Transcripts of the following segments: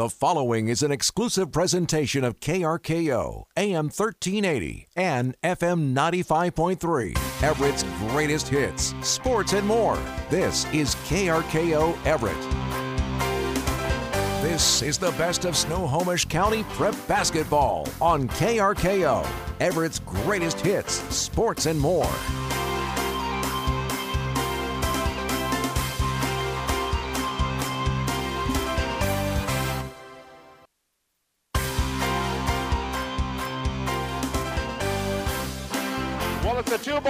The following is an exclusive presentation of KRKO, AM 1380, and FM 95.3, Everett's greatest hits, sports, and more. This is KRKO Everett. This is the best of Snohomish County prep basketball on KRKO, Everett's greatest hits, sports, and more.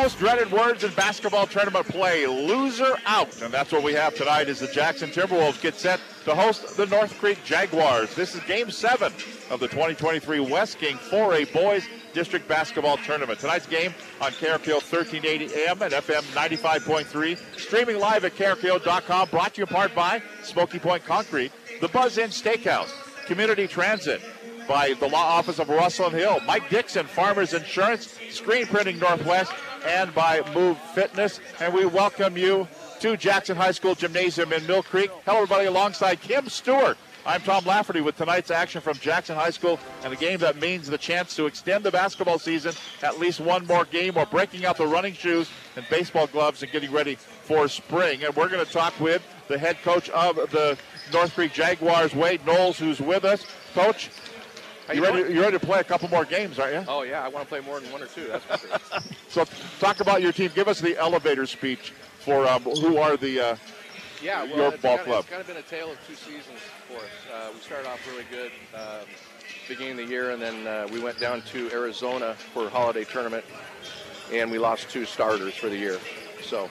Most dreaded words in basketball tournament play, loser out. And that's what we have tonight as the Jackson Timberwolves get set to host the North Creek Jaguars. This is game seven of the 2023 West King 4A Boys District Basketball Tournament. Tonight's game on KRKO 1380 AM and FM 95.3. Streaming live at KRKO.com. Brought to you in part by Smoky Point Concrete, the Buzz Inn Steakhouse, Community Transit, by the law office of Russell and Hill, Mike Dixon, Farmers Insurance, Screen Printing Northwest, and by Move Fitness. And we welcome you to Jackson High School Gymnasium in Mill Creek. Hello, everybody, alongside Kim Stewart. I'm Tom Lafferty with tonight's action from Jackson High School and a game that means the chance to extend the basketball season at least one more game. We're breaking out the running shoes and baseball gloves and getting ready for spring. And we're going to talk with the head coach of the North Creek Jaguars, Wade Knowles, who's with us. Coach, you ready, doing? you ready to play a couple more games, aren't you? Oh yeah, I want to play more than one or two. That's for sure. So talk about your team. Give us the elevator speech for um, who are the. Uh, yeah, well, Your it's ball kind club. Of, it's kind of been a tale of two seasons for us. Uh, we started off really good um, beginning of the year, and then uh, we went down to Arizona for a holiday tournament, and we lost two starters for the year. So,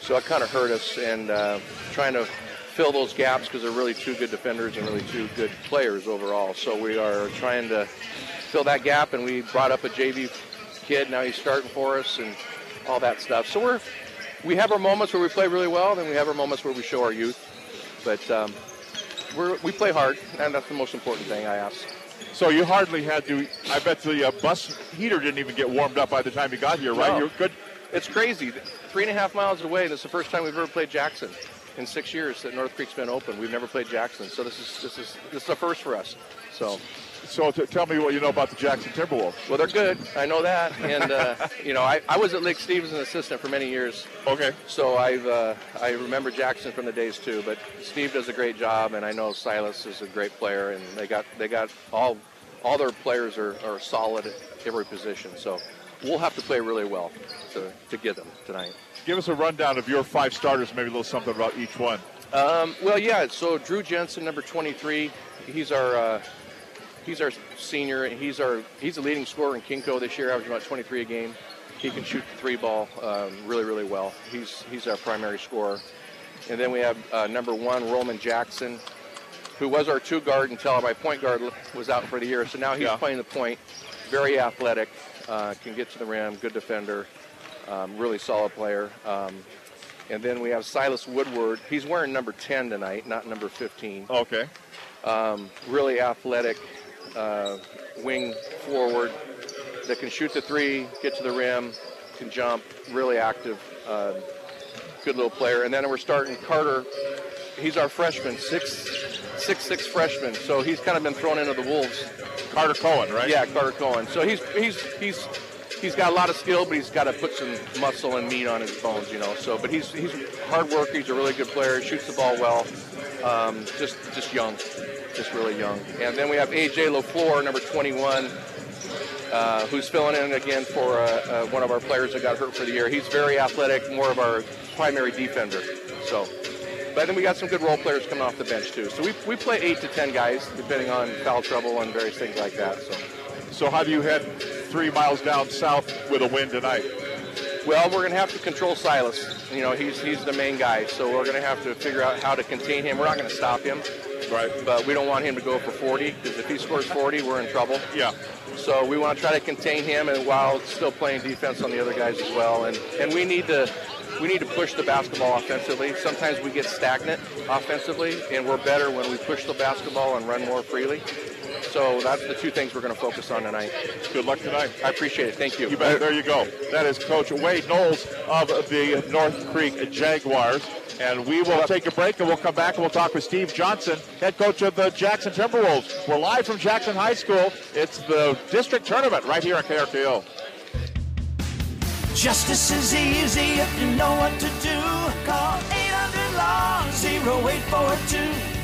so it kind of hurt us, and uh, trying to fill those gaps because they're really two good defenders and really two good players overall. So we are trying to fill that gap, and we brought up a JV kid. Now he's starting for us, and all that stuff. So we're we have our moments where we play really well, then we have our moments where we show our youth. But um, we're, we play hard, and that's the most important thing I ask. so you hardly had to. I bet the uh, bus heater didn't even get warmed up by the time you got here, right? No. You're good. It's crazy. Three and a half miles away. This is the first time we've ever played Jackson in six years that North Creek's been open. We've never played Jackson, so this is this is this is a first for us. So, So t- tell me what you know about the Jackson Timberwolves. well, they're good. I know that, and uh, you know, I, I was at Lake Stevens an assistant for many years, Okay. So I've uh, I remember Jackson from the days too, but Steve does a great job, and I know Silas is a great player, and they got they got all all their players are, are solid at every position. So we'll have to play really well to, to get them tonight. Give us a rundown of your five starters, maybe a little something about each one. Um, well, yeah. So Drew Jensen, number 23, he's our uh, he's our senior. and He's our he's the leading scorer in KingCo this year, averaging about 23 a game. He can shoot the three ball um, really, really well. He's he's our primary scorer. And then we have uh, number one, Roman Jackson, who was our two guard until my point guard was out for the year. So now he's Yeah. playing the point. Very athletic, uh, can get to the rim, good defender, um, really solid player. Um, and then we have Silas Woodward. He's wearing number 10 tonight, not number 15. Okay. Um, really athletic uh, wing forward that can shoot the three, get to the rim, can jump. Really active, uh, good little player. And then we're starting Carter. He's our freshman, six six six freshman. So he's kind of been thrown into the wolves. Carter Cohen, right? Yeah, Carter Cohen. So he's he's he's he's got a lot of skill, but he's got to put some muscle and meat on his bones, you know. So, but he's he's hard worker. He's a really good player. He shoots the ball well. Um, just just young, just really young. And then we have AJ Lafleur, number 21. Uh, who's filling in again for uh, uh, one of our players that got hurt for the year. He's very athletic, more of our primary defender. So, but then we got some good role players coming off the bench too. So we, we play eight to ten guys, depending on foul trouble and various things like that. So. So do you head three miles down south with a win tonight? Well, we're going to have to control Silas. You know, he's he's the main guy, so we're going to have to figure out how to contain him. We're not going to stop him, Right. but we don't want him to go for 40 because if he scores 40, we're in trouble. Yeah. So we want to try to contain him, and while still playing defense on the other guys as well. And and we need to we need to push the basketball offensively. Sometimes we get stagnant offensively, and we're better when we push the basketball and run more freely. So that's the two things we're going to focus on tonight. Good luck tonight. I appreciate it. Thank you. You bet. There you go. That is Coach Wade Knowles of the North Creek Jaguars. And we will take a break and we'll come back and we'll talk with Steve Johnson, head coach of the Jackson Timberwolves. We're live from Jackson High School. It's the district tournament right here on KRKO. Justice is easy if you know what to do. Call 800 Law 0842.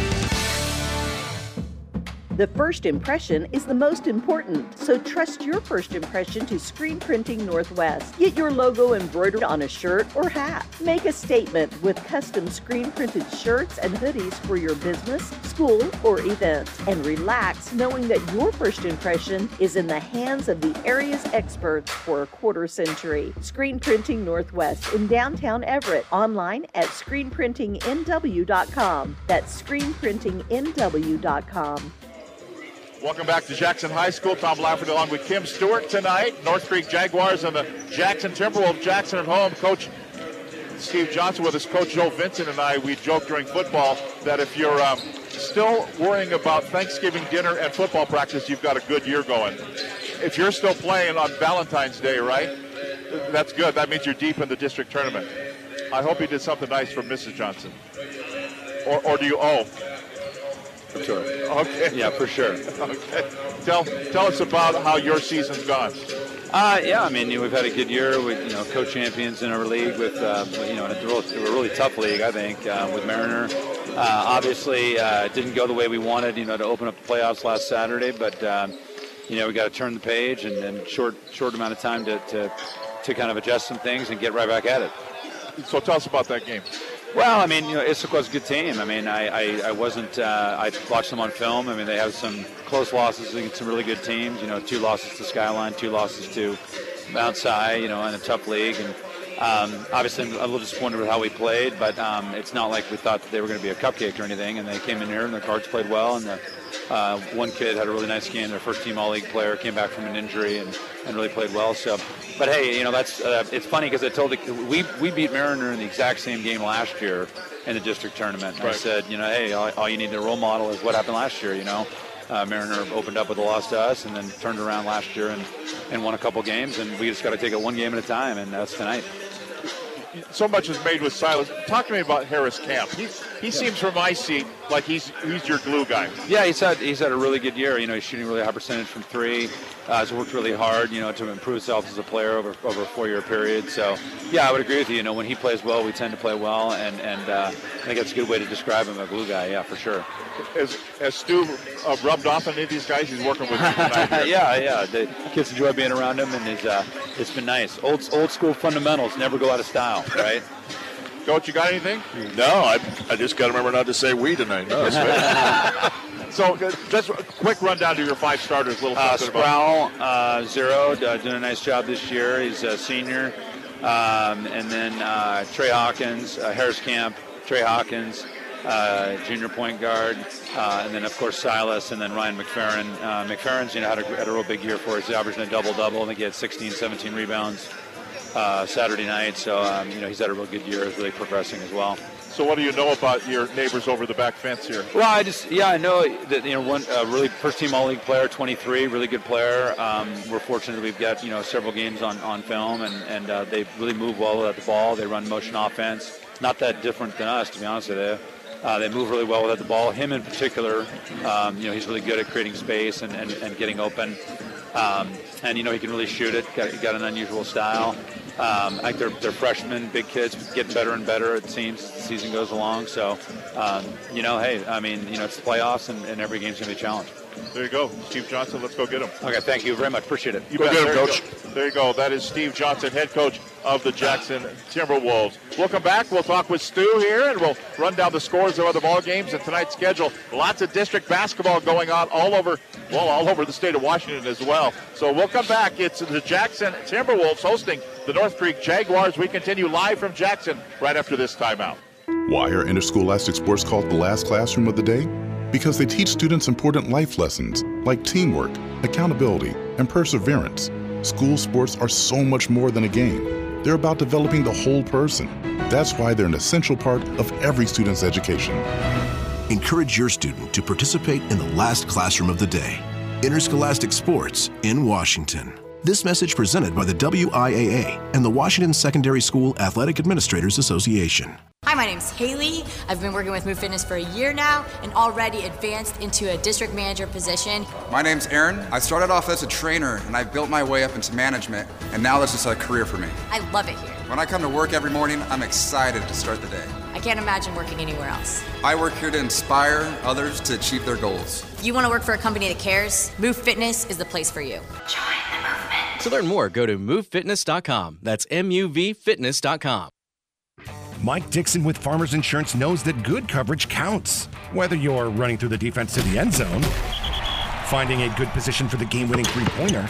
The first impression is the most important, so trust your first impression to Screen Printing Northwest. Get your logo embroidered on a shirt or hat. Make a statement with custom screen printed shirts and hoodies for your business, school, or event. And relax knowing that your first impression is in the hands of the area's experts for a quarter century. Screen Printing Northwest in downtown Everett. Online at screenprintingnw.com. That's screenprintingnw.com. Welcome back to Jackson High School. Tom Lafferty along with Kim Stewart tonight. North Creek Jaguars and the Jackson Timberwolves. Jackson at home. Coach Steve Johnson with us. Coach Joe Vincent and I, we joke during football that if you're um, still worrying about Thanksgiving dinner and football practice, you've got a good year going. If you're still playing on Valentine's Day, right? That's good. That means you're deep in the district tournament. I hope you did something nice for Mrs. Johnson. Or, or do you owe? For sure. Okay. Yeah, for sure. Okay. Tell tell us about how your season's gone. Uh, yeah, I mean, we've had a good year with, you know, co-champions in our league with, uh, you know, in a, really, a really tough league, I think, uh, with Mariner. Uh, obviously, uh, it didn't go the way we wanted, you know, to open up the playoffs last Saturday, but, um, you know, we got to turn the page and, and short short amount of time to, to, to kind of adjust some things and get right back at it. So tell us about that game. Well, I mean, you know, Issaquah's a good team. I mean, I, I, I wasn't. Uh, I watched them on film. I mean, they have some close losses against some really good teams. You know, two losses to Skyline, two losses to Mount Si. You know, in a tough league, and um, obviously I'm a little disappointed with how we played. But um, it's not like we thought that they were going to be a cupcake or anything. And they came in here and their cards played well. And the, uh, one kid had a really nice game. Their first team All League player came back from an injury and, and really played well. So, but hey, you know that's uh, it's funny because I told the, we we beat Mariner in the exact same game last year in the district tournament. Right. I said, you know, hey, all, all you need to role model is what happened last year. You know, uh, Mariner opened up with a loss to us and then turned around last year and, and won a couple games. And we just got to take it one game at a time, and that's tonight. So much is made with Silas. Talk to me about Harris Camp. He he seems from my seat like he's he's your glue guy. Yeah, he's had he's had a really good year. You know, he's shooting really high percentage from three. Uh, he's worked really hard, you know, to improve himself as a player over over a four-year period. So, yeah, I would agree with you. You know, when he plays well, we tend to play well, and and uh, I think that's a good way to describe him, a glue guy. Yeah, for sure. Has, has Stu uh, rubbed off on any of these guys? He's working with you tonight. here. yeah, yeah. The kids enjoy being around him, and it's, uh, it's been nice. Old old school fundamentals never go out of style, right? Coach, you got anything? No, I, I just got to remember not to say we tonight. No, that's right. So just a quick rundown to your five starters. Little Uh. Sproul, uh, zero, uh, doing a nice job this year. He's a senior. Um, and then uh, Trey Hawkins, uh, Harris Camp, Trey Hawkins, uh, junior point guard, uh, and then of course Silas, and then Ryan McFerrin. Uh, McFerrin's you know had a, had a real big year for us. He's averaging a double double. I think he had 16, 17 rebounds uh, Saturday night. So um, you know he's had a real good year. He's really progressing as well. So what do you know about your neighbors over the back fence here? Well, I just yeah, I know that you know one uh, really first team all league player, 23, really good player. Um, we're fortunate we've got you know several games on, on film, and and uh, they really move well without the ball. They run motion offense, not that different than us, to be honest with you. Uh, they move really well without the ball. Him in particular, um, you know, he's really good at creating space and, and, and getting open. Um, and you know he can really shoot it. Got, got an unusual style. Um, I think they're, they're freshmen, big kids, getting better and better. It seems the season goes along. So, um, you know, hey, I mean, you know, it's the playoffs, and, and every game's gonna be a challenge. There you go, Steve Johnson. Let's go get him. Okay, thank you very much. Appreciate it. You Go bet. get him, There Coach. go. There you go. That is Steve Johnson, head coach of the Jackson Timberwolves. We'll come back. We'll talk with Stu here, and we'll run down the scores of other ball games and tonight's schedule. Lots of district basketball going on all over, well, all over the state of Washington as well. So we'll come back. It's the Jackson Timberwolves hosting the North Creek Jaguars. We continue live from Jackson right after this timeout. Why are interscholastic sports called the last classroom of the day? Because they teach students important life lessons like teamwork, accountability, and perseverance. School sports are so much more than a game. They're about developing the whole person. That's why they're an essential part of every student's education. Encourage your student to participate in the last classroom of the day. Interscholastic Sports in Washington. This message presented by the WIAA and the Washington Secondary School Athletic Administrators Association. Hi, my name's Haley. I've been working with Muv Fitness for a year now and already advanced into a district manager position. My name's Aaron. I started off as a trainer and I've built my way up into management, and now this is a career for me. I love it here. When I come to work every morning, I'm excited to start the day. I can't imagine working anywhere else. I work here to inspire others to achieve their goals. If you want to work for a company that cares, Muv Fitness is the place for you. Join the movement. To learn more, go to muvfitness.com. That's M U V fitness.com. Mike Dixon with Farmers Insurance knows that good coverage counts. Whether you're running through the defense to the end zone, finding a good position for the game winning three pointer,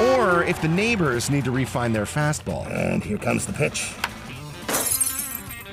or if the neighbors need to refine their fastball. And here comes the pitch.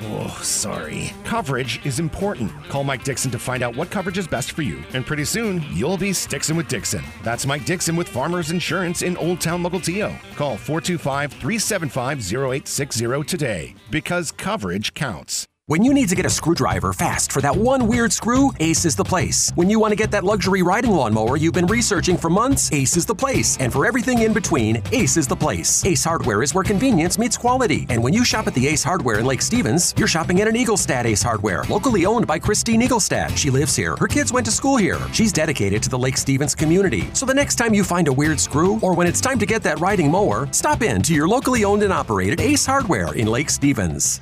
Oh, sorry. Coverage is important. Call Mike Dixon to find out what coverage is best for you. And pretty soon, you'll be Stixon with Dixon. That's Mike Dixon with Farmers Insurance in Old Town TO. Call 425 375 0860 today because coverage counts. When you need to get a screwdriver fast for that one weird screw, Ace is the place. When you want to get that luxury riding lawnmower you've been researching for months, Ace is the place. And for everything in between, Ace is the place. Ace Hardware is where convenience meets quality. And when you shop at the Ace Hardware in Lake Stevens, you're shopping at an Eaglestad Ace Hardware, locally owned by Christine Eaglestad. She lives here. Her kids went to school here. She's dedicated to the Lake Stevens community. So the next time you find a weird screw, or when it's time to get that riding mower, stop in to your locally owned and operated Ace Hardware in Lake Stevens.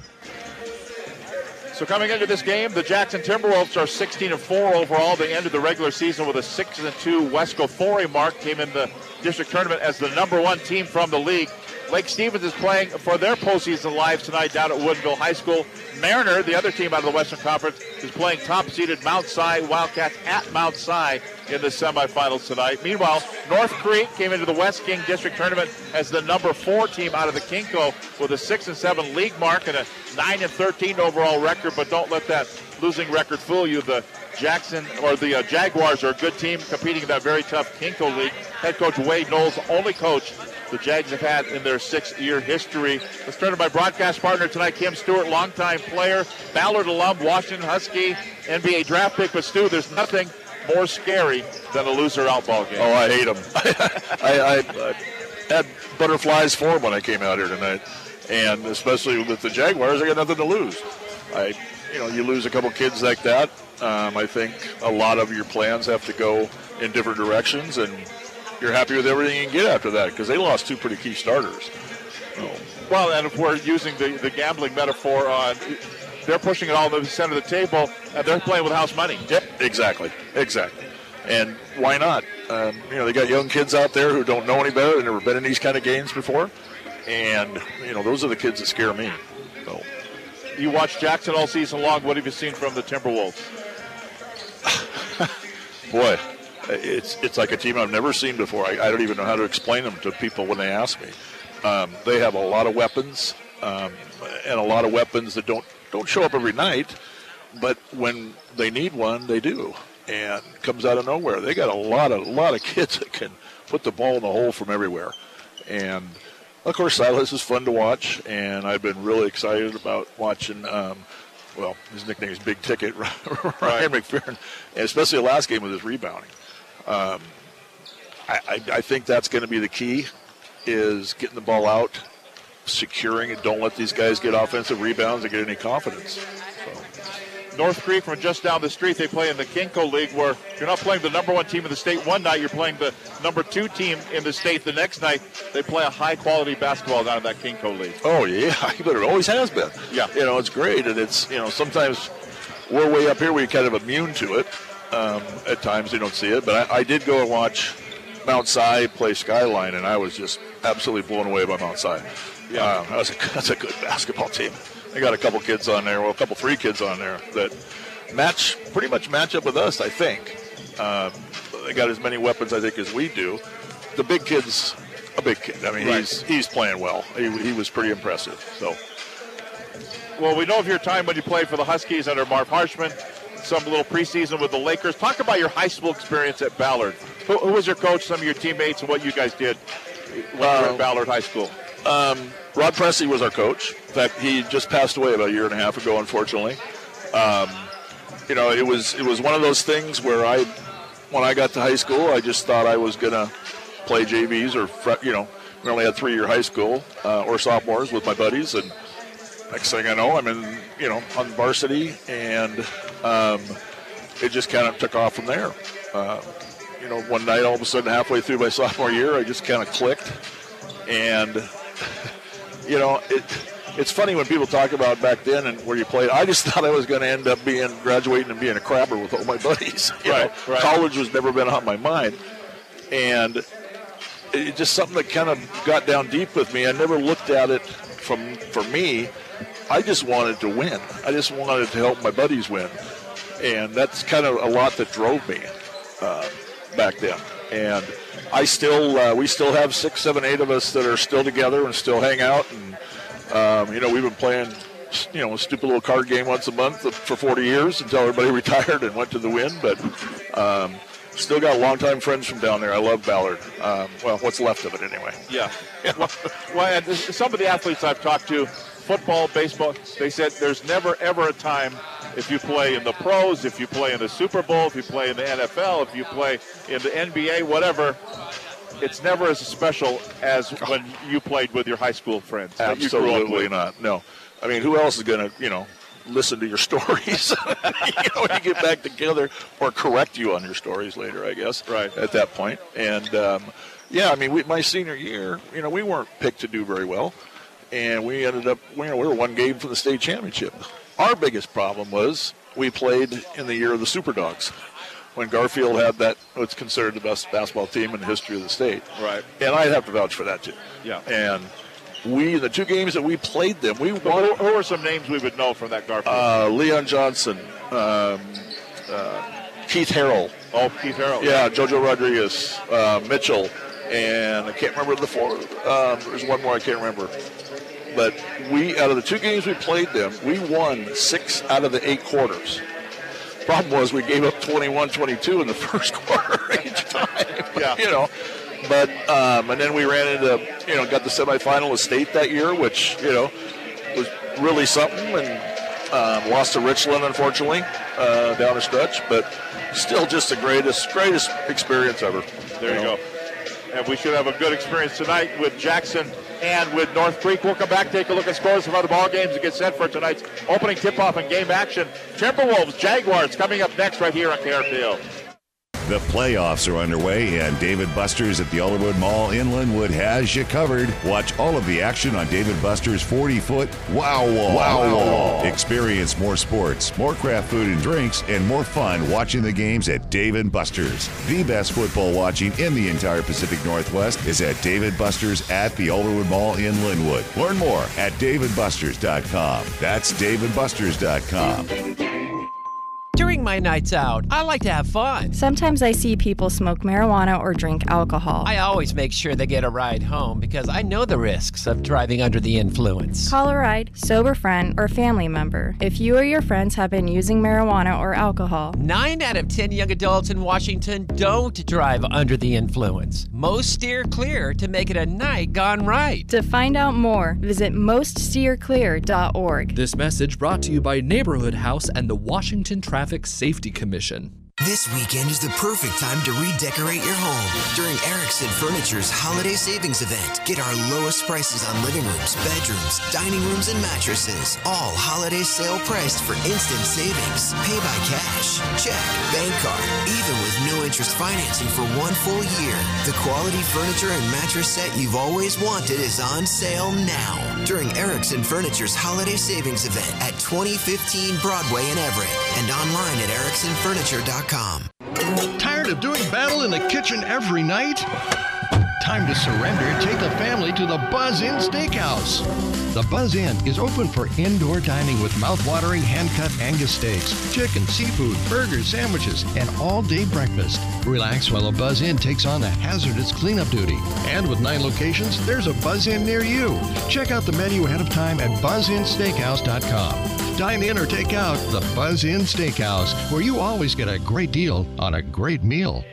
So coming into this game, the Jackson Timberwolves are 16 and 4 overall. They ended the regular season with a 6 and 2 Wesco 4 mark. Came in the district tournament as the number one team from the league. Lake Stevens is playing for their postseason lives tonight down at Woodville High School. Mariner, the other team out of the Western Conference, is playing top-seeded Mount Si Wildcats at Mount Si in the semifinals tonight. Meanwhile, North Creek came into the West King District Tournament as the number four team out of the KingCo with a six and seven league mark and a nine and thirteen overall record. But don't let that losing record fool you. The Jackson or the uh, Jaguars are a good team competing in that very tough KingCo league. Head coach Wade Knowles, only coach the Jags have had in their six-year history. Let's turn to my broadcast partner tonight, Kim Stewart, longtime player, Ballard alum, Washington Husky, NBA draft pick. But Stu, there's nothing more scary than a loser out ball game. Oh, I hate them. I, I, I had butterflies form when I came out here tonight, and especially with the Jaguars, I got nothing to lose. I, you know, you lose a couple kids like that. Um, I think a lot of your plans have to go in different directions, and you're happy with everything you can get after that because they lost two pretty key starters. So, Well, and if we're using the, the gambling metaphor on, they're pushing it all to the center of the table, and they're playing with house money. Yep, exactly, exactly. And why not? Um, you know, they got young kids out there who don't know any better. They've never been in these kind of games before, and you know, those are the kids that scare me. So, You watched Jackson all season long. What have you seen from the Timberwolves? boy, it's it's like a team I've never seen before. I, I don't even know how to explain them to people when they ask me. Um, they have a lot of weapons, um, and a lot of weapons that don't don't show up every night, but when they need one, they do, and it comes out of nowhere. They got a lot of a lot of kids that can put the ball in the hole from everywhere, and of course Silas is fun to watch, and I've been really excited about watching. Um, well, his nickname is Big Ticket, Ryan McFerrin, and especially the last game with his rebounding. Um, I, I, think that's going to be the key, is getting the ball out, securing it. Don't let these guys get offensive rebounds and get any confidence. North Creek from just down the street, they play in the KingCo League where you're not playing the number one team in the state one night, you're playing the number two team in the state the next night. They play a high quality basketball down in that KingCo League. Oh yeah, but it always has been. Yeah, you know it's great, and it's you know sometimes we're way up here, we're kind of immune to it, Um, at times, you don't see it, but I, I did go and watch Mount Si play Skyline, and I was just absolutely blown away by Mount Si. Yeah, um, that's, a, that's a good basketball team. They got a couple kids on there, well, a couple three kids on there that match pretty much match up with us. I think um, they got as many weapons I think as we do. The big kid's a big kid. I mean, Right. he's he's playing well. He, he was pretty impressive. So Well, we know of your time when you played for the Huskies under Marv Harshman, some little preseason with the Lakers. Talk about your high school experience at Ballard. Who, who was your coach, some of your teammates, and what you guys did when you were Uh, at Ballard High School? Um, Rod Presley was our coach. In fact, he just passed away about a year and a half ago, unfortunately. Um, you know, it was it was one of those things where I, when I got to high school, I just thought I was gonna play JVs or you know, we only had three year high school uh, or sophomores with my buddies, and next thing I know, I'm in you know on varsity, and um, it just kind of took off from there. Uh, you know, one night, all of a sudden, halfway through my sophomore year, I just kind of clicked, and you know, it, it's funny when people talk about back then and where you played. I just thought I was going to end up being graduating and being a crabber with all my buddies. You Right, know, right. college was never been on my mind, and it just something that kind of got down deep with me. I never looked at it from for me. I just wanted to win. I just wanted to help my buddies win, and that's kind of a lot that drove me uh, back then. And I still, uh, we still have six, seven, eight of us that are still together and still hang out. And um, you know, we've been playing, you know, a stupid little card game once a month for 40 years until everybody retired and went to the win. But um, still got longtime friends from down there. I love Ballard. Um, well, what's left of it anyway. Yeah. well, well, some of the athletes I've talked to, football, baseball, they said there's never ever a time if you play in the pros, if you play in the Super Bowl, if you play in the NFL, if you play in the NBA, whatever. It's never as special as when you played with your high school friends. that you grew up Absolutely not. No. I mean, who else is going to, you know, listen to your stories you know, when you get back together or correct you on your stories later, I guess. Right. At that point. And, um, yeah, I mean, we, my senior year, you know, we weren't picked to do very well. And we ended up, we were one game from the state championship. Our biggest problem was we played in the year of the Super Dogs. When Garfield had that, what's considered the best basketball team in the history of the state. Right. And I'd have to vouch for that too. Yeah. And we, the two games that we played them, we But won. who, who are some names we would know from that Garfield? Uh, Leon Johnson, um, uh, Keith Harrell. oh, Keith Harrell. Yeah, Jojo Rodriguez, uh, Mitchell, and I can't remember the four. Um, there's one more I can't remember. But we, out of the two games we played them, we won six out of the eight quarters. Problem was we gave up 21-22 in the first quarter each time. Yeah. you know. But um, and then we ran into you know got the semifinal of state that year, which you know was really something, and um, lost to Richland unfortunately uh, down a stretch. But still, just the greatest greatest experience ever. There you go. And we should have a good experience tonight with Jackson and with North Creek. We'll come back, take a look at scores from other ball games, and get set for tonight's opening tip-off and game action. Timberwolves, Jaguars coming up next right here on KRKO. The playoffs are underway, and Dave & Buster's at the Alderwood Mall in Lynnwood has you covered. Watch all of the action on Dave & Buster's 40 foot Wow Wall. Wow Wall. Experience more sports, more craft food and drinks, and more fun watching the games at Dave & Buster's. The best football watching in the entire Pacific Northwest is at Dave & Buster's at the Alderwood Mall in Lynnwood. Learn more at daveandbusters.com. That's daveandbusters.com. During my nights out, I like to have fun. Sometimes I see people smoke marijuana or drink alcohol. I always make sure they get a ride home because I know the risks of driving under the influence. Call a ride, sober friend, or family member if you or your friends have been using marijuana or alcohol. Nine out of ten young adults in Washington don't drive under the influence. Most steer clear to make it a night gone right. To find out more, visit moststeerclear.org. This message brought to you by Neighborhood House and the Washington Traffic Safety Commission. This weekend is the perfect time to redecorate your home during Erickson Furniture's Holiday Savings Event. Get our lowest prices on living rooms, bedrooms, dining rooms, and mattresses. All holiday sale priced for instant savings. Pay by cash, check, bank card, even with no interest financing for one full year. The quality furniture and mattress set you've always wanted is on sale now during Erickson Furniture's Holiday Savings Event at 2015 Broadway in Everett and online at ericksonfurniture.com. Tired of doing battle in the kitchen every night? Time to surrender. Take the family to the Buzz Inn Steakhouse. The Buzz Inn is open for indoor dining with mouth-watering hand-cut Angus steaks, chicken, seafood, burgers, sandwiches, and all-day breakfast. Relax while the Buzz Inn takes on the hazardous cleanup duty. And with nine locations, there's a Buzz Inn near you. Check out the menu ahead of time at buzzinsteakhouse.com. Dine in or take out the Buzz Inn Steakhouse, where you always get a great deal on a great meal.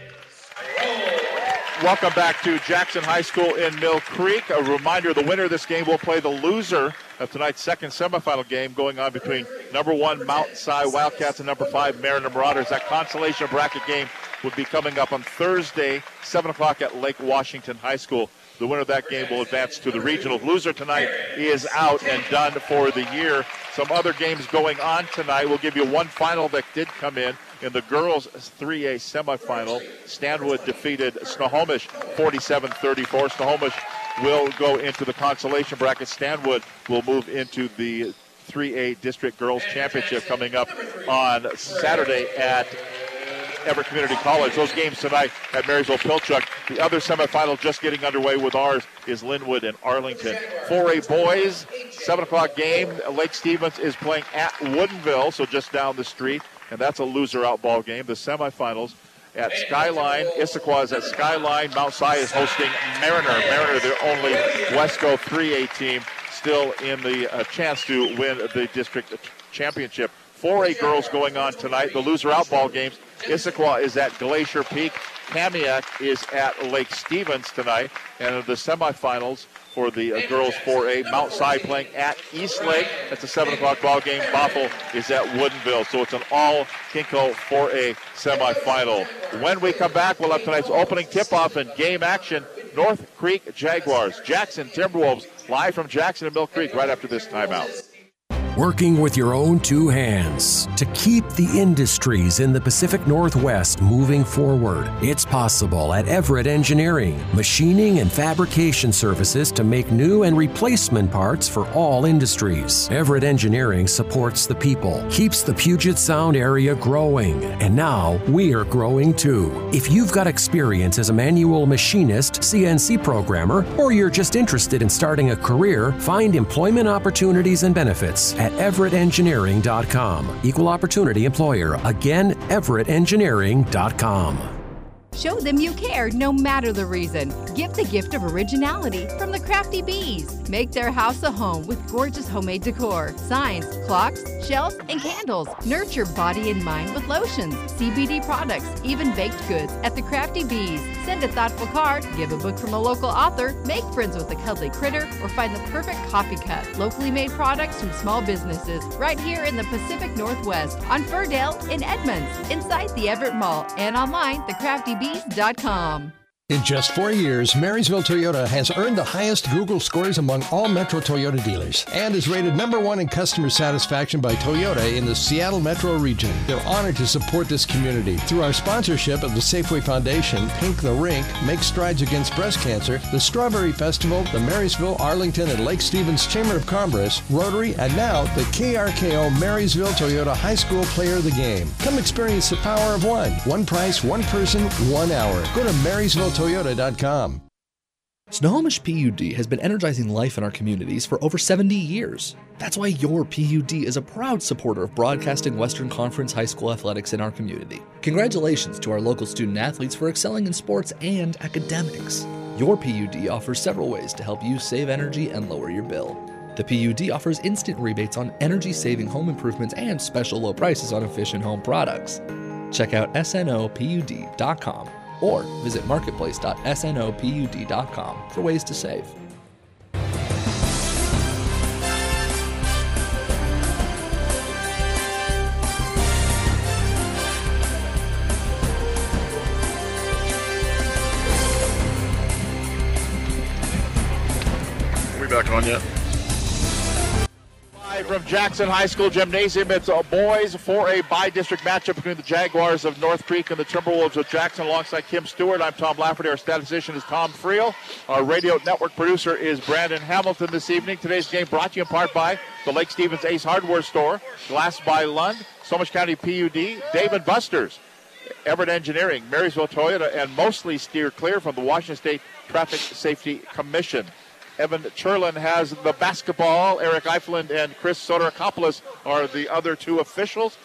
Welcome back to Jackson High School in Mill Creek. A reminder the winner of this game will play the loser of tonight's second semifinal game going on between number one Mount Si Wildcats and number five Mariner Marauders. That consolation bracket game will be coming up on Thursday, 7 o'clock at Lake Washington High School. The winner of that game will advance to the regional. Loser tonight is out and done for the year. Some other games going on tonight. We'll give you one final that did come in. In the girls 3A semifinal, Stanwood defeated Snohomish 47 34. Snohomish will go into the consolation bracket. Stanwood will move into the 3A District Girls Championship coming up on Saturday at Everett Community College. Those games tonight at Marysville Pilchuck. The other semifinal just getting underway with ours is Lynnwood and Arlington. 4A boys, 7 o'clock game. Lake Stevens is playing at Woodinville, so just down the street, and that's a loser out ball game. The semifinals at Skyline. Issaquah is at Skyline. Mount Si is hosting Mariner. Mariner, the only Wesco 3A team still in the uh, chance to win the district championship. 4A girls going on tonight. The loser out ball games. Issaquah is at Glacier Peak. Kamiak is at Lake Stevens tonight. And the semifinals for the uh, girls 4A, Mount Si playing at East Lake. That's a 7 o'clock ball game. Bothell is at Woodinville. So it's an all KingCo 4A semifinal. When we come back, we'll have tonight's opening tip-off and game action. North Creek Jaguars, Jackson Timberwolves, live from Jackson and Mill Creek right after this timeout. Working with your own two hands to keep the industries in the Pacific Northwest moving forward. It's possible at Everett Engineering, machining and fabrication services to make new and replacement parts for all industries. Everett Engineering supports the people, keeps the Puget Sound area growing, and now we're growing too. If you've got experience as a manual machinist, CNC programmer, or you're just interested in starting a career, find employment opportunities and benefits at everettengineering.com. Equal opportunity employer. Again, everettengineering.com. Show them you care no matter the reason. Give the gift of originality from the Crafty Bees. Make their house a home with gorgeous homemade decor, signs, clocks, shelves, and candles. Nurture body and mind with lotions, CBD products, even baked goods at the Crafty Bees. Send a thoughtful card, give a book from a local author, make friends with a cuddly critter, or find the perfect coffee cup. Locally made products from small businesses right here in the Pacific Northwest on Firdale in Edmonds, inside the Everett Mall, and online, thecraftybees.com. Indeed.com. In just four years, Marysville Toyota has earned the highest Google scores among all Metro Toyota dealers and is rated number one in customer satisfaction by Toyota in the Seattle Metro region. They're honored to support this community through our sponsorship of the Safeway Foundation, Pink the Rink, Make Strides Against Breast Cancer, the Strawberry Festival, the Marysville, Arlington, and Lake Stevens Chamber of Commerce, Rotary, and now the KRKO Marysville Toyota High School Player of the Game. Come experience the power of one. One price, one person, one hour. Go to Marysville Toyota.com. Snohomish PUD has been energizing life in our communities for over 70 years. That's why your PUD is a proud supporter of broadcasting Western Conference high school athletics in our community. Congratulations to our local student athletes for excelling in sports and academics. Your PUD offers several ways to help you save energy and lower your bill. The PUD offers instant rebates on energy saving home improvements and special low prices on efficient home products. Check out snopud.com or visit marketplace.snopud.com for ways to save. We back on yet? From Jackson High School Gymnasium, it's a boys 4A by district matchup between the Jaguars of North Creek and the Timberwolves of Jackson alongside Kim Stewart. I'm Tom Lafferty. Our statistician is Tom Friel. Our radio network producer is Brandon Hamilton this evening. Today's game brought to you in part by the Lake Stevens Ace Hardware Store, Glass by Lund, Snohomish County PUD, Dave & Buster's. Everett Engineering, Marysville Toyota, and mostly steer clear from the Washington State Traffic Safety Commission. Evan Cherlin has the basketball. Eric Eifland and Chris Soterakopoulos are the other two officials.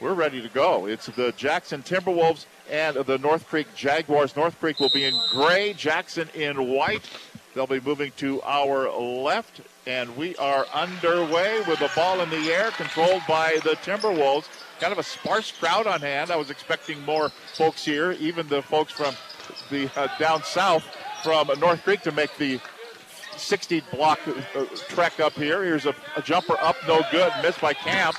We're ready to go. It's the Jackson Timberwolves and the North Creek Jaguars. North Creek will be in gray, Jackson in white. They'll be moving to our left, and we are underway with the ball in the air, controlled by the Timberwolves. Kind of a sparse crowd on hand. I was expecting more folks here, even the folks from the uh, down south from North Creek to make the 60 block uh, trek up here. Here's a, a, jumper up, no good, missed by Camp.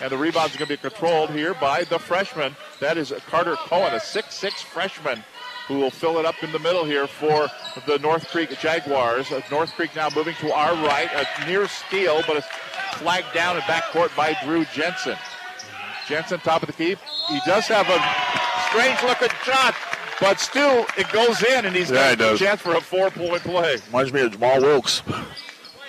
And the rebound's going to be controlled here by the freshman. That is Carter Cohen, a 6'6 freshman who will fill it up in the middle here for the North Creek Jaguars. Uh, North Creek now moving to our right. A near steal, but it's flagged down in backcourt by Drew Jensen. Jensen, top of the key. He does have a strange looking shot, but still it goes in, and he's yeah, got a chance for a four point play. Reminds me of Jamal Wilkes.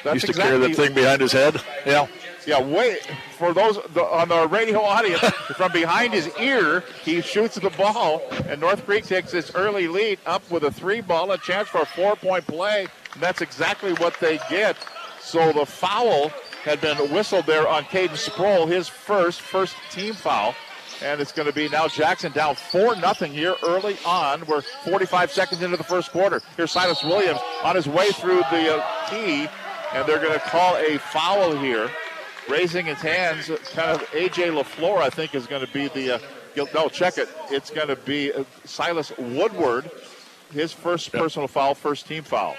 That's Used to exactly, carry that thing behind his head. Yeah. Yeah, wait for those the, on the radio audience from behind his ear, he shoots the ball, and North Creek takes this early lead up with a three ball, a chance for a four point play, and that's exactly what they get. So the foul had been whistled there on Caden Sproul, his first first team foul. And it's going to be now Jackson down 4 nothing here early on. We're 45 seconds into the first quarter. Here's Silas Williams on his way through the uh, key, and they're going to call a foul here raising his hands. Kind of AJ LaFleur, I think, is going to be the. Uh, no, check it. It's going to be uh, Silas Woodward, his first yep. personal foul, first team foul.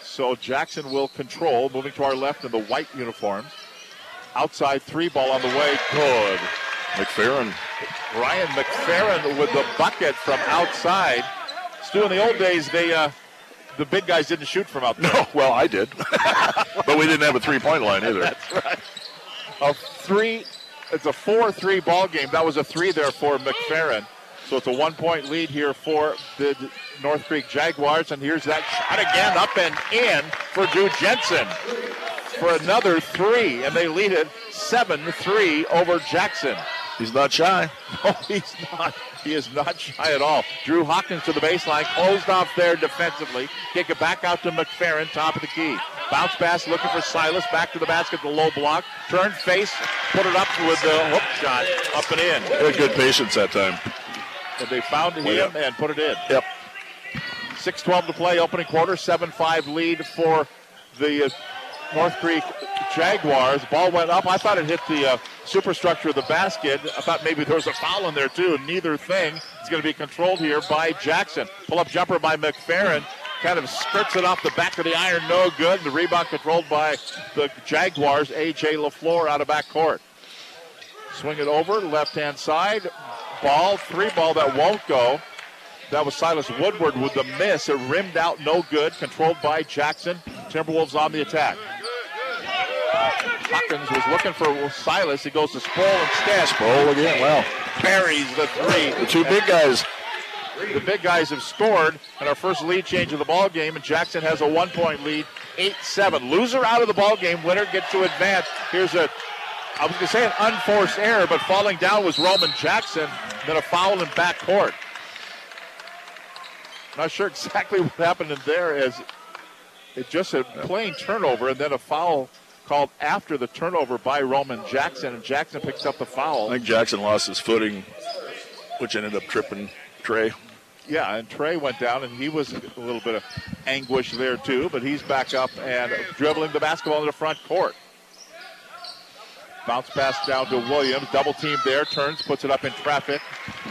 So Jackson will control, moving to our left in the white uniforms. Outside three ball on the way. Good. McFerrin. Ryan McFerrin with the bucket from outside. Stu, in the old days, they uh, the big guys didn't shoot from out there. No, well, I did. but we didn't have a three point line either. That's right. A three, it's a 4 3 ball game. That was a three there for McFerrin. So it's a one point lead here for the North Creek Jaguars. And here's that shot again up and in for Drew Jensen for another three. And they lead it 7 3 over Jackson. He's not shy. No, he's not. He is not shy at all. Drew Hawkins to the baseline, closed off there defensively. Kick it back out to McFerrin, top of the key. Bounce pass looking for Silas. Back to the basket, the low block. Turn face, put it up with the hook shot, up and in. They had good patience that time. And they found him yep. and put it in. Yep. 6-12 to play, opening quarter, 7-5 lead for the North Creek Jaguars. Ball went up. I thought it hit the uh, superstructure of the basket. I thought maybe there was a foul in there too. Neither thing is going to be controlled here by Jackson. Pull up jumper by McFerrin. Kind of skirts it off the back of the iron. No good. The rebound controlled by the Jaguars. A.J. LaFleur out of back court. Swing it over, left hand side. Ball, three ball that won't go. That was Silas Woodward with the miss. It rimmed out, no good. Controlled by Jackson. Timberwolves on the attack. Hawkins was looking for Silas. He goes to Sproul instead. Sproul again. Well, Carries the three. The two big guys. The big guys have scored, and our first lead change of the ball game. And Jackson has a one-point lead, eight-seven. Loser out of the ball game. Winner gets to advance. Here's a, I was going to say an unforced error, but falling down was Roman Jackson. Then a foul in back court. Not sure exactly what happened in there as it just a plain turnover and then a foul called after the turnover by Roman Jackson, and Jackson picks up the foul. I think Jackson lost his footing, which ended up tripping Trey. Yeah, and Trey went down, and he was a little bit of anguish there too, but he's back up and dribbling the basketball in the front court. Bounce pass down to Williams, double team there, turns, puts it up in traffic.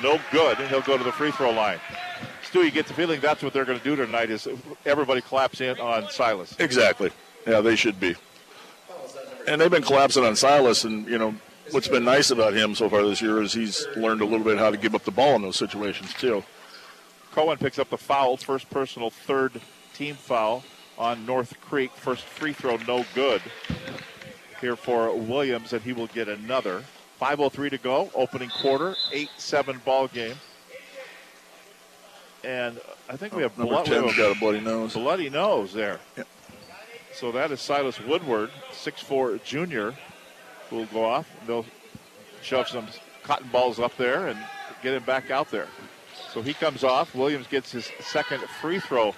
No good, and he'll go to the free throw line. Stu, you get the feeling that's what they're going to do tonight is everybody claps in on Silas. Exactly. Yeah, they should be and they've been collapsing on Silas. And you know what's been nice about him so far this year is he's learned a little bit how to give up the ball in those situations too. Cohen picks up the foul, first personal, third team foul on North Creek. First free throw, no good. Here for Williams, and he will get another. 5:03 to go, opening quarter, eight-seven ball game. And I think we have Number blood. 10's got a bloody nose. Bloody nose there. Yep. So that is Silas Woodward, 6'4 junior, who will go off. They'll shove some cotton balls up there and get him back out there. So he comes off. Williams gets his second free throw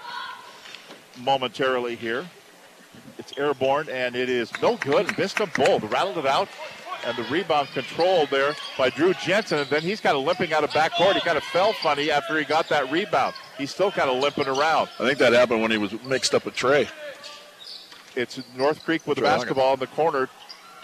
momentarily here. It's airborne and it is no good. Missed them both. Rattled it out. And the rebound controlled there by Drew Jensen. And then he's kind of limping out of backcourt. He kind of fell funny after he got that rebound. He's still kind of limping around. I think that happened when he was mixed up with Trey. It's North Creek with the basketball in the corner.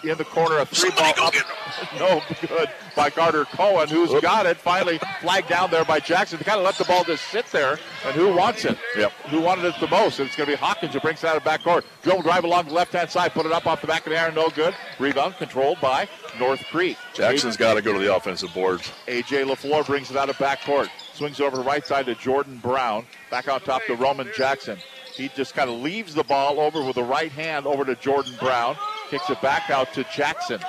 In the corner, a three ball up. No good by Carter Cohen, who's got it. Finally flagged down there by Jackson. They kind of let the ball just sit there. And who wants it? Yep. Who wanted it the most? And it's going to be Hawkins who brings it out of backcourt. Dribble drive along the left hand side, put it up off the back of the iron, no good. Rebound controlled by North Creek. Jackson's got to go to the offensive boards. AJ LaFleur brings it out of backcourt. Swings over the right side to Jordan Brown. Back on top to Roman Jackson. He just kind of leaves the ball over with the right hand over to Jordan Brown. Kicks it back out to Jackson.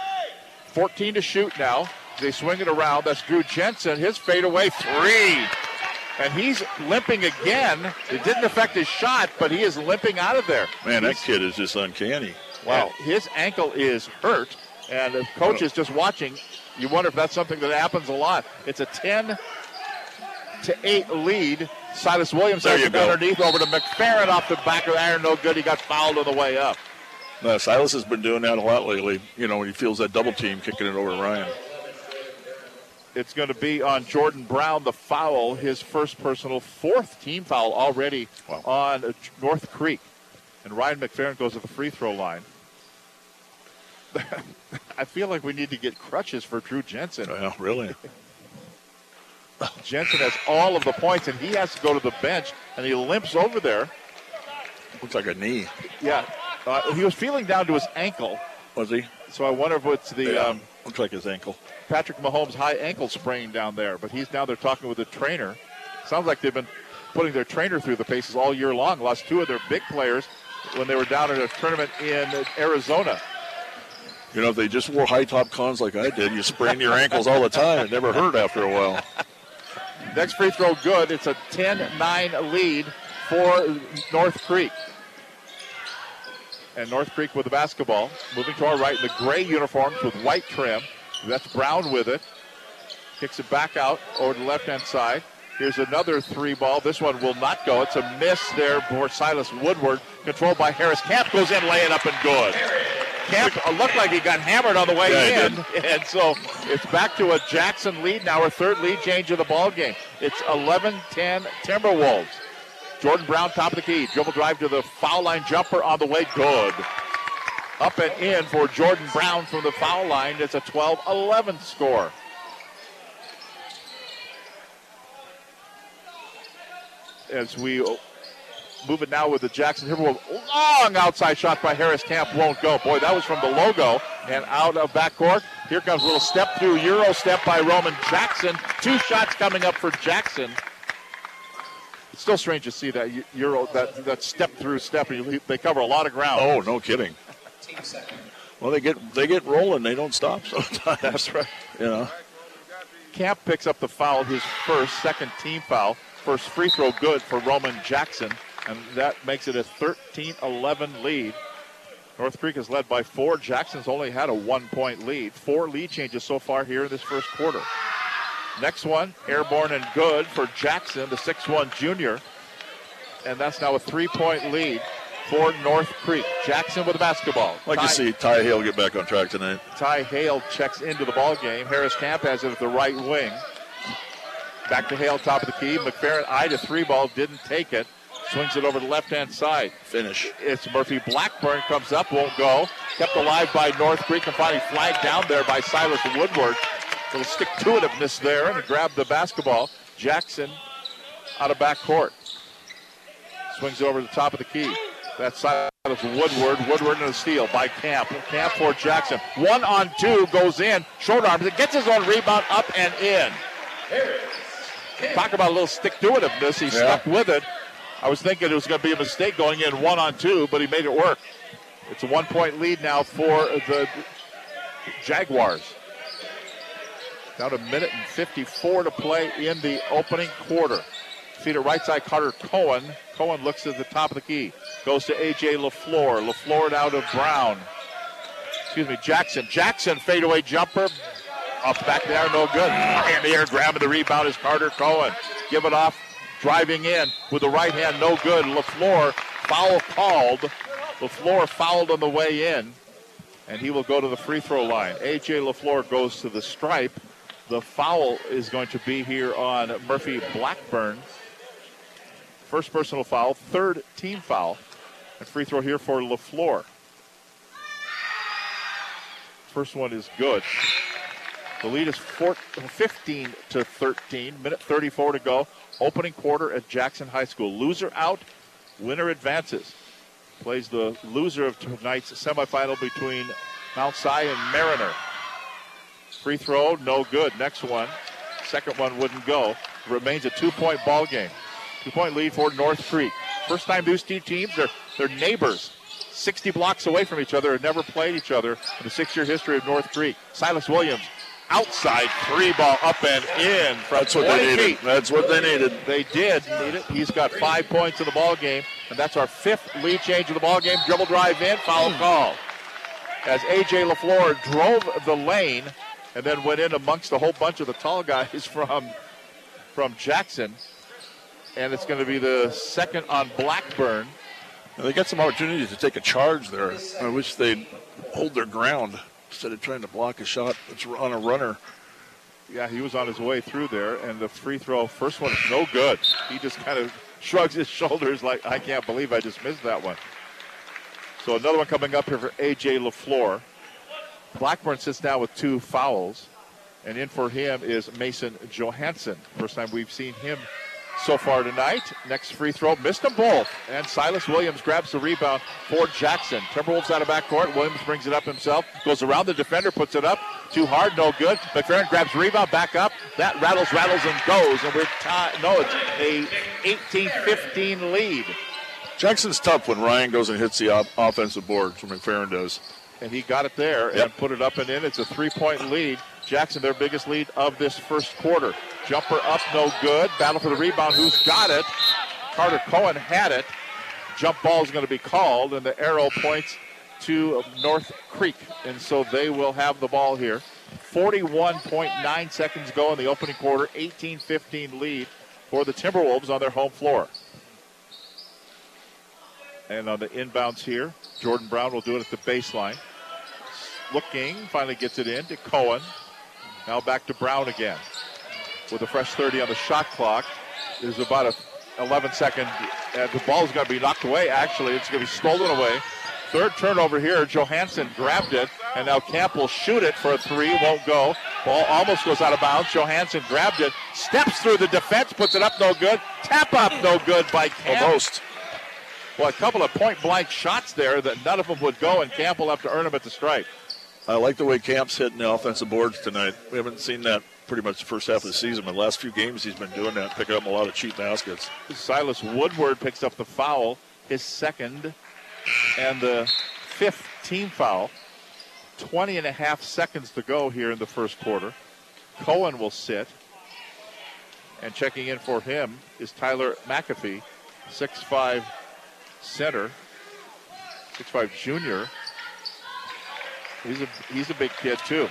14 to shoot now. They swing it around. That's Drew Jensen. His fadeaway three. And he's limping again. It didn't affect his shot, but he is limping out of there. Man, that kid is just uncanny. Wow. His ankle is hurt, and the coach is just watching. You wonder if that's something that happens a lot. It's a 10 to 8 lead. Silas Williams There has it go. underneath over to McFerrin off the back of the iron. No good. He got fouled on the way up. No, Silas has been doing that a lot lately. You know, when he feels that double team kicking it over Ryan. It's going to be on Jordan Brown, the foul, his first personal, fourth team foul already on uh, North Creek. And Ryan McFerrin goes to the free throw line. I feel like we need to get crutches for Drew Jensen. Well, really? Jensen has all of the points, and he has to go to the bench, and he limps over there. Looks like a knee. Yeah, uh, he was feeling down to his ankle. Was he? So I wonder if it's the Yeah, um, looks like his ankle. Patrick Mahomes high ankle sprain down there. But he's down there talking with the trainer. Sounds like they've been putting their trainer through the paces all year long. Lost two of their big players when they were down at a tournament in Arizona. You know, if they just wore high top cons like I did, you sprain your ankles all the time. It never hurt after a while. Next free throw good. It's a 10-9 lead for North Creek. And North Creek with the basketball. Moving to our right in the gray uniforms with white trim. That's Brown with it. Kicks it back out over the left-hand side. Here's another three ball. This one will not go. It's a miss there for Silas Woodward. Controlled by Harris. Camp goes in, lay it up and good. Camp looked like he got hammered on the way Yeah, in. And so it's back to a Jackson lead now, our third lead change of the ball game. It's 11-10 Timberwolves. Jordan Brown, top of the key. Dribble drive to the foul line jumper on the way. Good. Up and in for Jordan Brown from the foul line. It's a 12-11 score. As we move it now with the Jackson Timberwolves. Long outside shot by Harris Camp won't go. Boy, that was from the logo and out of backcourt. Here comes a little step through Euro step by Roman Jackson. Two shots coming up for Jackson. It's still strange to see that Euro that that step through step. They cover a lot of ground. Oh, no kidding. Well, they get they get rolling. They don't stop sometimes. That's right. You know. Camp picks up the foul, his first, second team foul. First free throw good for Roman Jackson, and that makes it a 13-11 lead. North Creek is led by four. Jackson's only had a one-point lead. Four lead changes so far here in this first quarter. Next one, airborne and good for Jackson, the 6-1 junior. And that's now a three-point lead for North Creek. Jackson with the basketball. I'd like Ty- to see Ty Hale get back on track tonight. Ty Hale checks into the ball game. Harris Camp has it at the right wing. Back to Hale, top of the key. McFerrin eyed a three ball, didn't take it. Swings it over the left hand side. Finish. It's Murphy Blackburn comes up, won't go. Kept alive by North Creek and finally flagged down there by Silas Woodward. Little stick to itiveness there and grabbed the basketball. Jackson out of back court. Swings it over the top of the key. That's Silas Woodward. Woodward and a steal by Camp. Camp for Jackson. One on two goes in. Short arms. It gets his own rebound up and in. Talk about a little stick to itiveness. He Yeah. stuck with it. I was thinking it was going to be a mistake going in one on two, but he made it work. It's a one point lead now for the Jaguars. Down a minute and 54 to play in the opening quarter. See the right side, Carter Cohen. Cohen looks at the top of the key. Goes to A.J. LaFleur. LaFleur out of Brown. Excuse me, Jackson. Jackson fadeaway jumper Up back there, no good. In the air, grabbing the rebound is Carter Cohen. Give it off, driving in with the right hand, no good. LaFleur, foul called. LaFleur fouled on the way in, and he will go to the free throw line. A.J. LaFleur goes to the stripe. The foul is going to be here on Murphy Blackburn. First personal foul, third team foul. And free throw here for LaFleur. First one is good. The lead is 15 to 13. Minute 34 to go. Opening quarter at Jackson High School. Loser out, winner advances. Plays the loser of tonight's semifinal between Mount Si and Mariner. Free throw, no good. Next one, second one wouldn't go. Remains a two-point ball game. Two-point lead for North Creek. First time these two teams, they're, they're neighbors. 60 blocks away from each other and never played each other in the six-year history of North Creek. Silas Williams, outside three ball up and in from That's what they needed. feet. That's what they needed. They did need it. He's got five points in the ball game, and that's our fifth lead change of the ball game. Dribble drive in, foul hmm. call. As AJ LaFleur drove the lane and then went in amongst a whole bunch of the tall guys from from Jackson. And it's going to be the second on Blackburn. And they got some opportunities to take a charge there. I wish they'd hold their ground instead of trying to block a shot that's on a runner. Yeah, he was on his way through there, and the free throw, first one no good. He just kind of shrugs his shoulders like, I can't believe I just missed that one. So another one coming up here for A.J. LaFleur. Blackburn sits down with two fouls, and in for him is Mason Johansson. First time we've seen him so far tonight. Next free throw, missed them both. And Silas Williams grabs the rebound for Jackson. Timberwolves out of backcourt. Williams brings it up himself, goes around the defender, puts it up. Too hard, no good. McFerrin grabs rebound, back up. That rattles, rattles, and goes. And we're tied. No, it's a 18-15 lead. Jackson's tough when Ryan goes and hits the op- offensive board, so McFerrin does. And he got it there Yep. and put it up and in. It's a three-point lead. Jackson, their biggest lead of this first quarter. Jumper up, no good. Battle for the rebound. Who's got it? Carter Cohen had it. Jump ball is going to be called, and the arrow points to North Creek. And so they will have the ball here. 41.9 seconds go in the opening quarter. 18-15 lead for the Timberwolves on their home floor. And on the inbounds here, Jordan Brown will do it at the baseline. Looking, finally gets it in to Cohen. Now back to Brown again. With a fresh 30 on the shot clock. There's about a 11 second, and the ball is going to be knocked away, actually. It's going to be stolen away. Third turnover here. Johansson grabbed it, and now Camp will shoot it for a three. Won't go. Ball almost goes out of bounds. Johansson grabbed it, steps through the defense, puts it up, no good. Tap up, no good by Camp. Almost. Well, a couple of point blank shots there that none of them would go, and Camp'll have to earn them at the stripe. I like the way Camp's hitting the offensive boards tonight. We haven't seen that pretty much the first half of the season. But the last few games, he's been doing that, picking up a lot of cheap baskets. Silas Woodward picks up the foul, his second, and the fifth team foul. 20 and a half seconds to go here in the first quarter. Cohen will sit. And checking in for him is Tyler McAfee, 6'5 center, 6'5 junior. He's a, he's a big kid, too.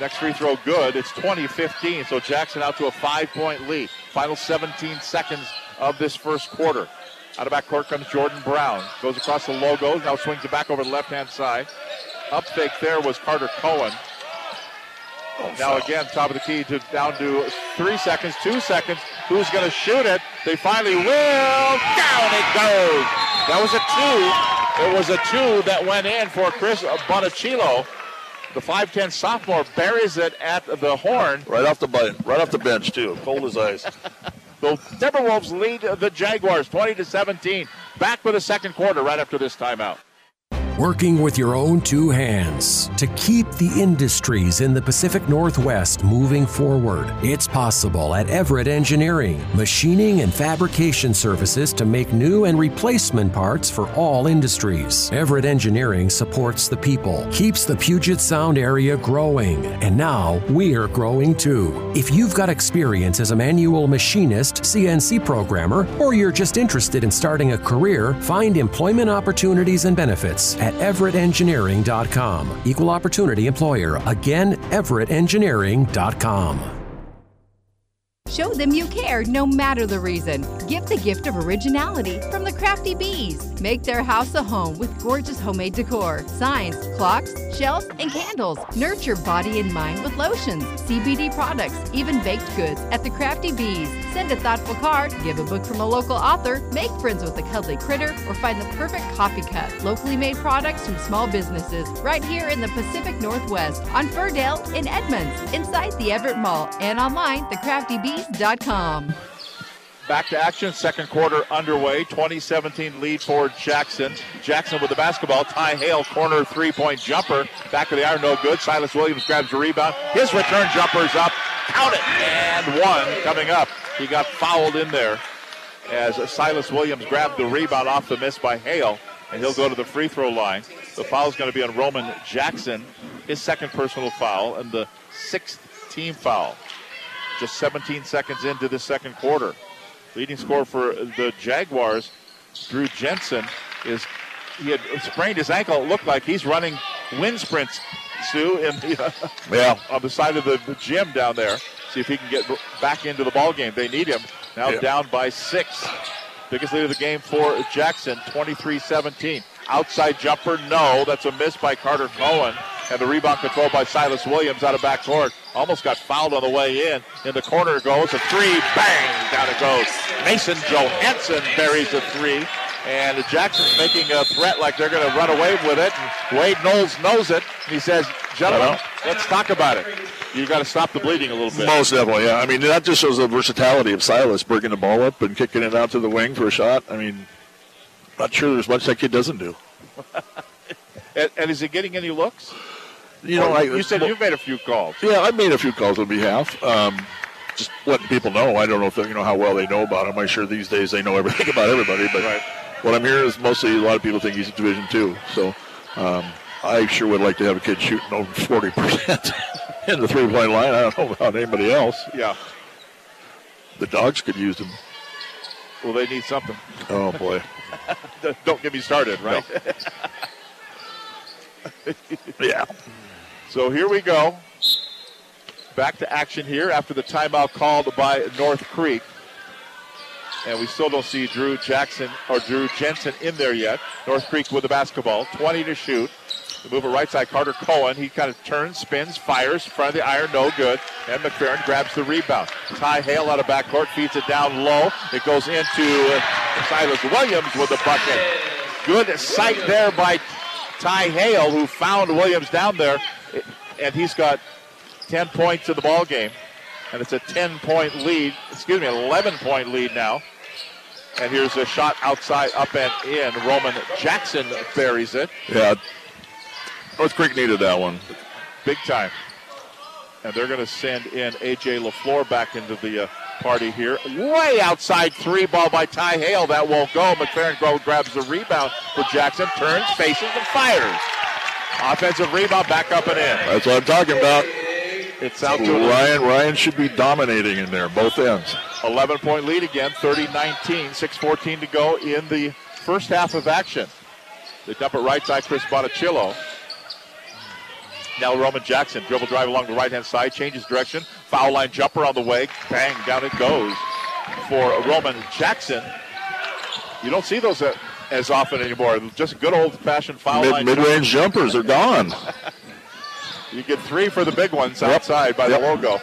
Next free throw good. It's 20-15, so Jackson out to a five-point lead. Final 17 seconds of this first quarter. Out of back court comes Jordan Brown. Goes across the logo, now swings it back over the left-hand side. Up fake there was Carter Cohen. now again, top of the key to down to three seconds, two seconds. Who's going to shoot it? They finally will. Down it goes. That was a two. It was a two that went in for Chris Bonacillo. The 5'10 sophomore buries it at the horn. Right off the bu- right off the bench too, cold as ice. The Timberwolves lead the Jaguars 20 to 17. Back for the second quarter right after this timeout. Working with your own two hands to keep the industries in the Pacific Northwest moving forward. It's possible at Everett Engineering, machining and fabrication services to make new and replacement parts for all industries. Everett Engineering supports the people, keeps the Puget Sound area growing, and now we're growing too. If you've got experience as a manual machinist, CNC programmer, or you're just interested in starting a career, find employment opportunities and benefits at everettengineering.com. Equal opportunity employer. Again, everettengineering.com. Show them you care no matter the reason. Give the gift of originality from the Crafty Bees. Make their house a home with gorgeous homemade decor, signs, clocks, shelves, and candles. Nurture body and mind with lotions, CBD products, even baked goods at the Crafty Bees. Send a thoughtful card, give a book from a local author, make friends with a cuddly critter, or find the perfect coffee cup. Locally made products from small businesses right here in the Pacific Northwest on Firdale in Edmonds, inside the Everett Mall, and online, thecraftybees.com. Back to action, second quarter underway. 2017 lead for Jackson. Jackson with the basketball. Ty Hale, corner three point jumper. Back of the iron, no good. Silas Williams grabs the rebound. His return jumper is up. Count it. And one coming up. He got fouled in there as Silas Williams grabbed the rebound off the miss by Hale. And he'll go to the free throw line. The foul is going to be on Roman Jackson, his second personal foul, and the sixth team foul. Just 17 seconds into the second quarter. Leading scorer for the Jaguars, Drew Jensen, is he had sprained his ankle. It looked like he's running wind sprints, Sue, in the, yeah. on the side of the, the gym down there. See if he can get back into the ball game. They need him. Now Yeah. down by six. Biggest lead of the game for Jackson, 23-17. Outside jumper, no. That's a miss by Carter Cohen. And the rebound controlled by Silas Williams out of backcourt. Almost got fouled on the way in. In the corner goes a three. Bang! Down it goes. Mason Johansson buries a three. And Jackson's making a threat like they're going to run away with it. And Wade Knowles knows it. He says, gentlemen, let's talk about it. You've got to stop the bleeding a little bit. Most definitely, yeah. I mean, that just shows the versatility of Silas, bringing the ball up and kicking it out to the wing for a shot. I mean, not sure there's much that kid doesn't do. And, and is he getting any looks? You know, Or I- you said you've made a few calls. Yeah, I've made a few calls on behalf. Um, just letting people know. I don't know if they, you know how well they know about him. I'm sure these days they know everything about everybody. But what I'm hearing is mostly a lot of people think he's a Division Two. So um, I sure would like to have a kid shooting over 40 percent in the three point line. I don't know about anybody else. Yeah. The dogs could use him. Well, they need something. Oh boy. Don't get me started, right? yeah. So here we go. Back to action here after the timeout called by North Creek. And we still don't see Drew Jackson or Drew Jensen in there yet. North Creek with the basketball, 20 to shoot. The mover right side, Carter Cohen. He kind of turns, spins, fires, front of the iron, no good. And McFerrin grabs the rebound. Ty Hale out of backcourt, feeds it down low. It goes into Silas Williams with the bucket. Good sight there by Ty Hale, who found Williams down there. And he's got 10 points in the ball game. And it's a 10 point lead, excuse me, 11 point lead now. And here's a shot outside, up and in. Roman Jackson buries it. Yeah. North Creek needed that one. Big time. And they're going to send in A.J. LaFleur back into the uh, party here. Way outside three ball by Ty Hale. That won't go. McFerrin Grove grabs the rebound for Jackson, turns, faces, and fires. Offensive rebound back up and in. That's what I'm talking about. It's out to Ryan. Ryan should be dominating in there, both ends. 11 point lead again, 30 19, 6 14 to go in the first half of action. They dump it right side, Chris Botticillo. Now Roman Jackson, dribble drive along the right hand side, changes direction, foul line jumper on the way, bang, down it goes for Roman Jackson. You don't see those uh, as often anymore. Just good old fashioned foul Mid, line mid-range jumpers are gone. You get three for the big ones outside by the logo.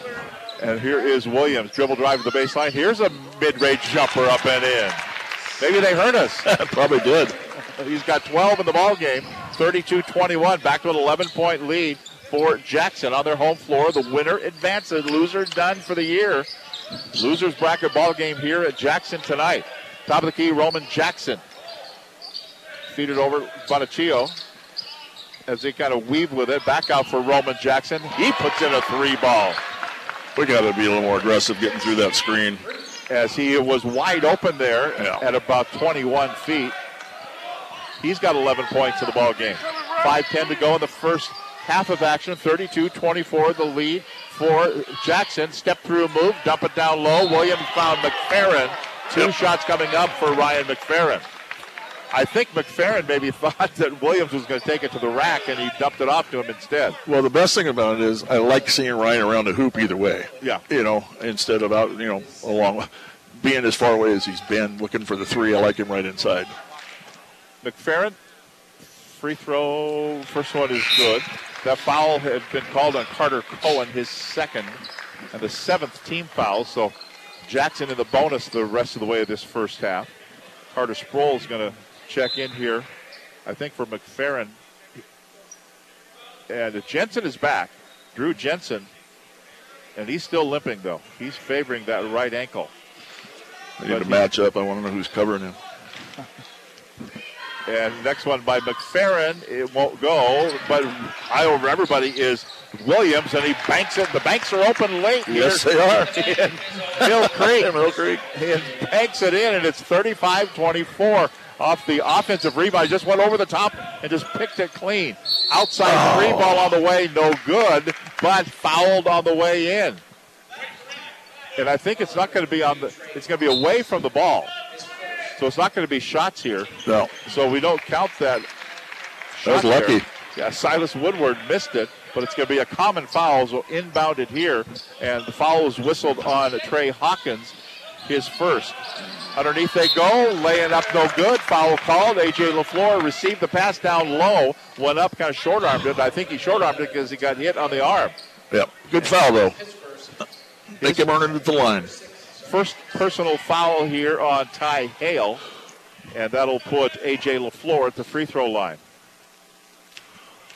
And here is Williams. Dribble drive to the baseline. Here's a mid range jumper up and in. Maybe they hurt us. Probably did. He's got 12 in the ball game. 32-21. Back to an 11-point lead for Jackson on their home floor. The winner advances. Loser done for the year. Losers bracket ball game here at Jackson tonight. Top of the key, Roman Jackson. Feed it over Bonaccio as they kind of weave with it. Back out for Roman Jackson. He puts in a three ball. We got to be a little more aggressive getting through that screen. As he was wide open there at about 21 feet. He's got 11 points in the ball game. 5-10 to go in the first half of action. 32-24 the lead for Jackson. Step through move, dump it down low. Williams found McFerrin. Two shots coming up for Ryan McFerrin. I think McFerrin maybe thought that Williams was going to take it to the rack, and he dumped it off to him instead. Well, the best thing about it is I like seeing Ryan around the hoop either way. Yeah. You know, instead of out, you know, along, being as far away as he's been, looking for the three. I like him right inside. McFerrin, free throw, first one is good. That foul had been called on Carter Cohen, his second, and the seventh team foul. So Jackson in the bonus the rest of the way of this first half. Carter Sproul is going to check in here, I think, for McFerrin. And Jensen is back. Drew Jensen. And he's still limping, though. He's favoring that right ankle. They need to match up. I want to know who's covering him. And next one by McFerrin, it won't go. But I over everybody is Williams, and he banks it. The banks are open late. Yes, here they are. In Mill Creek. Mill Creek. And banks it in, and it's 35-24 off the offensive rebound. He just went over the top and just picked it clean. Outside Oh. three ball on the way, no good, but fouled on the way in. And I think it's not going to be on the. It's going to be away from the ball. So it's not going to be shots here. No. So we don't count that. That was shot there. lucky. Yeah, Silas Woodward missed it, but it's going to be a common foul. So inbounded here, and the foul was whistled on Trey Hawkins, his first. Underneath they go, laying up no good. Foul called. AJ LaFleur received the pass down low, went up, kind of short armed it. I think he short armed it because he got hit on the arm. Yep. Good foul, though. Make him earn it at the line. First personal foul here on Ty Hale, and that'll put AJ LaFleur at the free throw line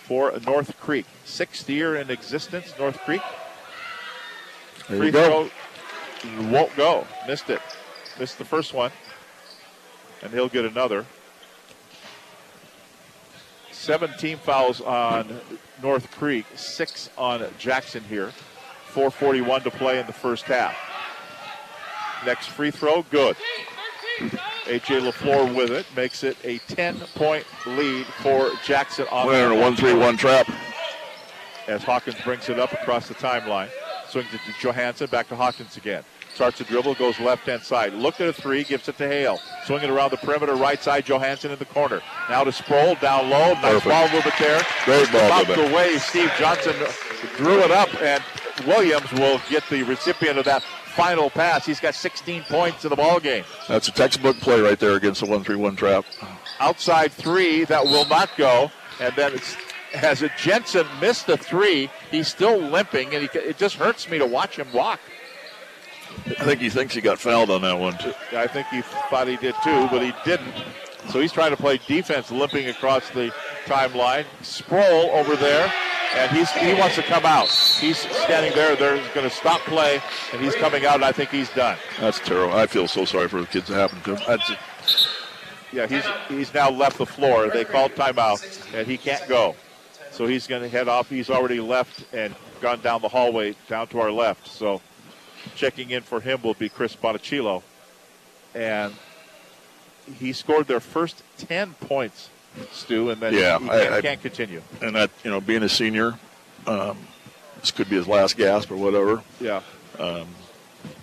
for North Creek. Sixth year in existence, North Creek. There free throw won't go. Missed it. Missed the first one, and he'll get another. 17 fouls on North Creek, six on Jackson here. 441 to play in the first half. Next free throw, good. AJ LaFleur with it makes it a 10 point lead for Jackson on a 1 3 1 trap. as Hawkins brings it up across the timeline. Swings it to Johansson, back to Hawkins again. Starts to dribble, goes left hand side. Looked at a three, gives it to Hale. Swinging it around the perimeter, right side, Johansson in the corner. Now to Sproul, down low. Nice Perfect. ball movement there. Great ball About movement. the way Steve Johnson drew it up, and Williams will get the recipient of that final pass. He's got 16 points in the ball game. That's a textbook play right there against the 1 3 1 trap. outside three that will not go. And then it's, as a Jensen missed the three, he's still limping, and he, it just hurts me to watch him walk. I think he thinks he got fouled on that one. Too. I think he thought he did too, but he didn't. So he's trying to play defense, limping across the timeline. Sproul over there, and he's he wants to come out. He's standing there. They're going to stop play, and he's coming out. And I think he's done. That's terrible. I feel so sorry for the kids that happened to him. That's, Yeah, he's he's now left the floor. They called timeout, and he can't go. So he's going to head off. He's already left and gone down the hallway down to our left. So checking in for him will be Chris Bonacillo, and he scored their first ten points, Stu, and then Yeah, he I- can't, I- can't continue. and that, you know, being a senior, um, this could be his last gasp or whatever. Yeah, Um,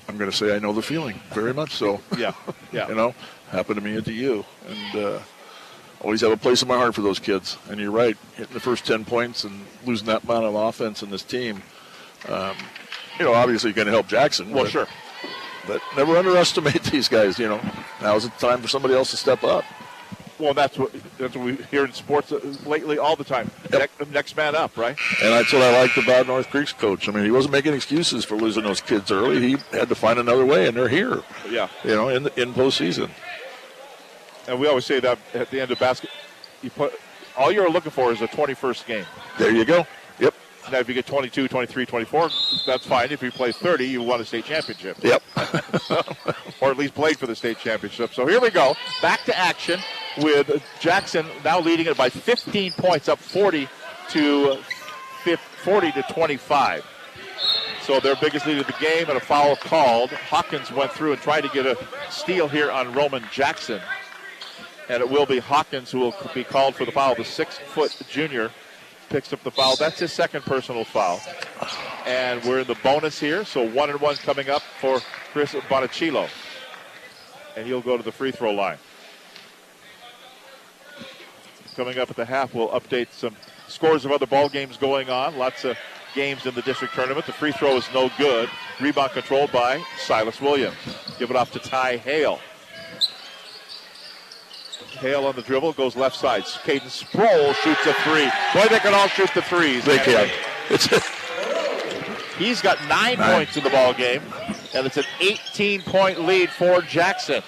I'm going to say I know the feeling very much so. yeah, yeah. you know, happened to me at the U, and uh, always have a place in my heart for those kids. And you're right, hitting the first ten points and losing that amount of offense in this team. Um, you know, obviously going to help Jackson. Well, but- sure. But never underestimate these guys. You know, now's the time for somebody else to step up. Well, that's what that's what we hear in sports uh, lately all the time. Next, next man up, right? And that's what I liked about North Creek's coach. I mean, he wasn't making excuses for losing those kids early. He had to find another way, and they're here. Yeah. You know, in the, in postseason. And we always say that at the end of basketball, you put all you're looking for is a 21st game. There you go. Now, if you get 22, 23, 24, that's fine. If you play 30, you won a state championship. Yep. or at least played for the state championship. So here we go. Back to action with Jackson now leading it by 15 points, up 40 to 50, 40 to 25. So their biggest lead of the game and a foul called. Hawkins went through and tried to get a steal here on Roman Jackson. And it will be Hawkins who will be called for the foul. The six foot junior picks up the foul. That's his second personal foul. And we're in the bonus here, so one and one coming up for Chris Bonacillo. And he'll go to the free throw line. Coming up at the half, we'll update some scores of other ball games going on. Lots of games in the district tournament. The free throw is no good. Rebound controlled by Silas Williams. Give it off to Ty Hale. Hale on the dribble goes left side. Caden Sproul shoots a three. Boy, they can all shoot the threes. They can. It's He's got nine, Nine. points in the ball game, and it's an 18-point lead for Jackson.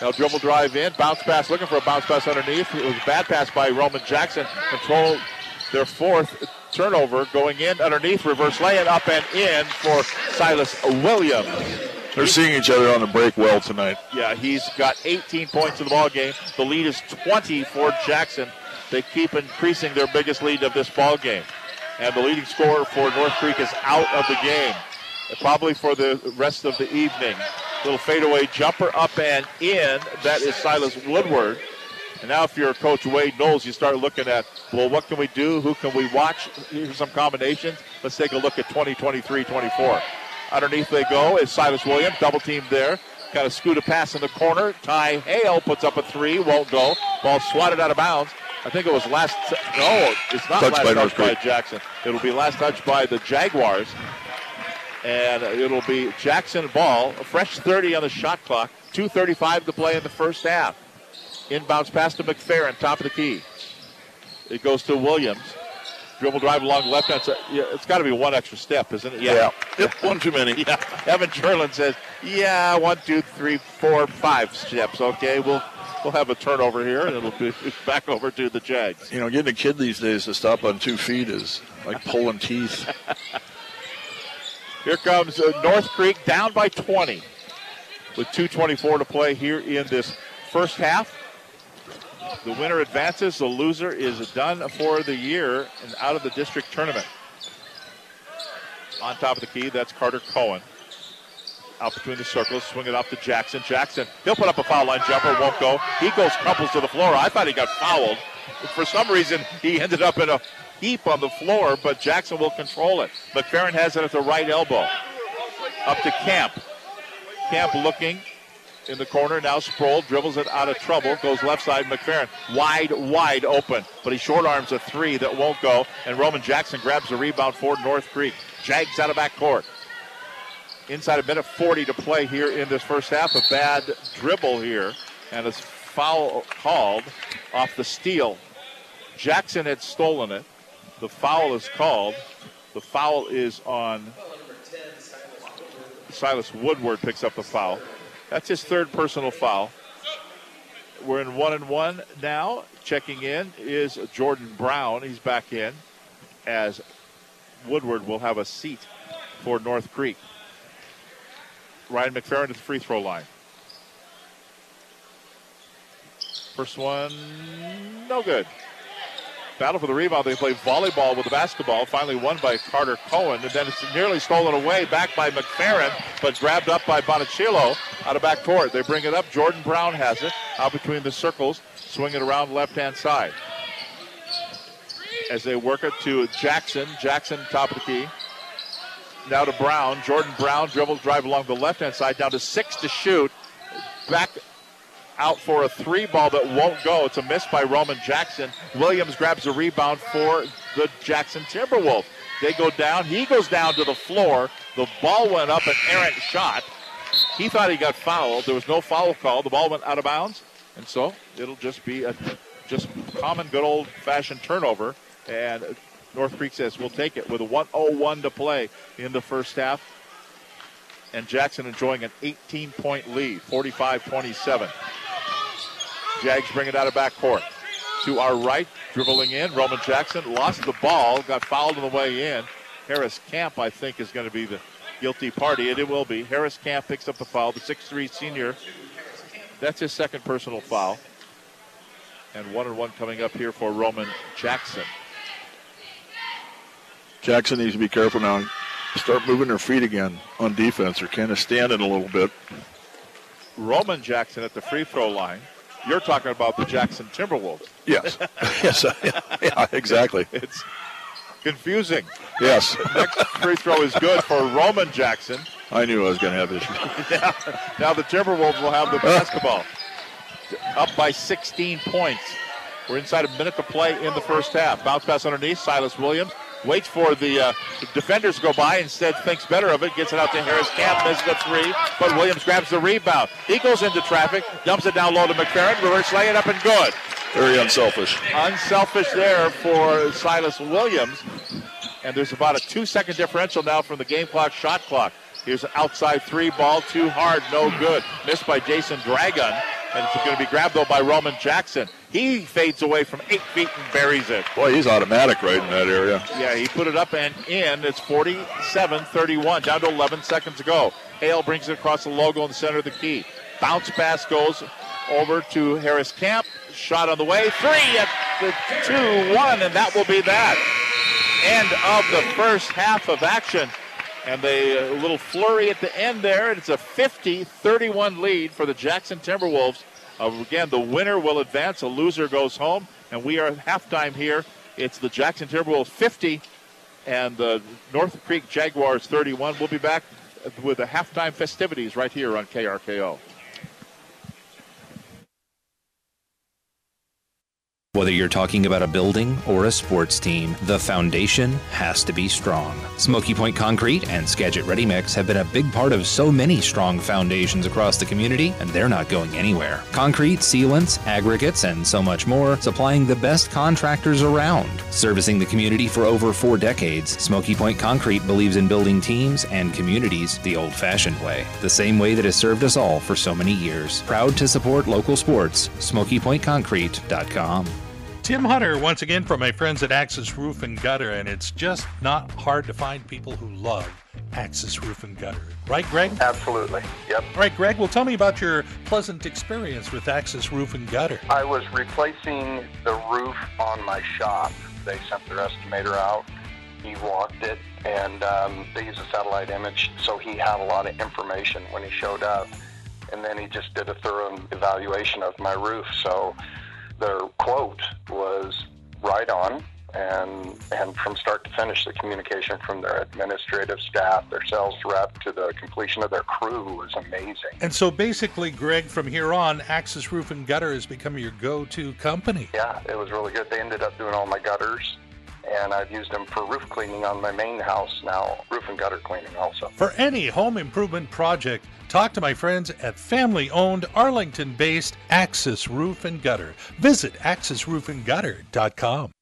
Now dribble drive in, bounce pass, looking for a bounce pass underneath. It was a bad pass by Roman Jackson. Control their fourth turnover, going in underneath, reverse laying up and in for Silas Williams. They're seeing each other on the break well tonight. Yeah, he's got 18 points in the ball game. The lead is 20 for Jackson. They keep increasing their biggest lead of this ball game. And the leading scorer for North Creek is out of the game, probably for the rest of the evening. Little fadeaway jumper up and in. That is Silas Woodward. And now, if you're Coach Wade Knowles, you start looking at, well, what can we do? Who can we watch? Here's some combinations. Let's take a look at 2023 24. Underneath they go is Silas Williams, double team there. Kind of scoot a pass in the corner. Ty Hale puts up a three, won't go. Ball swatted out of bounds. I think it was last. No, it's not Touched last by touch by Jackson. It'll be last touch by the Jaguars. And it'll be Jackson ball. A fresh 30 on the shot clock. 2.35 to play in the first half. Inbounds pass to McFerrin, top of the key. It goes to Williams. Dribble drive along left hand side. Yeah, it's got to be one extra step, isn't it? Yeah. Yep, one too many. yeah. Evan Cherlin says, "Yeah, one, two, three, four, five steps. Okay, we'll we'll have a turnover here, and it'll be back over to the Jags." You know, getting a kid these days to stop on two feet is like pulling teeth. Here comes uh, North Creek down by 20 with 2.24 to play here in this first half. The winner advances. The loser is done for the year and out of the district tournament. On top of the key, that's Carter Cohen. Out between the circles, swing it off to Jackson. Jackson, he'll put up a foul line jumper, won't go. He goes crumples to the floor. I thought he got fouled. For some reason, he ended up in a heap on the floor, but Jackson will control it. McFerrin has it at the right elbow. Up to Camp. Camp looking in the corner. Now Sproul dribbles it out of trouble. Goes left side. McFerrin wide, wide open. But he short arms a three that won't go. And Roman Jackson grabs the rebound for North Creek. Jags out of back court. Inside a minute 40 to play here in this first half. A bad dribble here. And a foul called off the steal. Jackson had stolen it. The foul is called. The foul is on Silas Woodward picks up the foul. That's his third personal foul. We're in one and one now. Checking in is Jordan Brown. He's back in as Woodward will have a seat for North Creek. Ryan McFerrin at the free throw line. First one, no good. Battle for the rebound. They play volleyball with the basketball. Finally won by Carter Cohen. And then it's nearly stolen away back by McFerrin, but grabbed up by Bonacillo out of back court. They bring it up. Jordan Brown has it out between the circles. Swing it around left hand side. As they work it to Jackson. Jackson, top of the key. Now to Brown. Jordan Brown dribbles, drive along the left hand side. Down to six to shoot. Back out for a three ball that won't go. It's a miss by Roman Jackson. Williams grabs a rebound for the Jackson Timberwolves. They go down. He goes down to the floor. The ball went up, an errant shot. He thought he got fouled. There was no foul call. The ball went out of bounds, and so it'll just be a just common, good old fashioned turnover. And North Creek says we'll take it with a 101 to play in the first half. And Jackson enjoying an 18 point lead, 45 27. Jags bring it out of back court. To our right, dribbling in, Roman Jackson lost the ball, got fouled on the way in. Harris Camp, I think, is going to be the guilty party, and it will be. Harris Camp picks up the foul, the 6'3 senior. That's his second personal foul. And one and one coming up here for Roman Jackson. Jackson needs to be careful now. Start moving their feet again on defense. They're kind of standing a little bit. Roman Jackson at the free throw line. You're talking about the Jackson Timberwolves. Yes. yes. Uh, yeah, exactly. It's confusing. Yes. Next free throw is good for Roman Jackson. I knew I was going to have issues. Yeah. Now the Timberwolves will have the basketball. Up by 16 points. We're inside a minute to play in the first half. Bounce pass underneath. Silas Williams waits for the, uh, defenders to go by. Instead, thinks better of it. Gets it out to Harris Camp. Misses the three, but Williams grabs the rebound. He goes into traffic, dumps it down low to McFerrin. Reverse lay it up and good. Very unselfish. Unselfish there for Silas Williams. And there's about a two second differential now from the game clock, shot clock. Here's an outside three ball, too hard, no good. Missed by Jason Dragon. And it's going to be grabbed, though, by Roman Jackson. He fades away from eight feet and buries it. Boy, he's automatic right in that area. Yeah, he put it up and in. It's 47 31, down to 11 seconds to go. Hale brings it across the logo in the center of the key. Bounce pass goes over to Harris Camp. Shot on the way. Three at the 2 1, and that will be that. End of the first half of action. And a uh, little flurry at the end there. It's a 50 31 lead for the Jackson Timberwolves. Uh, again, the winner will advance, a loser goes home. And we are at halftime here. It's the Jackson Timberwolves 50 and the North Creek Jaguars 31. We'll be back with the halftime festivities right here on KRKO. Whether you're talking about a building or a sports team, the foundation has to be strong. Smoky Point Concrete and Skagit Ready Mix have been a big part of so many strong foundations across the community, and they're not going anywhere. Concrete, sealants, aggregates, and so much more, supplying the best contractors around. Servicing the community for over four decades, Smoky Point Concrete believes in building teams and communities the old fashioned way, the same way that has served us all for so many years. Proud to support local sports, SmokyPointConcrete.com. Tim Hunter, once again from my friends at Axis Roof and Gutter, and it's just not hard to find people who love Axis Roof and Gutter. Right, Greg? Absolutely. Yep. All right, Greg, well, tell me about your pleasant experience with Axis Roof and Gutter. I was replacing the roof on my shop. They sent their estimator out. He walked it, and um, they used a satellite image, so he had a lot of information when he showed up. And then he just did a thorough evaluation of my roof. So their quote was right on and and from start to finish the communication from their administrative staff their sales rep to the completion of their crew was amazing And so basically, Greg, from here on, Axis Roof and Gutter has become your go to company. yeah it was really good they ended up doing all my gutters and i've used them for roof cleaning on my main house now roof and gutter cleaning also For any home improvement project, talk to my friends at family owned, Arlington based Axis Roof and Gutter. Visit axisroofandgutter.com.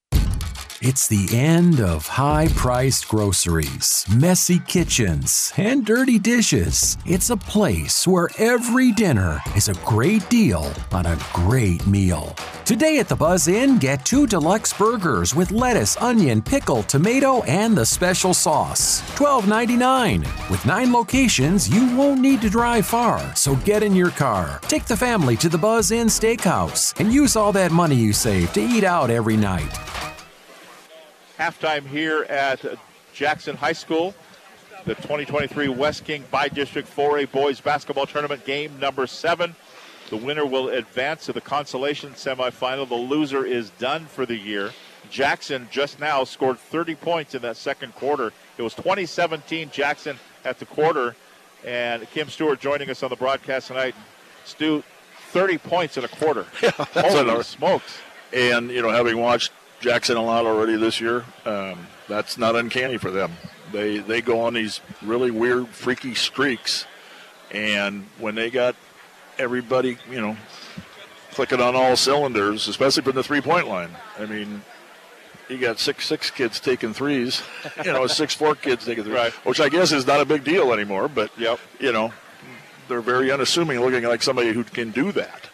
It's the end of high priced groceries, messy kitchens, and dirty dishes. It's a place where every dinner is a great deal on a great meal. Today at the Buzz Inn, get two deluxe burgers with lettuce, onion, pickle, tomato, and the special sauce. $12.99. With nine locations, you won't need to drive far, so get in your car. Take the family to the Buzz Inn Steakhouse and use all that money you save to eat out every night. Halftime here at Jackson High School. The 2023 West King by District 4A Boys Basketball Tournament game number seven. The winner will advance to the consolation semifinal. The loser is done for the year. Jackson just now scored 30 points in that second quarter. It was 2017 Jackson at the quarter. And Kim Stewart joining us on the broadcast tonight. Stu, 30 points in a quarter. Yeah, That's Holy smokes. And you know, having watched Jackson a lot already this year, um, that's not uncanny for them. They they go on these really weird, freaky streaks, and when they got everybody, you know, clicking on all cylinders, especially from the three point line. I mean, you got six six kids taking threes, you know, six four kids taking threes, right. which I guess is not a big deal anymore. But yep. you know, they're very unassuming, looking like somebody who can do that.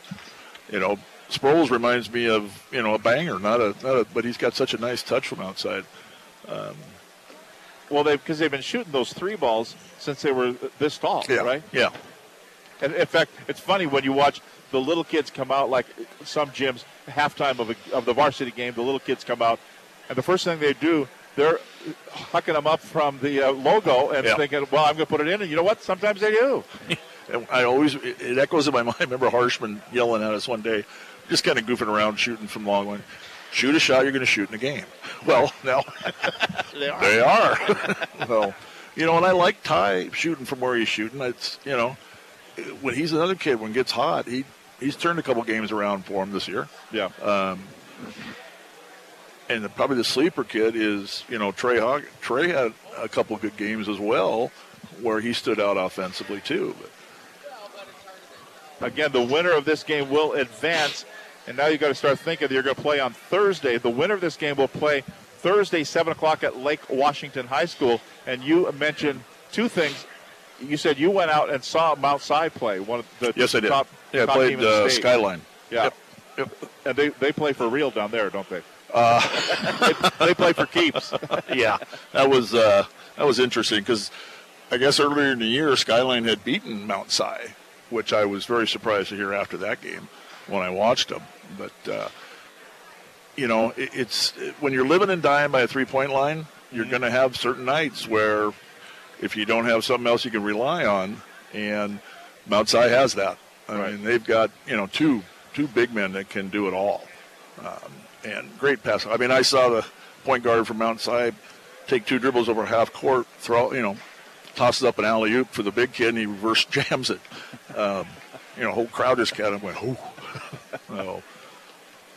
You know, Sproles reminds me of you know a banger, not a, not a but he's got such a nice touch from outside. Um, Well, they because they've been shooting those three balls since they were this tall, Yeah, right? yeah. And in fact, it's funny when you watch the little kids come out, like some gyms, halftime of, a, of the varsity game, the little kids come out, and the first thing they do, they're hucking them up from the uh, logo and Yeah. thinking, well, I'm going to put it in. And you know what? Sometimes they do. I always it, it echoes in my mind. I remember Harshman yelling at us one day, just kind of goofing around, shooting from long one. Shoot a shot you're going to shoot in a game. Well, now they are. They are. so, you know, and I like Ty shooting from where he's shooting. It's you know, when he's another kid when it gets hot, he he's turned a couple games around for him this year. Yeah. Um, and the, probably the sleeper kid is you know Trey Hog. Trey had a couple good games as well, where he stood out offensively too. But Again, the winner of this game will advance. And now you've got to start thinking you're going to play on Thursday. The winner of this game will play Thursday, 7 o'clock at Lake Washington High School. And you mentioned two things. You said you went out and saw Mount Si play, one of the yes, I did. top, yeah, I top played team in the uh, state. Skyline. Yeah. Yep. And they, they play for real down there, don't they? Uh, they, they play for keeps. yeah, that was uh, that was interesting because I guess earlier in the year Skyline had beaten Mount Si, which I was very surprised to hear after that game when I watched them. But uh, you know, it, it's when you're living and dying by a three point line, you're going to have certain nights where if you don't have something else you can rely on, and Mount Si has that. I mean, they've got you know two two big men that can do it all, um, and great pass. I mean, I saw the point guard from Mount Si take two dribbles over half court, throw you know, tosses up an alley oop for the big kid, and he reverse jams it. Um, you know, whole crowd just kind of went, "Oh." oh.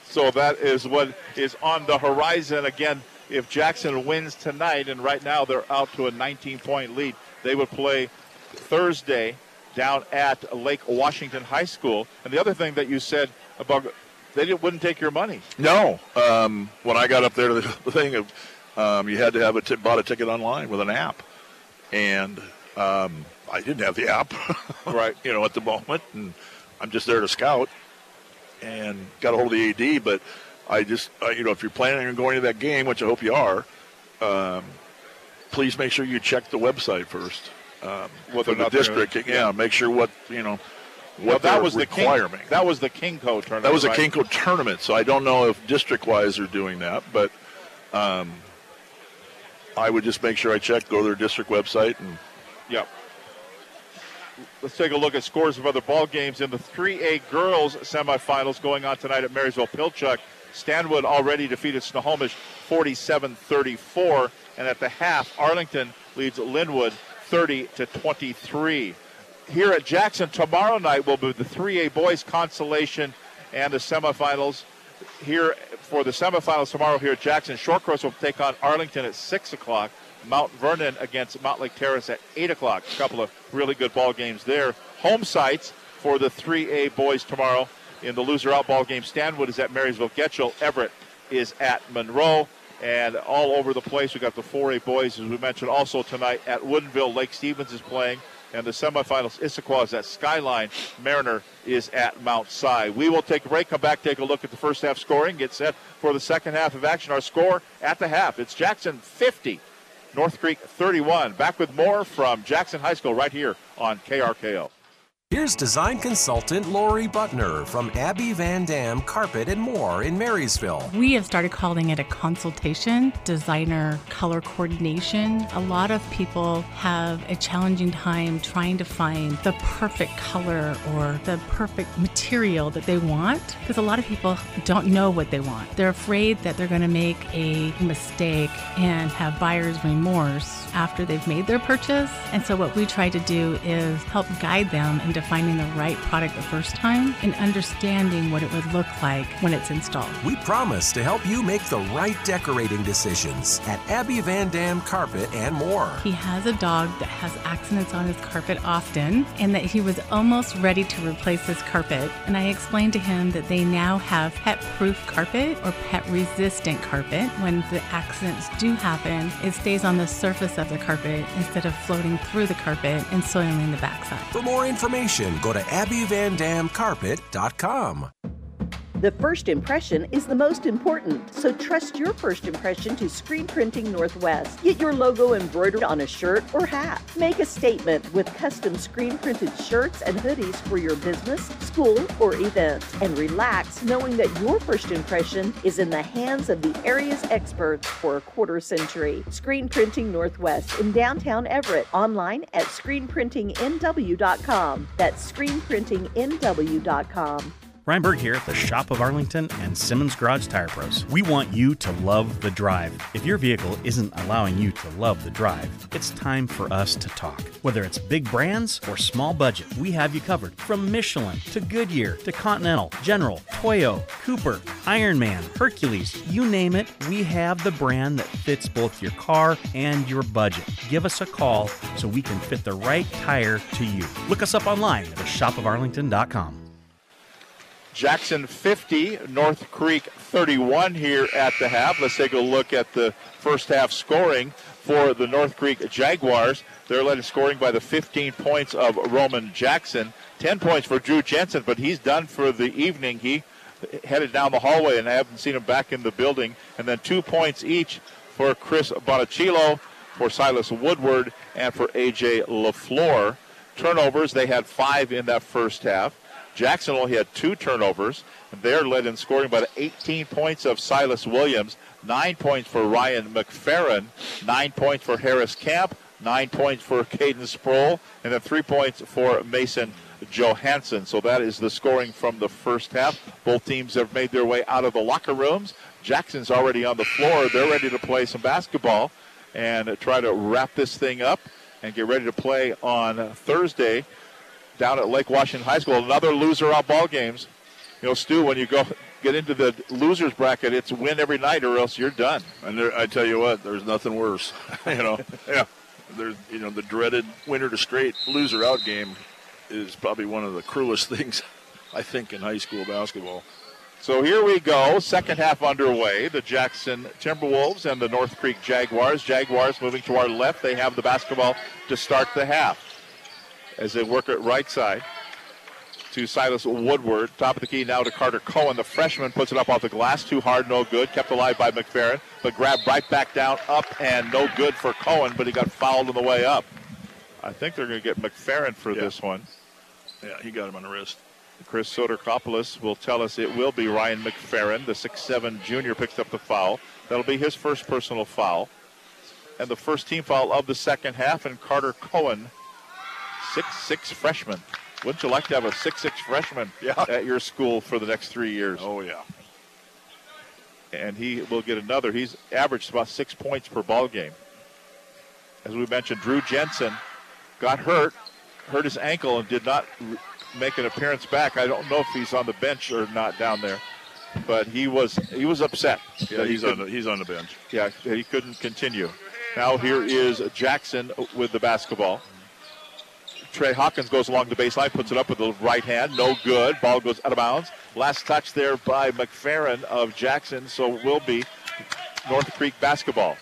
So that is what is on the horizon. Again, if Jackson wins tonight, and right now they're out to a 19 point lead, they would play Thursday down at Lake Washington High School. And the other thing that you said about they didn't, wouldn't take your money. No, um, when I got up there to the the thing of um, you had to have a t- bought a ticket online with an app, and um, I didn't have the app, right? You know, at the moment, and I'm just there to scout, and got a hold of the AD. But I just, uh, you know, if you're planning on going to that game, which I hope you are, um, please make sure you check the website first. Um, Whether the district, gonna- yeah, make sure what you know what Well, that was the King, that was the KingCo tournament. That was a right? KingCo tournament, so I don't know if district-wise they're doing that, but um, I would just make sure I check, go to their district website, and Yep. Let's take a look at scores of other ball games in the 3A girls semifinals going on tonight at Marysville Pilchuck. Stanwood already defeated Snohomish 47-34, and at the half, Arlington leads Lynnwood 30 to 23. Here at Jackson tomorrow night will be the 3A boys consolation and the semifinals. Here for the semifinals tomorrow here Jackson, Shorecrest will take on Arlington at six o'clock. Mount Vernon against Mountlake Terrace at 8 o'clock. A couple of really good ball games there. Home sites for the 3A boys tomorrow in the loser out ball game. Stanwood is at Marysville Getchell. Everett is at Monroe. And all over the place, we got the 4A boys, as we mentioned, also tonight at Woodinville. Lake Stevens is playing. And the semifinals, Issaquah is at Skyline. Mariner is at Mount Si. We will take a break, come back, take a look at the first half scoring, get set for the second half of action. Our score at the half, it's Jackson 50, North Creek 31. Back with more from Jackson High School right here on KRKO. Here's design consultant Lori Butner from Abby Van Dam Carpet and More in Marysville. We have started calling it a consultation, designer color coordination. A lot of people have a challenging time trying to find the perfect color or the perfect material that they want because a lot of people don't know what they want. They're afraid that they're going to make a mistake and have buyer's remorse after they've made their purchase. And so, what we try to do is help guide them into finding the right product the first time and understanding what it would look like when it's installed. We promise to help you make the right decorating decisions at Abby Van Dam Carpet and More. He has a dog that has accidents on his carpet often, and that he was almost ready to replace his carpet. And I explained to him that they now have pet proof carpet or pet resistant carpet. When the accidents do happen, it stays on the surface of the carpet instead of floating through the carpet and soiling the backside. For more information, go to abbyvandamcarpet.com. The first impression is the most important, so trust your first impression to Screen Printing Northwest. Get your logo embroidered on a shirt or hat. Make a statement with custom screen printed shirts and hoodies for your business, school, or event. And relax knowing that your first impression is in the hands of the area's experts for a quarter century. Screen Printing Northwest in downtown Everett. Online at screenprintingnw.com. That's screenprintingnw.com. Ryan Berg here at the Shop of Arlington and Simmons Garage Tire Pros. We want you to love the drive. If your vehicle isn't allowing you to love the drive, it's time for us to talk. Whether it's big brands or small budget, we have you covered. From Michelin to Goodyear to Continental, General, Toyo, Cooper, Ironman, Hercules, you name it, we have the brand that fits both your car and your budget. Give us a call so we can fit the right tire to you. Look us up online at shopofarlington.com. Jackson 50, North Creek 31 here at the half. Let's take a look at the first half scoring for the North Creek Jaguars. They're led in scoring by the 15 points of Roman Jackson. 10 points for Drew Jensen, but he's done for the evening. He headed down the hallway, and I haven't seen him back in the building. And then two points each for Chris Bonacillo, for Silas Woodward, and for A.J. LaFleur. Turnovers, they had five in that first half. Jackson only had two turnovers, they're led in scoring by the 18 points of Silas Williams, nine points for Ryan McFerrin, nine points for Harris Camp, nine points for Caden Sproul, and then three points for Mason Johansson. So that is the scoring from the first half. Both teams have made their way out of the locker rooms. Jackson's already on the floor. They're ready to play some basketball and try to wrap this thing up and get ready to play on Thursday down at Lake Washington High School. Another loser out ball games. You know, Stu, when you go get into the losers bracket, it's win every night or else you're done. And there, I tell you what, there's nothing worse. you know, yeah. There's, you know, the dreaded winner to straight loser out game is probably one of the cruelest things I think in high school basketball. So here we go, second half underway. The Jackson Timberwolves and the North Creek Jaguars. Jaguars moving to our left. They have the basketball to start the half as they work it right side to Silas Woodward. Top of the key now to Carter Cohen. The freshman puts it up off the glass. Too hard, no good. Kept alive by McFerrin, but grabbed right back down, up, and no good for Cohen, but he got fouled on the way up. I think they're going to get McFerrin for Yeah. this one. Yeah, he got him on the wrist. Chris Soderkopoulos will tell us it will be Ryan McFerrin. The 6'7 junior picks up the foul. That'll be his first personal foul. And the first team foul of the second half, and Carter Cohen, 6'6 freshman. Wouldn't you like to have a six-six freshman at your school for the next three years? Oh, yeah. And he will get another. He's averaged about six points per ball game. As we mentioned, Drew Jensen got hurt, hurt his ankle, and did not make an appearance back. I don't know if he's on the bench or not down there, but he was he was upset. Yeah, that he he's on the, he's on the bench. yeah, he couldn't continue. Now here is Jackson with the basketball. Trey Hawkins goes along the baseline, puts it up with the right hand. No good. Ball goes out of bounds. Last touch there by McFerrin of Jackson, so it will be North Creek basketball.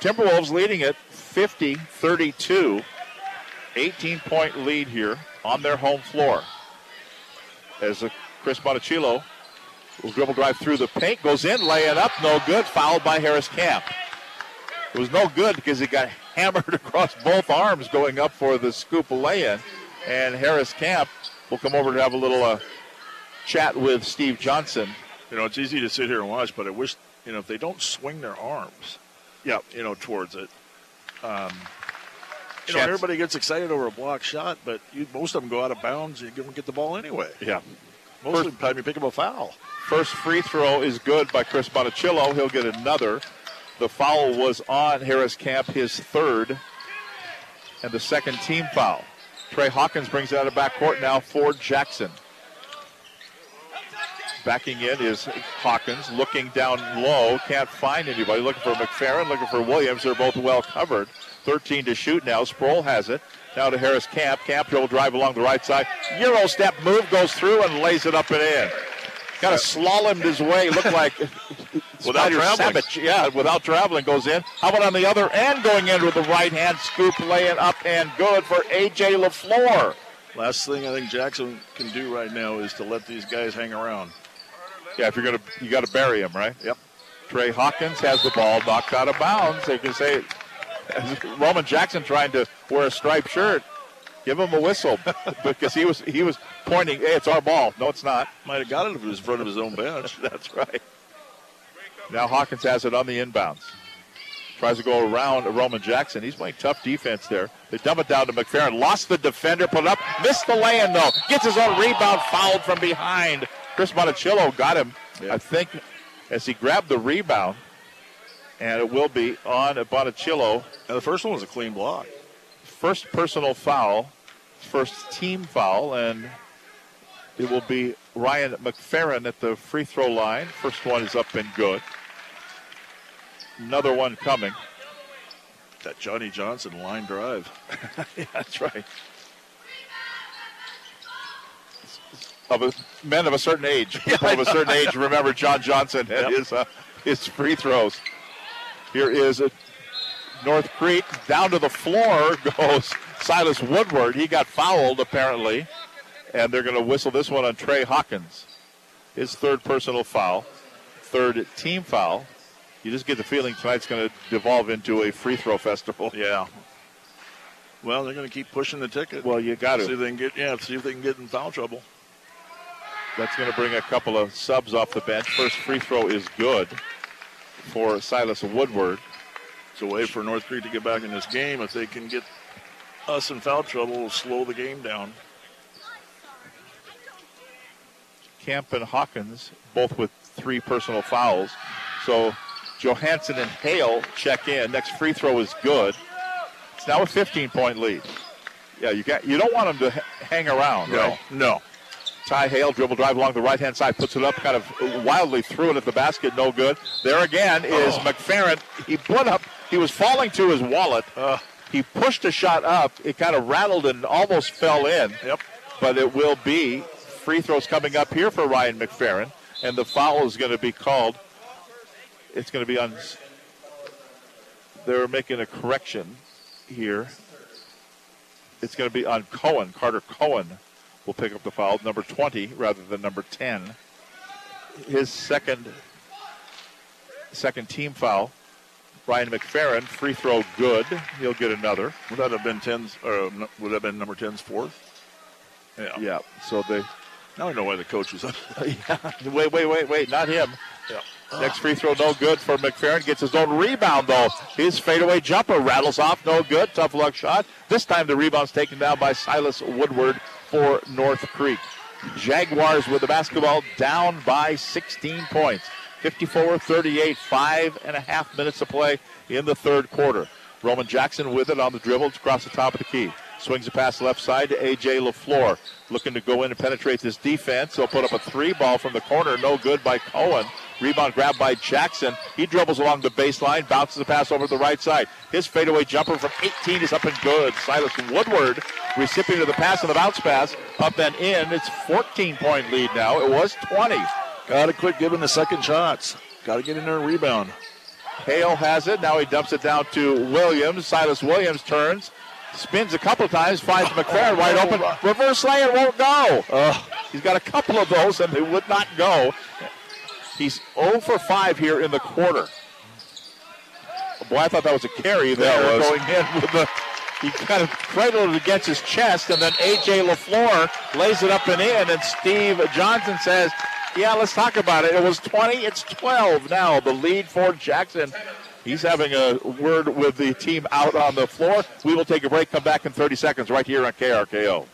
Timberwolves leading it 50 32. 18 point lead here on their home floor. As Chris Monticillo will dribble drive through the paint, goes in, lay it up, no good, fouled by Harris Camp. It was no good because he got hammered across both arms going up for the scoop lay-in, and Harris Camp will come over to have a little uh, chat with Steve Johnson. You know, it's easy to sit here and watch, but I wish, you know, if they don't swing their arms, yeah, you know, towards it. Um, you know, everybody gets excited over a block shot, but you, most of them go out of bounds. You don't get the ball anyway. Yeah. Most of the time, you pick up a foul. First free throw is good by Chris Monticillo. He'll get another. The foul was on Harris Camp, his third, and the second team foul. Trey Hawkins brings it out of backcourt now for Jackson. Backing in is Hawkins, looking down low, can't find anybody. Looking for McFerrin, looking for Williams. They're both well covered. 13 to shoot now. Sproul has it. Now to Harris Camp. Camp will drive along the right side. Euro step move goes through and lays it up and in. Kind of slalomed his way. Looked like Without traveling. Savage. Yeah, without traveling goes in. How about on the other end going in with the right hand scoop, laying up and good for AJ LaFleur. Last thing I think Jackson can do right now is to let these guys hang around. Yeah, if you're gonna, you got to bury him, right? Yep. Trey Hawkins has the ball knocked out of bounds. They can say Roman Jackson trying to wear a striped shirt. Give him a whistle because he was he was pointing. Hey, it's our ball. No, it's not. Might have got it if it was in front of his own bench. That's right. Now Hawkins has it on the inbounds. Tries to go around Roman Jackson. He's playing tough defense there. They dump it down to McFerrin. Lost the defender, put it up, missed the lay-in though. Gets his own rebound, fouled from behind. Chris Monticello got him, I think, as he grabbed the rebound. And it will be on Botticillo. And the first one was a clean block. First personal foul, first team foul, and it will be Ryan McFerrin at the free throw line. First one is up and good. Another one coming. That Johnny Johnson line drive. yeah, that's right. Of a, men of a certain age, people of a certain age, remember John Johnson and Yep. his uh, his free throws. Here is a North Creek down to the floor goes Silas Woodward. He got fouled apparently, and they're going to whistle this one on Trey Hawkins. His third personal foul, third team foul. You just get the feeling tonight's going to devolve into a free throw festival. Yeah. Well, they're going to keep pushing the ticket. Well, you got to See if they can get yeah. See if they can get in foul trouble. That's going to bring a couple of subs off the bench. First free throw is good for Silas Woodward. It's a way for North Creek to get back in this game. If they can get us in foul trouble, it'll slow the game down. Camp and Hawkins, both with three personal fouls. So Johansson and Hale check in. Next free throw is good. It's now a 15 point lead. Yeah, you got you don't want them to hang around, No, right? no. Ty Hale dribble drive along the right hand side, puts it up, kind of wildly threw it at the basket, no good. There again is Oh. McFerrin. He put up, he was falling to his wallet. Uh. He pushed a shot up. It kind of rattled and almost fell in. Yep. But it will be free throws coming up here for Ryan McFerrin, and the foul is going to be called. It's going to be on. They're making a correction here. It's going to be on Cohen. Carter Cohen will pick up the foul, number 20 rather than number 10. His second second team foul. Ryan McFerrin, free throw good. He'll get another. Would that have been 10's, or uh, would that have been number 10's fourth? Yeah. Yeah. So they. Now I know why the coach was up. yeah. Wait, wait, wait, wait. Not him. Yeah. Next free throw, no good for McFerrin. Gets his own rebound, though. His fadeaway jumper rattles off, no good. Tough luck shot. This time the rebound's taken down by Silas Woodward for North Creek. Jaguars with the basketball down by 16 points. 54 38, five and a half minutes to play in the third quarter. Roman Jackson with it on the dribble across the top of the key. Swings a pass left side to A.J. LaFleur. Looking to go in and penetrate this defense. He'll put up a three ball from the corner. No good by Cohen. Rebound grabbed by Jackson. He dribbles along the baseline, bounces the pass over to the right side. His fadeaway jumper from 18 is up and good. Silas Woodward, recipient of the pass and the bounce pass, up and in. It's 14 point lead now. It was 20. Got to quit giving the second shots. Got to get in there and rebound. Hale has it. Now he dumps it down to Williams. Silas Williams turns, spins a couple times, finds McFerrin oh, wide open. Reverse lay it won't go. he's got a couple of those and they would not go. He's 0 for 5 here in the quarter. Boy, I thought that was a carry there was. going in with the. He kind of cradled it against his chest, and then A.J. LaFleur lays it up and in, and Steve Johnson says, Yeah, let's talk about it. It was 20, it's 12 now. The lead for Jackson. He's having a word with the team out on the floor. We will take a break, come back in 30 seconds right here on KRKO.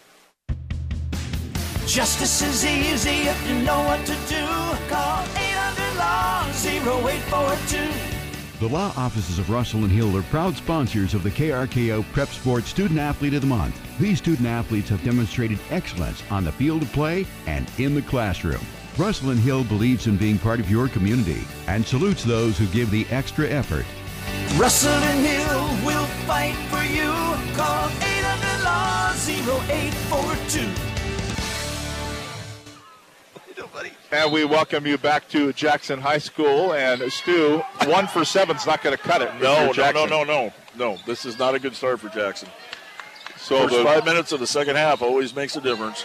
Justice is easy if you know what to do. Call 800 Law 0842. The law offices of Russell and Hill are proud sponsors of the KRKO Prep Sports Student Athlete of the Month. These student athletes have demonstrated excellence on the field of play and in the classroom. Russell and Hill believes in being part of your community and salutes those who give the extra effort. Russell and Hill will fight for you. Call 800 Law 0842. And we welcome you back to Jackson High School. And Stu, one for seven's not going to cut it. No, no, no, no, no, no. This is not a good start for Jackson. So First the- five minutes of the second half always makes a difference.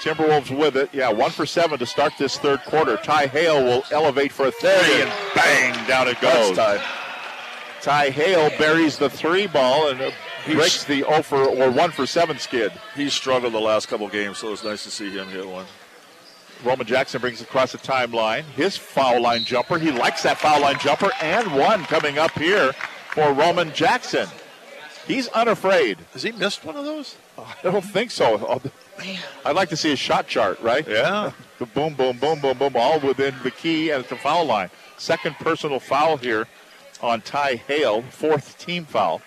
Timberwolves with it. Yeah, one for seven to start this third quarter. Ty Hale will elevate for a three, and bang, down it goes. That's Ty. Ty Hale buries the three ball and uh, breaks the 0 for or one for seven skid. He's struggled the last couple games, so it's nice to see him hit one. Roman Jackson brings it across the timeline. His foul line jumper. He likes that foul line jumper and one coming up here for Roman Jackson. He's unafraid. Has he missed one of those? I don't think so. I'd like to see a shot chart, right? Yeah. the boom, boom, boom, boom, boom, all within the key and at the foul line. Second personal foul here on Ty Hale, fourth team foul.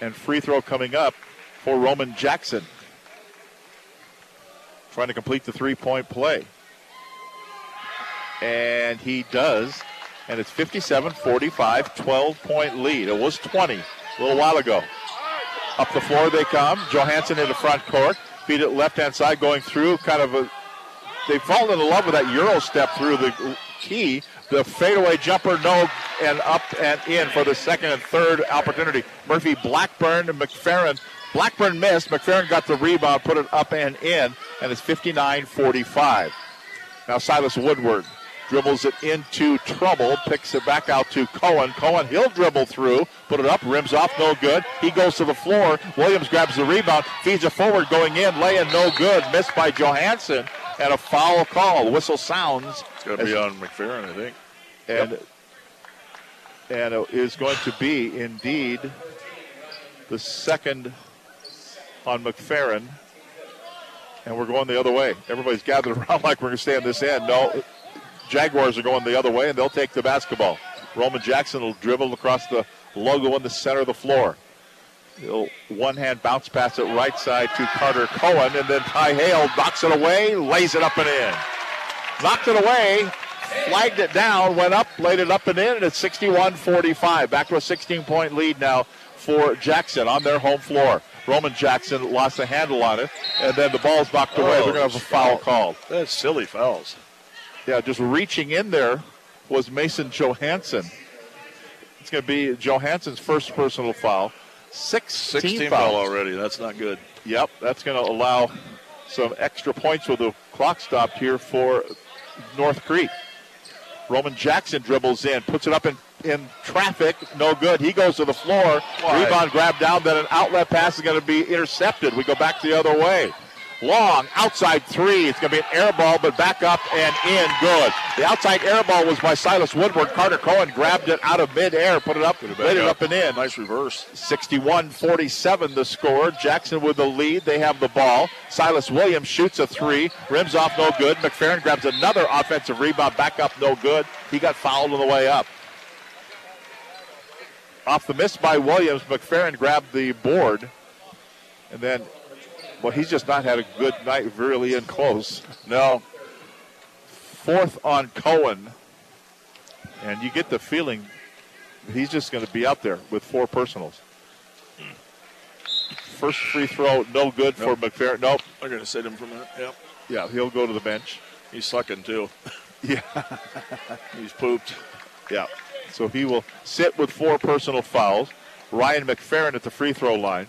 And free throw coming up for Roman Jackson. Trying to complete the three point play. And he does. And it's 57 45, 12 point lead. It was 20 a little while ago. Up the floor they come. Johansson in the front court. Feed it left hand side going through. Kind of a. They've fallen in love with that Euro step through the key. The fadeaway jumper, no, and up and in for the second and third opportunity. Murphy, Blackburn, and McFerrin. Blackburn missed. McFerrin got the rebound, put it up and in, and it's 59 45. Now Silas Woodward dribbles it into trouble, picks it back out to Cohen. Cohen, he'll dribble through, put it up, rims off, no good. He goes to the floor. Williams grabs the rebound, feeds it forward, going in, laying no good, missed by Johansson, and a foul call. Whistle sounds. It's going to be on McFerrin, I think. And yep. and it is going to be indeed the second on McFerrin. And we're going the other way. Everybody's gathered around like we're going to stay on this end. No, Jaguars are going the other way, and they'll take the basketball. Roman Jackson will dribble across the logo in the center of the floor. He'll one hand bounce pass it right side to Carter Cohen, and then Ty Hale knocks it away, lays it up and in. Knocked it away, flagged it down, went up, laid it up and in, and it's 61 45. Back to a 16 point lead now for Jackson on their home floor. Roman Jackson lost the handle on it, and then the ball's knocked away. Oh, They're going to have a foul called. That's silly fouls. Yeah, just reaching in there was Mason Johansson. It's going to be Johansson's first personal foul. Six 16 foul already. That's not good. Yep, that's going to allow some extra points with the clock stopped here for North Creek. Roman Jackson dribbles in, puts it up in, in traffic, no good. He goes to the floor. Why? Rebound grab down, then an outlet pass is going to be intercepted. We go back the other way. Long outside three. It's going to be an air ball, but back up and in. Good. The outside air ball was by Silas Woodward. Carter Cohen grabbed it out of midair, put it up, laid it up and in. Nice reverse. 61 47 the score. Jackson with the lead. They have the ball. Silas Williams shoots a three. Rims off, no good. McFerrin grabs another offensive rebound. Back up, no good. He got fouled on the way up. Off the miss by Williams, McFerrin grabbed the board. And then well, he's just not had a good night really in close. Now, Fourth on Cohen. And you get the feeling he's just going to be out there with four personals. First free throw, no good Nope. for McFerrin. Nope. They're going to sit him for a minute. Yep. Yeah, he'll go to the bench. He's sucking too. Yeah. He's pooped. Yeah. So he will sit with four personal fouls. Ryan McFerrin at the free throw line.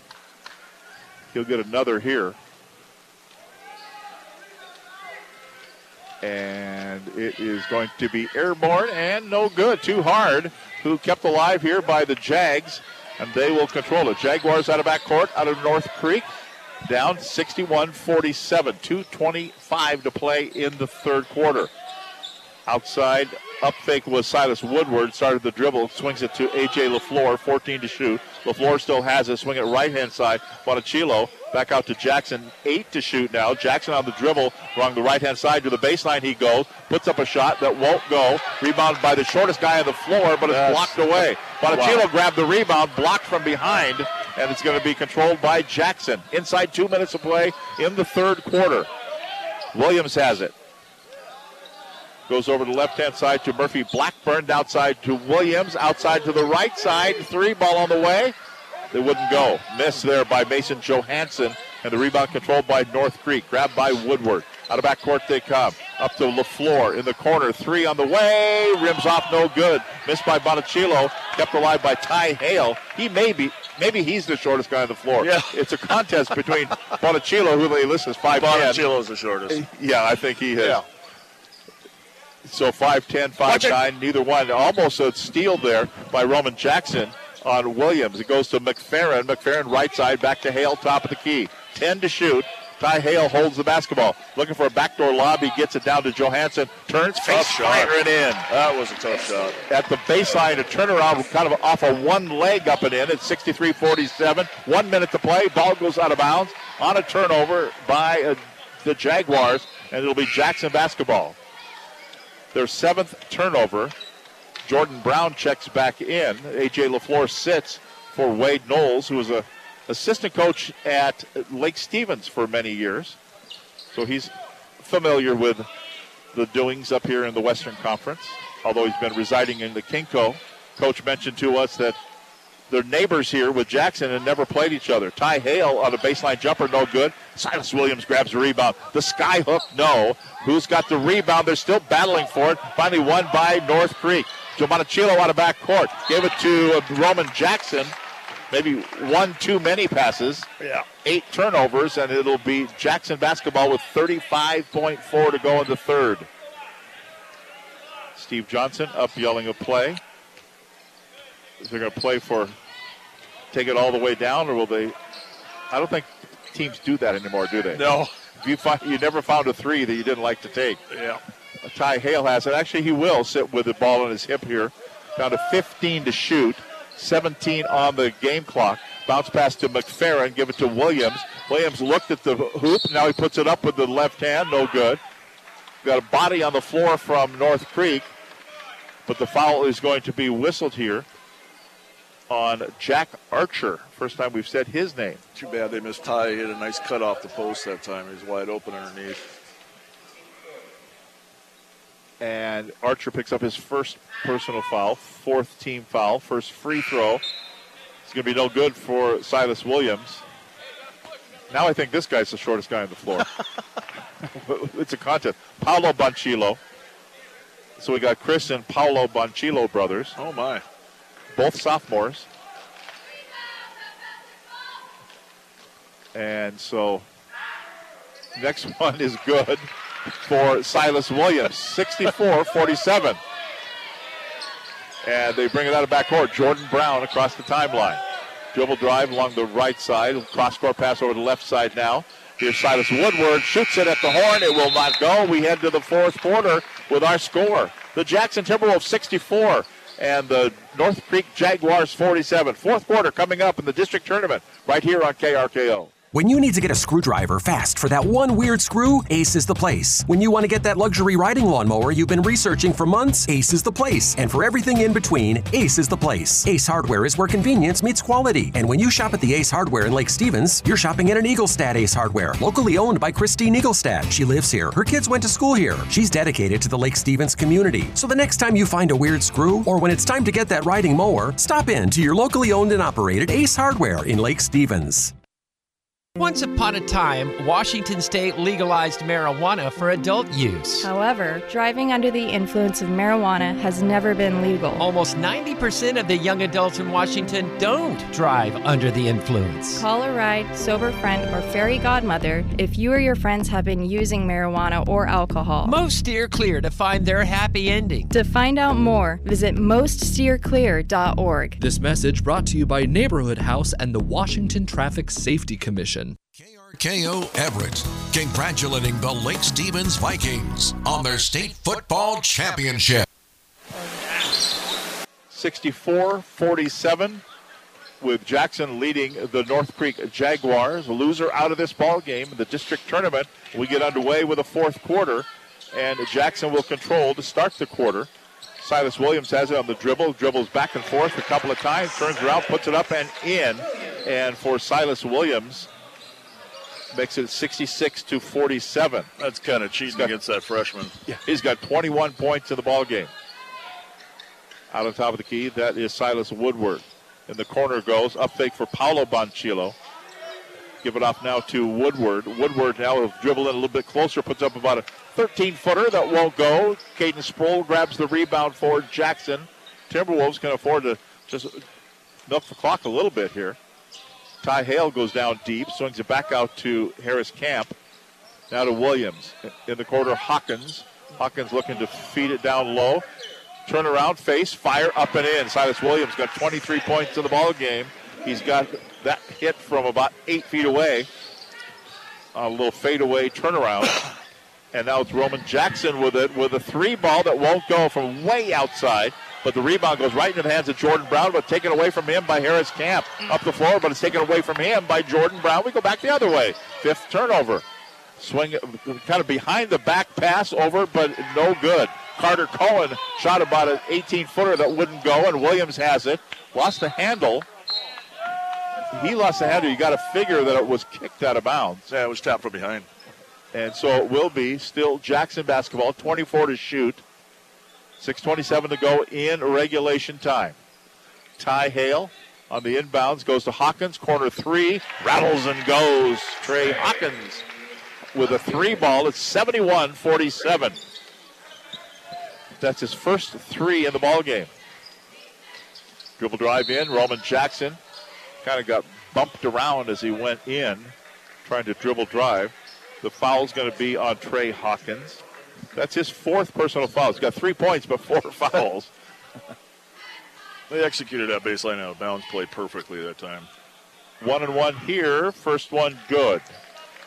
He'll get another here. And it is going to be airborne and no good. Too hard. Who kept alive here by the Jags. And they will control it. Jaguars out of back court, out of North Creek. Down 61 47. 2.25 to play in the third quarter. Outside, up fake was Silas Woodward. Started the dribble, swings it to A.J. LaFleur, 14 to shoot. LaFleur still has it, swing it right hand side. Bonachilo back out to Jackson, 8 to shoot now. Jackson on the dribble, along the right hand side to the baseline he goes, puts up a shot that won't go. Rebounded by the shortest guy on the floor, but it's blocked away. Bonachilo Wow. grabbed the rebound, blocked from behind, and it's going to be controlled by Jackson. Inside two minutes of play in the third quarter. Williams has it. Goes over the left hand side to Murphy Blackburn, outside to Williams, outside to the right side. Three ball on the way. They wouldn't go. Miss there by Mason Johansson, and the rebound controlled by North Creek. Grabbed by Woodward. Out of back court they come. Up to LaFleur in the corner. Three on the way. Rims off, no good. Missed by Bonachilo. Kept alive by Ty Hale. He may be, maybe he's the shortest guy on the floor. Yeah. It's a contest between Bonachilo, who they list as 5'10. Bonachilo's the shortest. Yeah, I think he is. Yeah. So 5'10, 5'9, neither one. Almost a steal there by Roman Jackson on Williams. It goes to McFerrin. McFerrin right side, back to Hale, top of the key. 10 to shoot. Ty Hale holds the basketball. Looking for a backdoor lob. He gets it down to Johansson. Turns, face firing in. That was a tough shot. At the baseline, a turnaround kind of off a one leg up and in. It's 63 47. One minute to play. Ball goes out of bounds on a turnover by uh, the Jaguars, and it'll be Jackson basketball. Their seventh turnover. Jordan Brown checks back in. AJ LaFleur sits for Wade Knowles, who was a assistant coach at Lake Stevens for many years. So he's familiar with the doings up here in the Western Conference, although he's been residing in the KingCo. Coach mentioned to us that they're neighbors here with Jackson and never played each other. Ty Hale on a baseline jumper, no good. Silas Williams grabs the rebound. The sky hook, no. Who's got the rebound? They're still battling for it. Finally won by North Creek. Joe Monticello out of back court. Gave it to uh, Roman Jackson maybe one too many passes. Yeah. Eight turnovers, and it'll be Jackson basketball with 35.4 to go in the third. Steve Johnson up yelling a play. Is they going to play for take it all the way down, or will they? I don't think teams do that anymore, do they? No. You find you never found a three that you didn't like to take. Yeah. Uh, Ty Hale has it. Actually, he will sit with the ball on his hip here. Down to 15 to shoot. 17 on the game clock. Bounce pass to McFerrin. Give it to Williams. Williams looked at the hoop. Now he puts it up with the left hand. No good. Got a body on the floor from North Creek. But the foul is going to be whistled here on Jack Archer. First time we've said his name. Too bad they missed Ty. He hit a nice cut off the post that time. He's wide open underneath. And Archer picks up his first personal foul, fourth team foul, first free throw. It's going to be no good for Silas Williams. Now I think this guy's the shortest guy on the floor. it's a contest. Paolo Bonchilo. So we got Chris and Paolo Bonchilo brothers. Oh, my. Both sophomores. And so next one is good for Silas Williams, 64 47. And they bring it out of backcourt. Jordan Brown across the timeline. Dribble drive along the right side. Cross court pass over the left side now. Here's Silas Woodward. Shoots it at the horn. It will not go. We head to the fourth quarter with our score. The Jackson Timberwolves 64 and the North Creek Jaguars 47. Fourth quarter coming up in the district tournament right here on KRKO. When you need to get a screwdriver fast for that one weird screw, Ace is the place. When you want to get that luxury riding lawnmower you've been researching for months, Ace is the place. And for everything in between, Ace is the place. Ace Hardware is where convenience meets quality. And when you shop at the Ace Hardware in Lake Stevens, you're shopping at an Eaglestad Ace Hardware, locally owned by Christine Eaglestad. She lives here. Her kids went to school here. She's dedicated to the Lake Stevens community. So the next time you find a weird screw, or when it's time to get that riding mower, stop in to your locally owned and operated Ace Hardware in Lake Stevens. Once upon a time, Washington state legalized marijuana for adult use. However, driving under the influence of marijuana has never been legal. Almost 90% of the young adults in Washington don't drive under the influence. Call a ride, sober friend, or fairy godmother if you or your friends have been using marijuana or alcohol. Most steer clear to find their happy ending. To find out more, visit moststeerclear.org. This message brought to you by Neighborhood House and the Washington Traffic Safety Commission. KO Everett, congratulating the Lake Stevens Vikings on their state football championship. 64 47 with Jackson leading the North Creek Jaguars. A loser out of this ball game in the district tournament. We get underway with a fourth quarter, and Jackson will control to start the quarter. Silas Williams has it on the dribble, dribbles back and forth a couple of times, turns around, puts it up and in. And for Silas Williams, makes it 66 to 47. That's kind of cheating got, against that freshman. Yeah, he's got 21 points in the ball game. Out on top of the key, that is Silas Woodward. In the corner goes up fake for Paulo Bonchilo. Give it off now to Woodward. Woodward now will dribble in a little bit closer, puts up about a 13 footer that won't go. Caden Sproul grabs the rebound for Jackson. Timberwolves can afford to just milk the clock a little bit here. Ty Hale goes down deep, swings it back out to Harris Camp. Now to Williams. In the quarter, Hawkins. Hawkins looking to feed it down low. Turn around, face, fire up and in. Silas Williams got 23 points in the ball game. He's got that hit from about eight feet away. a little fadeaway turnaround. And now it's Roman Jackson with it with a three ball that won't go from way outside. But the rebound goes right into the hands of Jordan Brown, but taken away from him by Harris Camp. Up the floor, but it's taken away from him by Jordan Brown. We go back the other way. Fifth turnover. Swing kind of behind the back pass over, but no good. Carter Cohen shot about an 18 footer that wouldn't go, and Williams has it. Lost the handle. He lost the handle. You got to figure that it was kicked out of bounds. Yeah, it was tapped from behind. And so it will be still Jackson basketball, 24 to shoot. 6.27 to go in regulation time. Ty Hale on the inbounds goes to Hawkins, corner three, rattles and goes. Trey Hawkins with a three ball. It's 71 47. That's his first three in the ball game. Dribble drive in. Roman Jackson kind of got bumped around as he went in, trying to dribble drive. The foul's going to be on Trey Hawkins. That's his fourth personal foul. He's got three points, but four fouls. they executed that baseline out of bounds play perfectly that time. One and one here. First one good.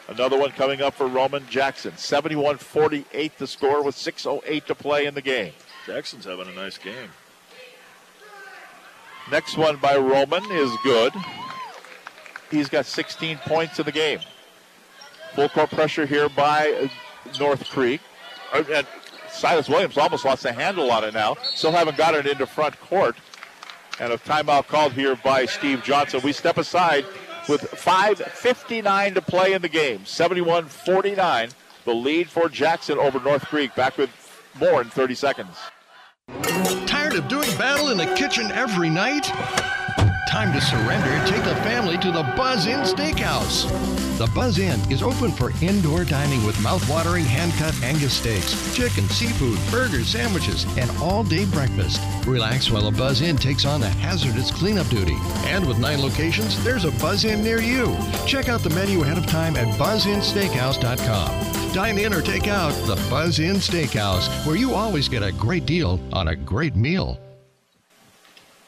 Another one coming up for Roman Jackson. 71 48 the score with 6.08 to play in the game. Jackson's having a nice game. Next one by Roman is good. He's got 16 points in the game. Full court pressure here by North Creek. Silas Williams almost lost the handle on it now. Still haven't got it into front court. And a timeout called here by Steve Johnson. We step aside with 5.59 to play in the game. 71 49, the lead for Jackson over North Creek. Back with more in 30 seconds. Tired of doing battle in the kitchen every night? Time to surrender take the family to the Buzz Inn Steakhouse. The Buzz Inn is open for indoor dining with mouth-watering hand-cut Angus steaks, chicken, seafood, burgers, sandwiches, and all-day breakfast. Relax while the Buzz Inn takes on the hazardous cleanup duty. And with nine locations, there's a Buzz Inn near you. Check out the menu ahead of time at buzzinsteakhouse.com. Dine in or take out the Buzz Inn Steakhouse, where you always get a great deal on a great meal.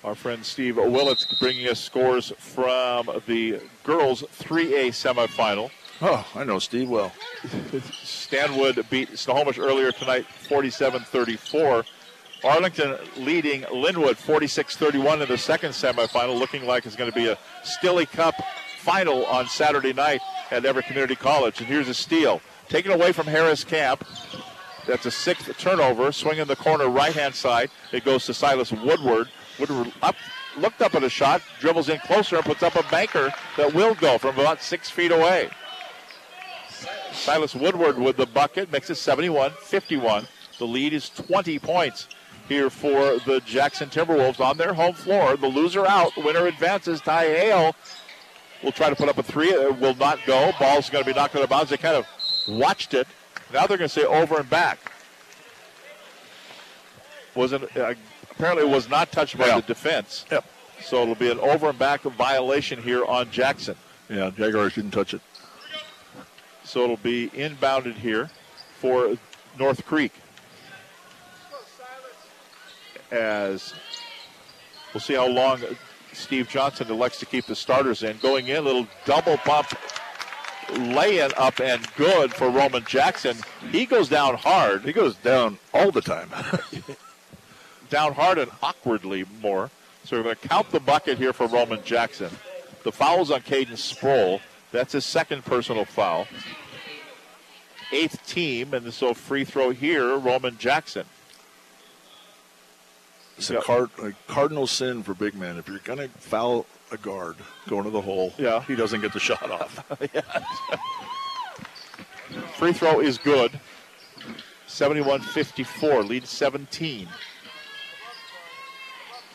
Our friend Steve Willits bringing us scores from the girls 3A semifinal. Oh, I know Steve well. Stanwood beat Snohomish earlier tonight 47 34. Arlington leading Lynnwood 46 31 in the second semifinal, looking like it's going to be a Stilly Cup final on Saturday night at Everett Community College. And here's a steal. Taken away from Harris Camp. That's a sixth turnover. Swing in the corner right hand side. It goes to Silas Woodward. Woodward up, looked up at a shot, dribbles in closer, and puts up a banker that will go from about six feet away. Silas Woodward with the bucket makes it 71 51. The lead is 20 points here for the Jackson Timberwolves on their home floor. The loser out, winner advances. Ty Hale will try to put up a three. It will not go. Ball's going to be knocked out of bounds. They kind of watched it. Now they're going to say over and back. Wasn't uh, apparently was not touched by Yeah. the defense. Yep. So it'll be an over and back violation here on Jackson. Yeah, Jaguars didn't touch it. So it'll be inbounded here for North Creek. As we'll see how long Steve Johnson elects to keep the starters in. Going in, little double pump laying up and good for Roman Jackson. He goes down hard. He goes down all the time. down hard and awkwardly more. So we're going to count the bucket here for Roman Jackson. The foul's on Caden Sproul. That's his second personal foul. Eighth team, and so free throw here, Roman Jackson. It's a, card, a cardinal sin for big men. If you're going to foul a guard going to the hole, Yeah. he doesn't get the shot off. Free throw is good. 71 54, lead 17.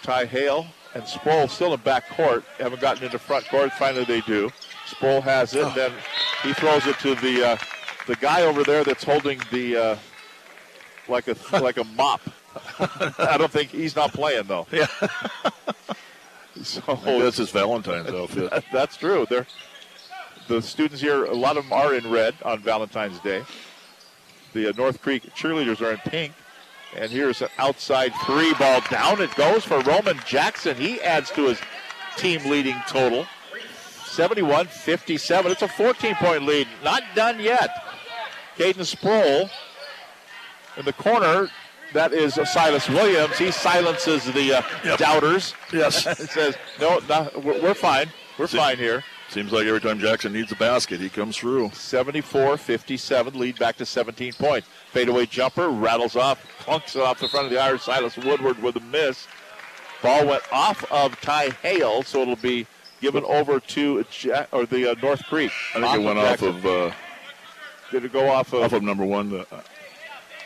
Ty Hale and Sproul still in back court. Haven't gotten into front court. Finally, they do. Sproul has it. Then he throws it to the uh, the guy over there that's holding the uh, like a like a mop. I don't think he's not playing though. Yeah. so that's his Valentine's outfit. that- that's true. They're the students here. A lot of them are in red on Valentine's Day. The uh, North Creek cheerleaders are in pink. And here's an outside three ball down. It goes for Roman Jackson. He adds to his team leading total. 71 57. It's a 14 point lead. Not done yet. Caden Sproul in the corner. That is Silas Williams. He silences the uh, doubters. Yes. It says, no, no we're, we're fine. We're See- fine here. Seems like every time Jackson needs a basket, he comes through. 74 57, lead back to 17 points. Fadeaway jumper rattles off, clunks it off the front of the Irish. Silas Woodward with a miss. Ball went off of Ty Hale, so it'll be given over to Ja- or the uh, North Creek. I think it went off of uh, Did it go off of? off of number one, uh,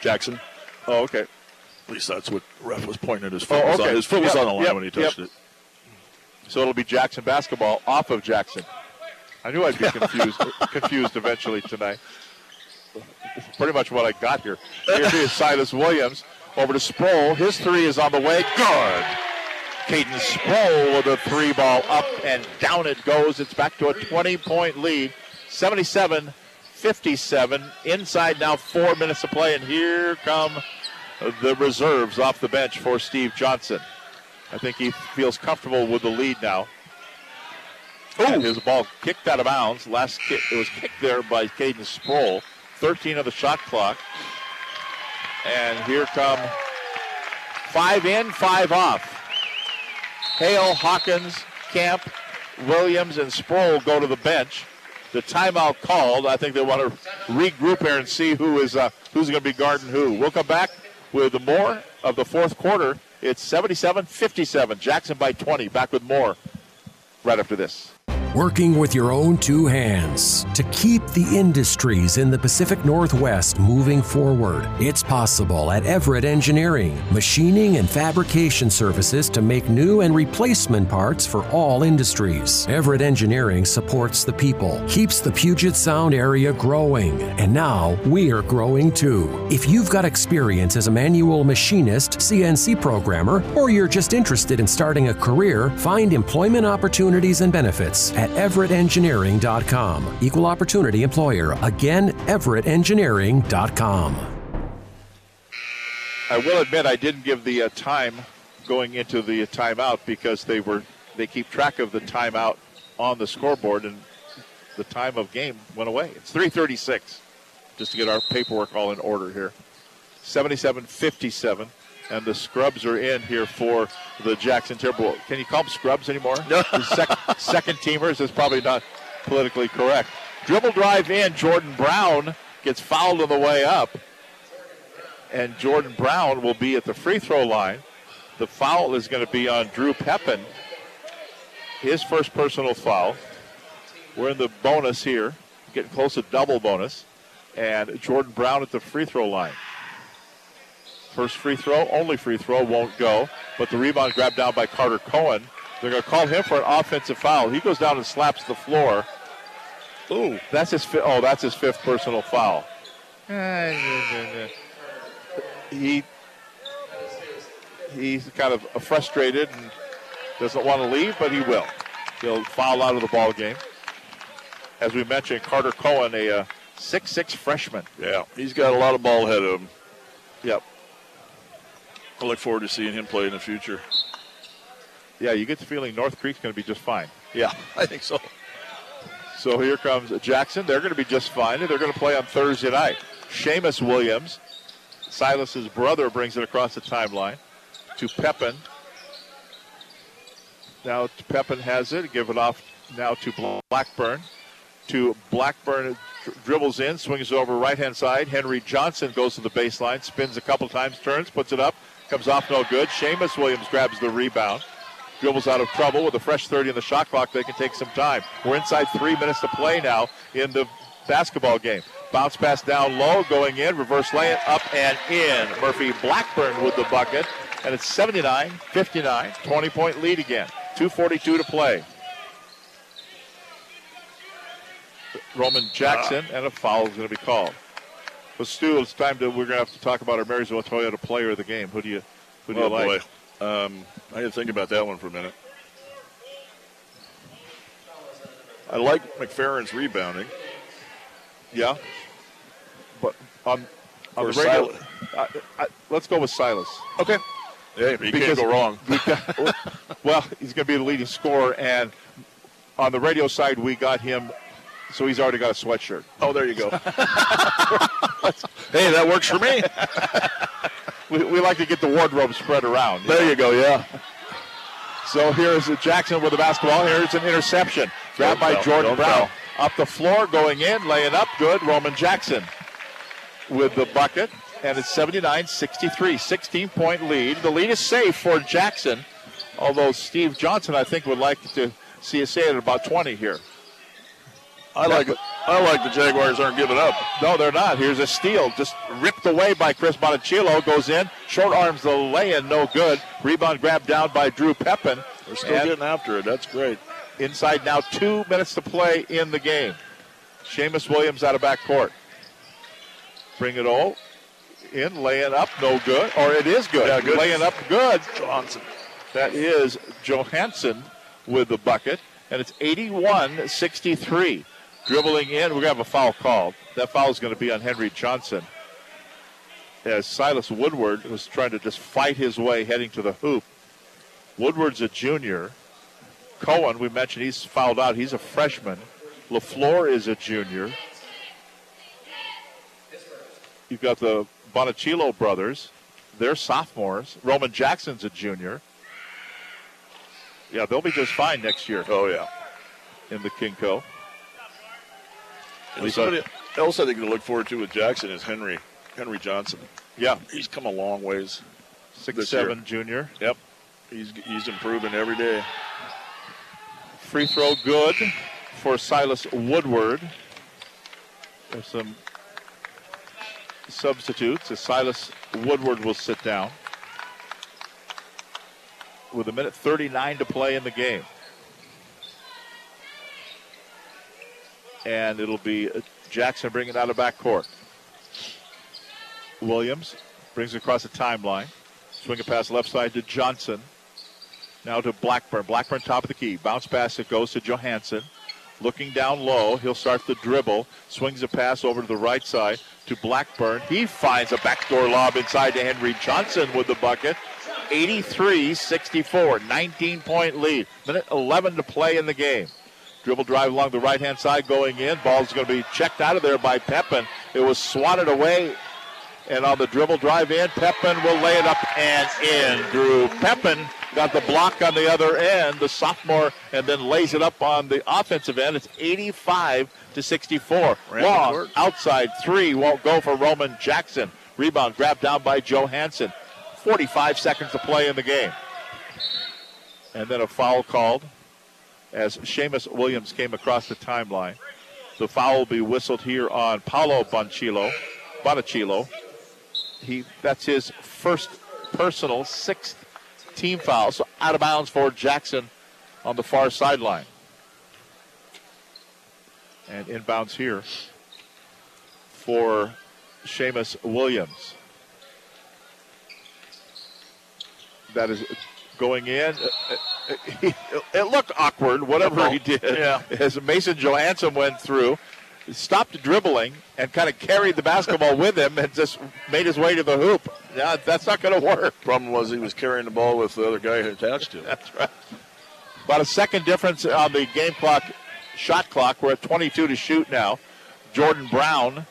Jackson. Oh, okay. At least that's what ref was pointing at. His foot, Oh, was, okay. on, his foot was Yep, on the line yep, when he touched yep. it. So it'll be Jackson basketball off of Jackson. I knew I'd be confused confused eventually tonight. Pretty much what I got here. Here is Silas Williams over to Sproul. His three is on the way. Good. Caden Sproul with a three ball up and down it goes. It's back to a 20 point lead. 77 57. Inside now, four minutes to play, and here come the reserves off the bench for Steve Johnson. I think he feels comfortable with the lead now. And his ball kicked out of bounds. Last kick, it was kicked there by Caden Sproul. 13 of the shot clock. And here come five in, five off. Hale, Hawkins, Camp, Williams, and Sproul go to the bench. The timeout called. I think they want to regroup here and see who is uh, who's going to be guarding who. We'll come back with more of the fourth quarter. It's 77-57. Jackson by 20. Back with more right after this. Working with your own two hands to keep the industries in the Pacific Northwest moving forward. It's possible at Everett Engineering, machining and fabrication services to make new and replacement parts for all industries. Everett Engineering supports the people, keeps the Puget Sound area growing, and now we're growing too. If you've got experience as a manual machinist, CNC programmer, or you're just interested in starting a career, find employment opportunities and benefits at everettengineering.com. Equal opportunity employer. Again, everettengineering.com. I will admit I didn't give the uh, time going into the timeout because they were they keep track of the timeout on the scoreboard and the time of game went away. It's 3:36 just to get our paperwork all in order here. 77-57 and the scrubs are in here for the Jackson Timberwolves. Can you call them scrubs anymore? No. Sec- second teamers is probably not politically correct. Dribble drive in. Jordan Brown gets fouled on the way up and Jordan Brown will be at the free throw line. The foul is going to be on Drew Pepin. His first personal foul. We're in the bonus here, getting close to double bonus. And Jordan Brown at the free throw line. First free throw, only free throw, won't go. But the rebound grabbed down by Carter Cohen. They're going to call him for an offensive foul. He goes down and slaps the floor. Ooh, that's his. Fi- oh, that's his fifth personal foul. he he's kind of frustrated and doesn't want to leave, but he will. He'll foul out of the ball game. As we mentioned, Carter Cohen, a uh, six-six freshman. Yeah, he's got a lot of ball ahead of him. Yep. I look forward to seeing him play in the future. Yeah, you get the feeling North Creek's going to be just fine. Yeah, I think so. So here comes Jackson. They're going to be just fine, they're going to play on Thursday night. Seamus Williams, Silas's brother, brings it across the timeline to Pepin. Now Pepin has it. Give it off now to Blackburn. To Blackburn, dr- dribbles in, swings it over right hand side. Henry Johnson goes to the baseline, spins a couple times, turns, puts it up, comes off no good. Seamus Williams grabs the rebound. Dribbles out of trouble with a fresh 30 in the shot clock. They can take some time. We're inside three minutes to play now in the basketball game. Bounce pass down low, going in, reverse lay it up and in. Murphy Blackburn with the bucket, and it's 79 59, 20 point lead again. 2.42 to play. Roman Jackson, ah. and a foul is going to be called. But Stu, it's time to, we're going to have to talk about our Marysville Toyota player of the game. Who do you, who do you oh like? boy, um, I had to think about that one for a minute. I like McFerrin's rebounding. Yeah. But on, on the radio. I, I, let's go with Silas. Okay. Yeah, you can't go wrong. because- well, he's going to be the leading scorer, and on the radio side, we got him, so he's already got a sweatshirt. Oh, there you go. hey, that works for me. we, we like to get the wardrobe spread around. There you go, yeah. So here's Jackson with the basketball. Here's an interception. Grabbed by Jordan Brown. Up the floor, going in, laying up, good. Roman Jackson with the bucket. And it's 79 63, 16 point lead. The lead is safe for Jackson, although Steve Johnson, I think, would like to see us say it at about 20 here. I like it. I like the Jaguars aren't giving up. No, they're not. Here's a steal, just ripped away by Chris Monticello. Goes in, short arms the lay-in, no good. Rebound grabbed down by Drew Pepin. They're still And getting after it. That's great. Inside now, two minutes to play in the game. Seamus Williams out of back court. Bring it all in, laying up, no good. Or it is good. Yeah, good. Laying up, good. Johnson. That is Johansson with the bucket. And it's 81 63. Dribbling in, we're going to have a foul called. That foul is going to be on Henry Johnson. As Silas Woodward was trying to just fight his way heading to the hoop. Woodward's a junior. Cohen, we mentioned he's fouled out. He's a freshman. LaFleur is a junior. You've got the Bonacillo brothers. They're sophomores. Roman Jackson's a junior. Yeah, they'll be just fine next year. Oh, yeah. In the KingCo. And somebody else I think to look forward to with Jackson is Henry Henry Johnson. Yeah, he's come a long ways. Six seven year. junior. Yep, he's he's improving every day. Free throw good for Silas Woodward. There's some substitutes as Silas Woodward will sit down. With a minute 39 to play in the game. And it'll be Jackson bringing it out of backcourt. Williams brings it across the timeline. Swing it past left side to Johnson. Now to Blackburn. Blackburn top of the key. Bounce pass it goes to Johansson. Looking down low. He'll start the dribble. Swings a pass over to the right side to Blackburn. He finds a backdoor lob inside to Henry Johnson with the bucket. 83 64. 19 point lead. Minute 11 to play in the game. Dribble drive along the right hand side going in. Ball's going to be checked out of there by Pepin. It was swatted away. And on the dribble drive in, Pepin will lay it up and in. Drew Pepin got the block on the other end, the sophomore, and then lays it up on the offensive end. It's 85 to 64. Long outside three won't go for Roman Jackson. Rebound grabbed down by Johansson. 45 seconds to play in the game. And then a foul called as Seamus Williams came across the timeline. The foul will be whistled here on Paolo Bonchilo. Bonachilo. He that's his first personal sixth team foul. So out of bounds for Jackson on the far sideline. And inbounds here for Seamus Williams. That is going in. Uh, uh, he- It looked awkward, whatever he did. Yeah. As Mason Johansson went through, stopped dribbling and kind of carried the basketball with him and just made his way to the hoop. Yeah, that's not going to work. Problem was he was carrying the ball with the other guy attached to him. That's right. About a second difference on the game clock, shot clock. We're at 22 to shoot now. Jordan Brown.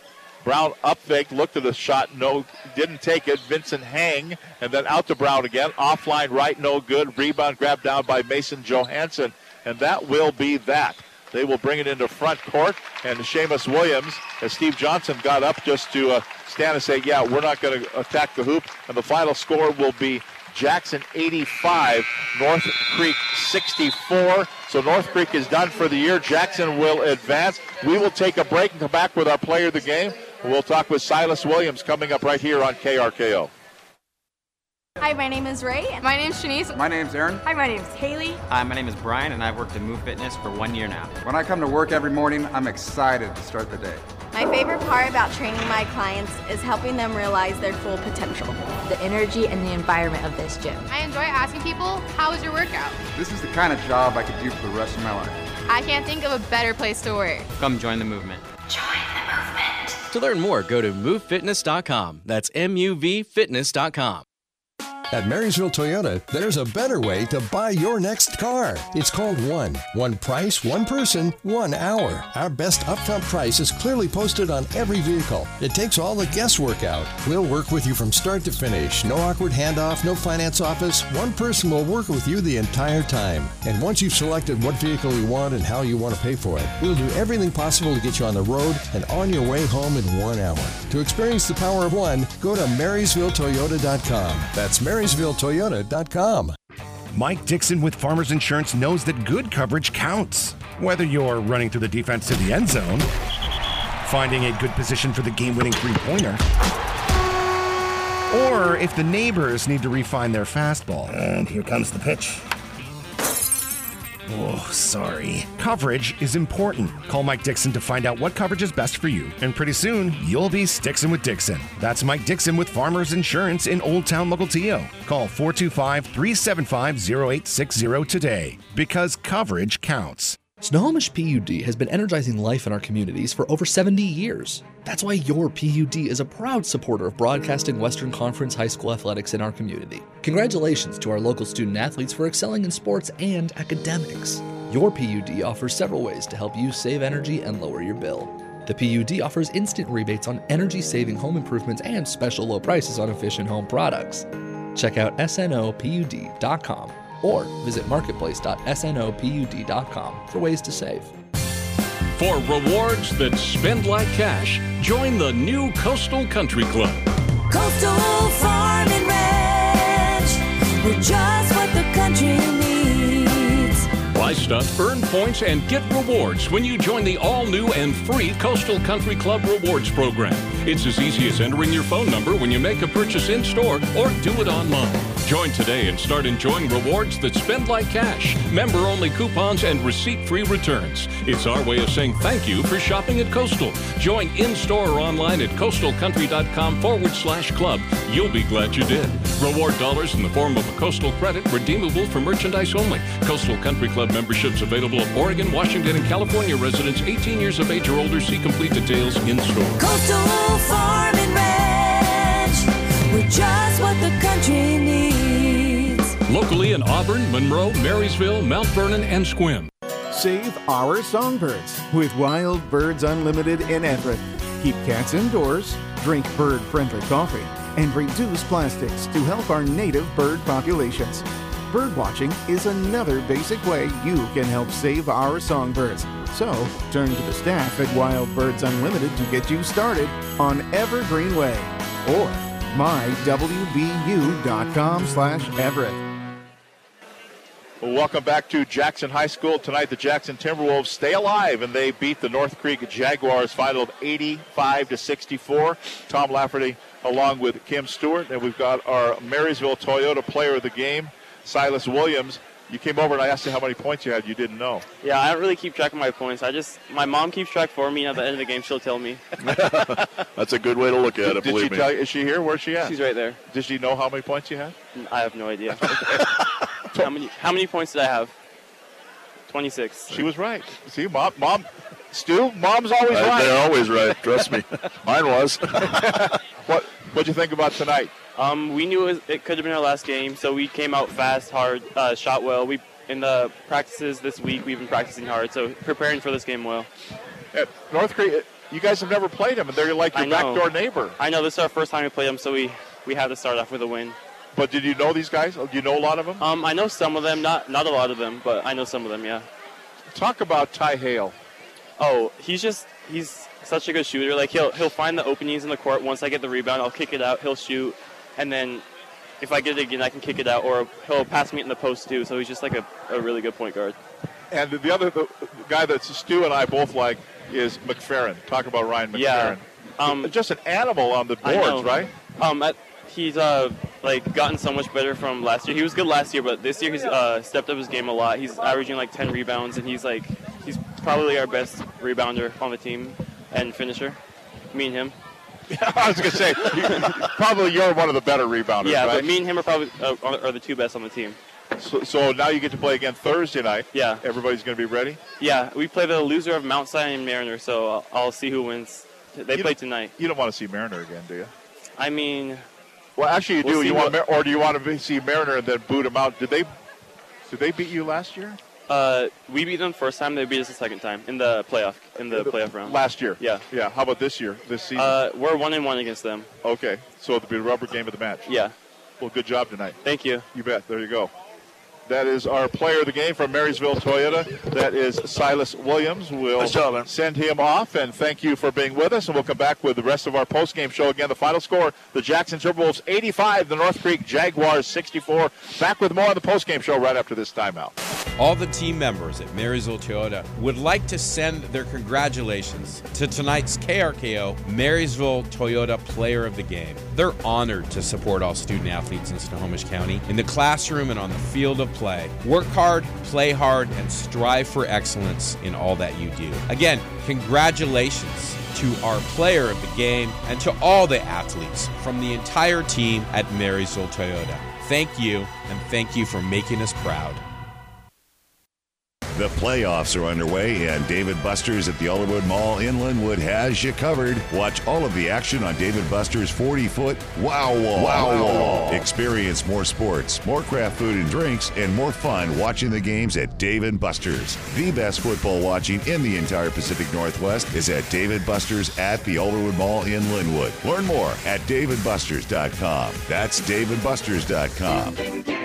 Brown up fake, looked at the shot, no, didn't take it. Vincent Hang, and then out to Brown again. Offline right, no good. Rebound grabbed down by Mason Johansson, and that will be that. They will bring it into front court, and Seamus Williams, as Steve Johnson got up just to uh, stand and say, yeah, we're not going to attack the hoop, and the final score will be Jackson 85, North Creek 64. So North Creek is done for the year. Jackson will advance. We will take a break and come back with our player of the game. We'll talk with Silas Williams coming up right here on KRKO. Hi, my name is Ray. My name is Shanice. My name is Aaron. Hi, my name is Haley. Hi, my name is Brian, and I've worked at Muv Fitness for one year now. When I come to work every morning, I'm excited to start the day. My favorite part about training my clients is helping them realize their full potential. The energy and the environment of this gym. I enjoy asking people, how was your workout? This is the kind of job I could do for the rest of my life. I can't think of a better place to work. Come join the movement. join the movement. To learn more, go to muvfitness.com. That's M U V fitness.com. At Marysville Toyota, there's a better way to buy your next car. It's called One. One price, one person, one hour. Our best upfront price is clearly posted on every vehicle. It takes all the guesswork out. We'll work with you from start to finish. No awkward handoff, no finance office. One person will work with you the entire time. And once you've selected what vehicle you want and how you want to pay for it, we'll do everything possible to get you on the road and on your way home in one hour. To experience the power of one, go to MarysvilleToyota.com. That's MarysvilleToyota.com. Mike Dixon with Farmers Insurance knows that good coverage counts. Whether you're running through the defense to the end zone, finding a good position for the game winning three pointer, or if the neighbors need to refine their fastball. And here comes the pitch. Oh, sorry. Coverage is important. Call Mike Dixon to find out what coverage is best for you. And pretty soon, you'll be Stixon with Dixon. That's Mike Dixon with Farmers Insurance in Old Town Mukilteo. Call 425 375 0860 today because coverage counts. Snohomish PUD has been energizing life in our communities for over 70 years. That's why your PUD is a proud supporter of broadcasting Western Conference high school athletics in our community. Congratulations to our local student athletes for excelling in sports and academics. Your PUD offers several ways to help you save energy and lower your bill. The PUD offers instant rebates on energy saving home improvements and special low prices on efficient home products. Check out snopud.com or visit marketplace.snopud.com for ways to save. For rewards that spend like cash, join the new Coastal Country Club. Coastal Farm and Ranch. We're just what the country needs. Buy stuff, earn points, and get rewards when you join the all new and free Coastal Country Club Rewards program. It's as easy as entering your phone number when you make a purchase in store or do it online. Join today and start enjoying rewards that spend like cash, member only coupons, and receipt free returns. It's our way of saying thank you for shopping at Coastal. Join in store or online at coastalcountry.com forward slash club. You'll be glad you did. Reward dollars in the form of a coastal credit redeemable for merchandise only. Coastal Country Club memberships available of Oregon, Washington, and California residents 18 years of age or older. See complete details in store. Coastal Farm and Ranch. We're just what the country needs. Locally in Auburn, Monroe, Marysville, Mount Vernon, and Sequim. Save our songbirds with Wild Birds Unlimited in Everett. Keep cats indoors, drink bird friendly coffee, and reduce plastics to help our native bird populations. Bird watching is another basic way you can help save our songbirds. So, turn to the staff at Wild Birds Unlimited to get you started on Evergreen Way or mywbu.com slash Everett. Well, welcome back to Jackson High School. Tonight, the Jackson Timberwolves stay alive and they beat the North Creek Jaguars final of 85 to 64. Tom Lafferty along with Kim Stewart. And we've got our Marysville Toyota player of the game, Silas Williams. You came over and I asked you how many points you had. You didn't know. Yeah, I don't really keep track of my points. I just my mom keeps track for me. and At the end of the game, she'll tell me. That's a good way to look at it, Did believe she me. tell you? Is she here? Where's she at? She's right there. Does she know how many points you had? I have no idea. how many How many points did I have? Twenty six. She was right. See, mom, mom, Stu, mom's always Uh, right. They're always right. Trust me. Mine was. what What'd you think about tonight? Um, we knew it, was, it could have been our last game, so we came out fast, hard, uh, shot well. We in the practices this week, we've been practicing hard, so preparing for this game well. At North Creek, you guys have never played them, and they're like your I know. backdoor neighbor. I know this is our first time we played them, so we we had to start off with a win. But did you know these guys? Do you know a lot of them? Um, I know some of them, not not a lot of them, but I know some of them. Yeah. Talk about Ty Hale. Oh, he's just he's such a good shooter. Like he'll he'll find the openings in the court. Once I get the rebound, I'll kick it out. He'll shoot, and then if I get it again, I can kick it out, or he'll pass me in the post too. So he's just like a, a really good point guard. And the other the guy that Stu and I both like is McFerrin. Talk about Ryan McFerrin. Yeah. Um, just an animal on the boards, right? Um, at, he's uh like gotten so much better from last year. He was good last year, but this year he's uh, stepped up his game a lot. He's averaging like 10 rebounds, and he's like he's probably our best rebounder on the team and finisher. Me and him. I was gonna say probably you're one of the better rebounders. yeah, right? but me and him are probably uh, are the two best on the team. So, so now you get to play again Thursday night. Yeah. Everybody's going to be ready. Yeah, we play the loser of Mount Si and Mariner, so I'll, I'll see who wins. They You play tonight. You don't want to see Mariner again, do you? I mean, Well, actually, you We'll do. You want, what- or do you want to see Mariner and then boot them out? Did they? Did they beat you last year? Uh, we beat them first time. They beat us the second time in the playoff in the playoff round. Last year. Yeah. Yeah. How about this year? This season? Uh, we're one and one against them. okay. So it'll be a rubber game of the match. Yeah. Well, good job tonight. Thank you. You bet. There you go. That is our player of the game from Marysville Toyota. That is Silas Williams. We'll job, send him off, and thank you for being with us. And we'll come back with the rest of our post-game show. Again, the final score: the Jackson Timberwolves 85, the North Creek Jaguars 64. Back with more on the post-game show right after this timeout. All the team members at Marysville Toyota would like to send their congratulations to tonight's KRKO Marysville Toyota Player of the Game. They're honored to support all student athletes in Snohomish County in the classroom and on the field of play. Work hard, play hard, and strive for excellence in all that you do. Again, congratulations to our player of the game and to all the athletes from the entire team at Marysville Toyota. Thank you, and thank you for making us proud. The playoffs are underway, and Dave & Buster's at the Alderwood Mall in Lynnwood has you covered. Watch all of the action on Dave & Buster's 40 foot Wow Wall. Wow Wall. Experience more sports, more craft food and drinks, and more fun watching the games at Dave & Buster's. The best football watching in the entire Pacific Northwest is at Dave & Buster's at the Alderwood Mall in Lynnwood. Learn more at daveandbusters.com. That's daveandbusters.com.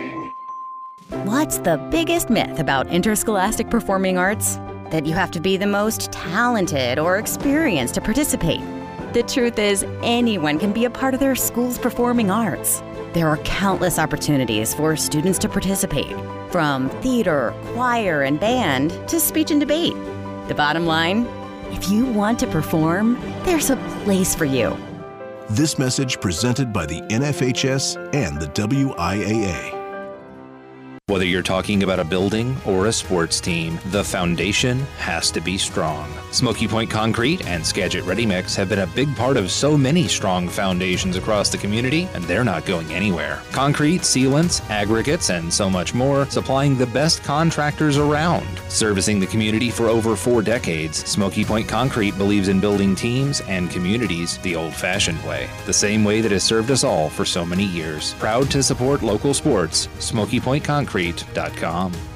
What's the biggest myth about interscholastic performing arts? That you have to be the most talented or experienced to participate. The truth is, anyone can be a part of their school's performing arts. There are countless opportunities for students to participate, from theater, choir, and band to speech and debate. The bottom line if you want to perform, there's a place for you. This message presented by the NFHS and the WIAA. Whether you're talking about a building or a sports team, the foundation has to be strong. Smoky Point Concrete and Skagit Ready Mix have been a big part of so many strong foundations across the community, and they're not going anywhere. Concrete, sealants, aggregates, and so much more, supplying the best contractors around. Servicing the community for over four decades, Smoky Point Concrete believes in building teams and communities the old fashioned way, the same way that has served us all for so many years. Proud to support local sports, SmokyPointConcrete.com.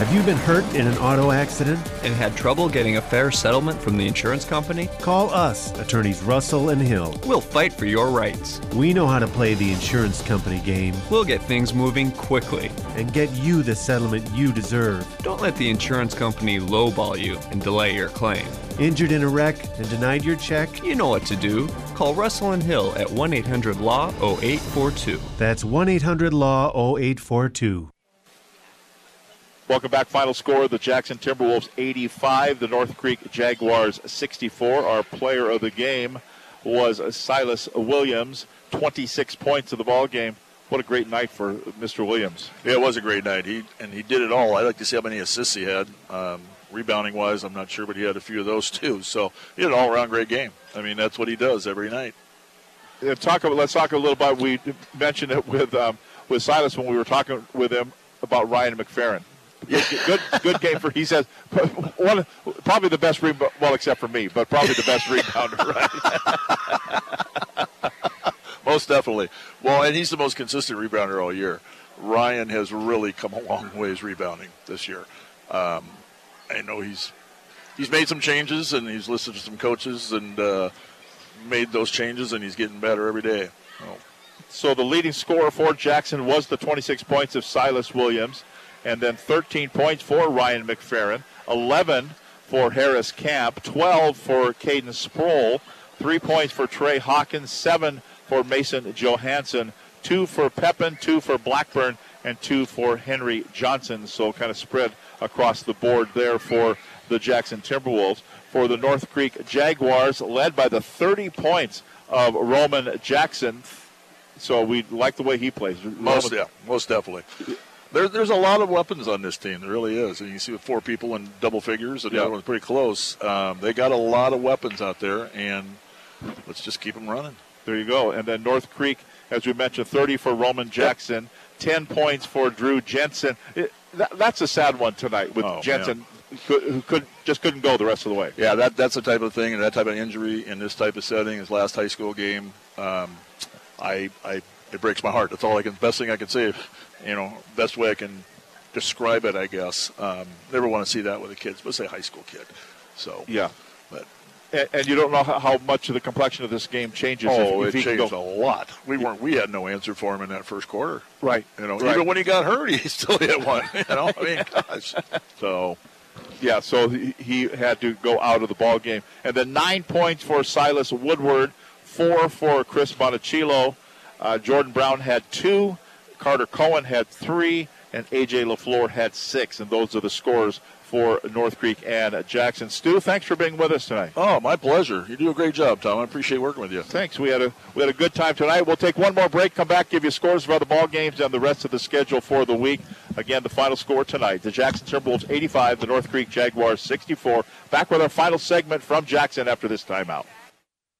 Have you been hurt in an auto accident? And had trouble getting a fair settlement from the insurance company? Call us, attorneys Russell and Hill. We'll fight for your rights. We know how to play the insurance company game We'll get things moving quickly. and get you the settlement you deserve. Don't let the insurance company lowball you and delay your claim. Injured in a wreck and denied your check? You know what to do. Call Russell and Hill at 1 800 Law 0842. That's 1 800 Law 0842. Welcome back. Final score: the Jackson Timberwolves 85, the North Creek Jaguars 64. Our player of the game was Silas Williams, 26 points of the ball game. What a great night for Mr. Williams. Yeah, it was a great night. He and he did it all. I'd like to see how many assists he had. Um, rebounding wise, I'm not sure, but he had a few of those too. So he had an all around great game. I mean, that's what he does every night. Yeah, talk about, let's talk a little about. We mentioned it with um, with Silas when we were talking with him about Ryan McFerrin. Good, good, good game for. He says one, probably the best rebound. Well, except for me, but probably the best rebounder. Right? Most definitely. Well, and he's the most consistent rebounder all year. Ryan has really come a long ways rebounding this year. Um, I know he's he's made some changes and he's listened to some coaches and uh, made those changes and he's getting better every day. So, So the leading scorer for Jackson was the 26 points of Silas Williams, and then 13 points for Ryan McFerrin, 11 for Harris Camp, 12 for Caden Sproul, three points for Trey Hawkins, seven for Mason Johansson, two for Pepin, two for Blackburn, and two for Henry Johnson. So kind of spread across the board there for the Jackson Timberwolves. For the North Creek Jaguars, led by the 30 points of Roman Jackson. So we like the way he plays. most yeah, most definitely. There, there's a lot of weapons on this team. There really is. And you see with four people in double figures, and the other one's pretty close. Um, they got a lot of weapons out there, and let's just keep them running. There you go. And then North Creek, as we mentioned, 30 for Roman Jackson, 10 points for Drew Jensen. It, that, that's a sad one tonight with Oh, Jensen. could, who could just couldn't go the rest of the way. Yeah, that that's the type of thing and that type of injury in this type of setting. His last high school game, um, I, I it breaks my heart. That's all I can. Best thing I can say. You know, best way I can describe it, I guess. Um, never want to see that with a kid, but say high school kid. So Yeah. but And, and you don't know how, much of the complexion of this game changes. oh, if, if it he can changed go. a lot. We weren't. We had no answer for him in that first quarter. Right. You know, Right. even when he got hurt, he still hit one. You know, I mean, gosh. So Yeah, so he, he had to go out of the ball game. And then nine points for Silas Woodward, four for Chris Monticillo. Uh, Jordan Brown had two, Carter Cohen had three, and AJ LaFleur had six. And those are the scores for North Creek and Jackson. Stu, thanks for being with us tonight. Oh, my pleasure. You do a great job, Tom. I appreciate working with you. Thanks. We had a we had a good time tonight. We'll take one more break, come back, give you scores of other ball games and the rest of the schedule for the week. Again, the final score tonight: the Jackson Timberwolves 85, the North Creek Jaguars 64. Back with our final segment from Jackson after this timeout.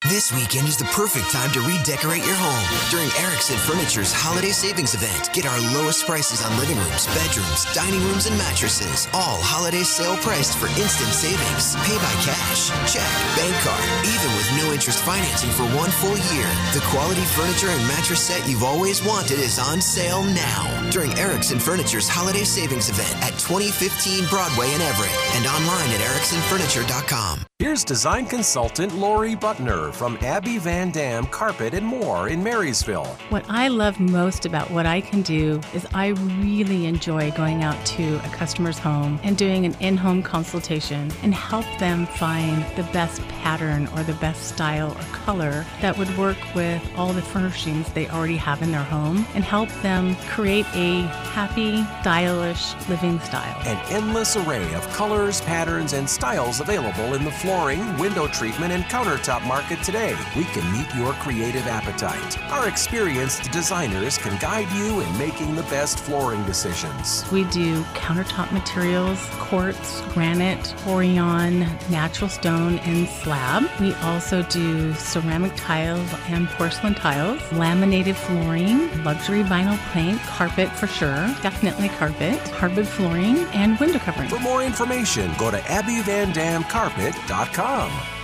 This weekend is the perfect time to redecorate your home during Erickson Furniture's Holiday Savings Event. Get our lowest prices on living rooms, bedrooms, dining rooms, and mattresses. All holiday sale priced for instant savings. Pay by cash, check, bank card, even with no interest financing for one full year. The quality furniture and mattress set you've always wanted is on sale now during Erickson Furniture's Holiday Savings Event at 2015 Broadway in Everett and online at ericksonfurniture.com. Here's design consultant Lori Butner from Abby Van Dam Carpet and More in Marysville. What I love most about what I can do is I really enjoy going out to a customer's home and doing an in home consultation and help them find the best pattern or the best style or color that would work with all the furnishings they already have in their home and help them create a happy, stylish living style. An endless array of colors, patterns, and styles available in the flooring, window treatment, and countertop market today. We can meet your creative appetite. Our experienced designers can guide you in making the best flooring decisions. We do countertop materials, quartz, granite, Orion, natural stone, and slab. We also do ceramic tiles and porcelain tiles, laminated flooring, luxury vinyl plank, carpet for sure, definitely carpet, hardwood flooring, and window covering. For more information, go to abbyvandamcarpet.com.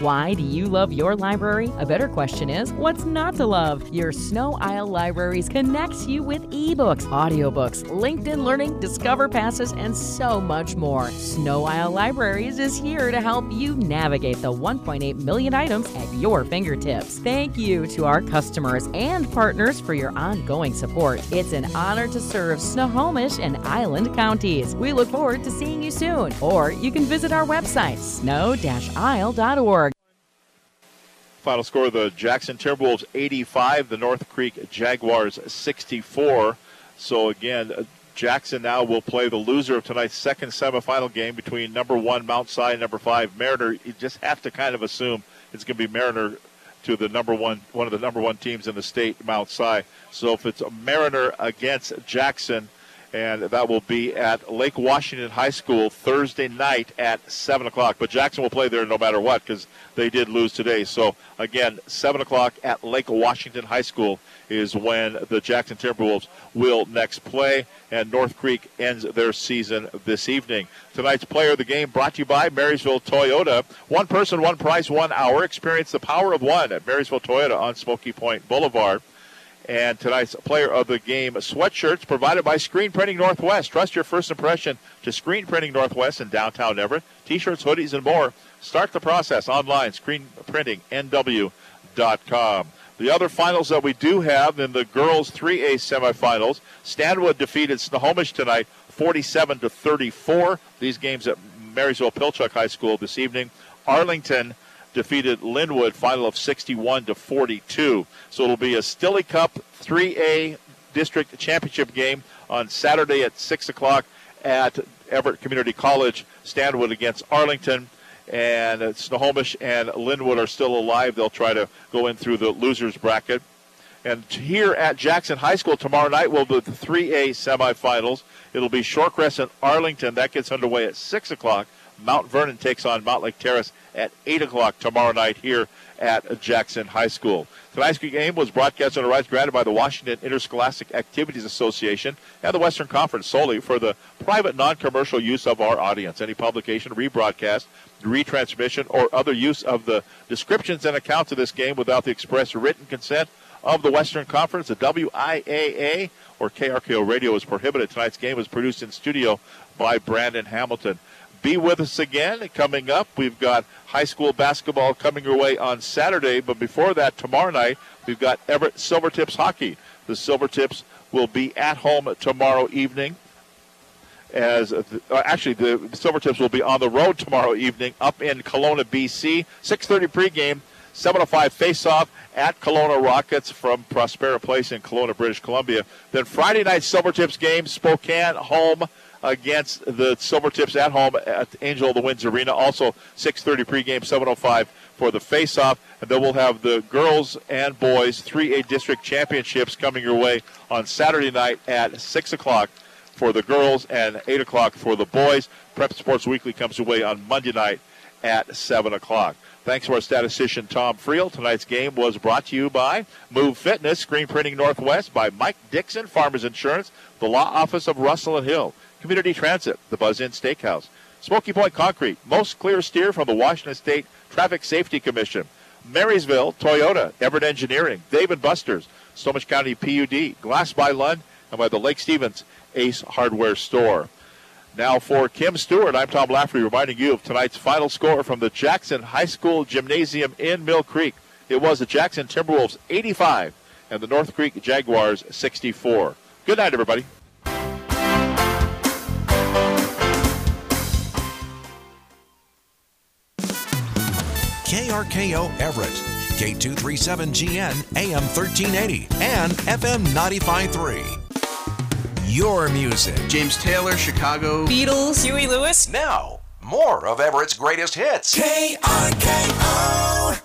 Why do you love your library? A better question is, what's not to love? Your Sno-Isle Libraries connects you with ebooks, audiobooks, LinkedIn Learning, Discover Passes, and so much more. Sno-Isle Libraries is here to help you navigate the 1.8 million items at your fingertips. Thank you to our customers and partners for your ongoing support. It's an honor to serve Snohomish and Island counties. We look forward to seeing you soon, or you can visit our website, sno-isle.org. Final score: the Jackson Timberwolves 85, the North Creek Jaguars 64. So again, uh, Jackson now will play the loser of tonight's second semifinal game between number one Mount Si and number five Mariner. You just have to kind of assume it's going to be Mariner to the number one, one of the number one teams in the state, Mount Si. So if it's a Mariner against Jackson, and that will be at Lake Washington High School Thursday night at 7 o'clock. But Jackson will play there no matter what because they did lose today. So, again, 7 o'clock at Lake Washington High School is when the Jackson Timberwolves will next play, and North Creek ends their season this evening. Tonight's player of the game brought to you by Marysville Toyota. One person, one price, one hour. Experience the power of one at Marysville Toyota on Smoky Point Boulevard. And tonight's player of the game sweatshirts provided by Screen Printing Northwest. Trust your first impression to Screen Printing Northwest in downtown Everett. T-shirts, hoodies, and more. Start the process online, screenprintingnw.com. The other finals that we do have in the girls 3A semifinals, Stanwood defeated Snohomish tonight 47 to 34. These games at Marysville Pilchuck High School this evening. Arlington defeated Lynnwood, final of 61 to 42. So it'll be a Stilly Cup 3A district championship game on Saturday at 6 o'clock at Everett Community College. Stanwood against Arlington. And Snohomish and Lynnwood are still alive. They'll try to go in through the losers bracket. And here at Jackson High School tomorrow night will be the 3A semifinals. It'll be Shorecrest and Arlington. That gets underway at 6 o'clock. Mount Vernon takes on Mountlake Terrace at 8 o'clock tomorrow night here at Jackson High School. Tonight's game was broadcast on the rights granted by the Washington Interscholastic Activities Association and the Western Conference solely for the private non-commercial use of our audience. Any publication, rebroadcast, retransmission, or other use of the descriptions and accounts of this game without the express written consent of the Western Conference, the WIAA, or KRKO Radio is prohibited. Tonight's game was produced in studio by Brandon Hamilton. Be with us again. Coming up, we've got high school basketball coming your way on Saturday, but before that, tomorrow night, we've got Everett Silvertips hockey. The Silvertips will be at home tomorrow evening. As uh, actually, the Silvertips will be on the road tomorrow evening up in Kelowna, BC. 6:30 pregame, 7:05 face-off at Kelowna Rockets from Prospera Place in Kelowna, British Columbia. Then Friday night Silvertips game, Spokane home against the Silvertips at home at Angel of the Winds Arena. Also 6:30 pregame, 7:05 for the face-off, and then we'll have the girls and boys 3A district championships coming your way on Saturday night at 6 o'clock for the girls and 8 o'clock for the boys. Prep Sports Weekly comes away on Monday night at 7 o'clock. Thanks to our statistician Tom Friel. Tonight's game was brought to you by Muv Fitness, Screen Printing Northwest, by Mike Dixon, Farmers Insurance, the Law Office of Russell and Hill, Community Transit, the Buzz Inn Steakhouse, Smoky Point Concrete, Most Clear Steer from the Washington State Traffic Safety Commission, Marysville, Toyota, Everett Engineering, Dave & Buster's, Snohomish County PUD, Glass by Lund, and by the Lake Stevens Ace Hardware Store. Now for Kim Stewart, I'm Tom Lafferty reminding you of tonight's final score from the Jackson High School Gymnasium in Mill Creek. It was the Jackson Timberwolves 85 and the North Creek Jaguars 64. Good night, everybody. KRKO Everett, K237GN AM 1380 and FM 95.3. Your music. James Taylor, Chicago. Beatles. Huey Lewis. Now, more of Everett's greatest hits. KRKO.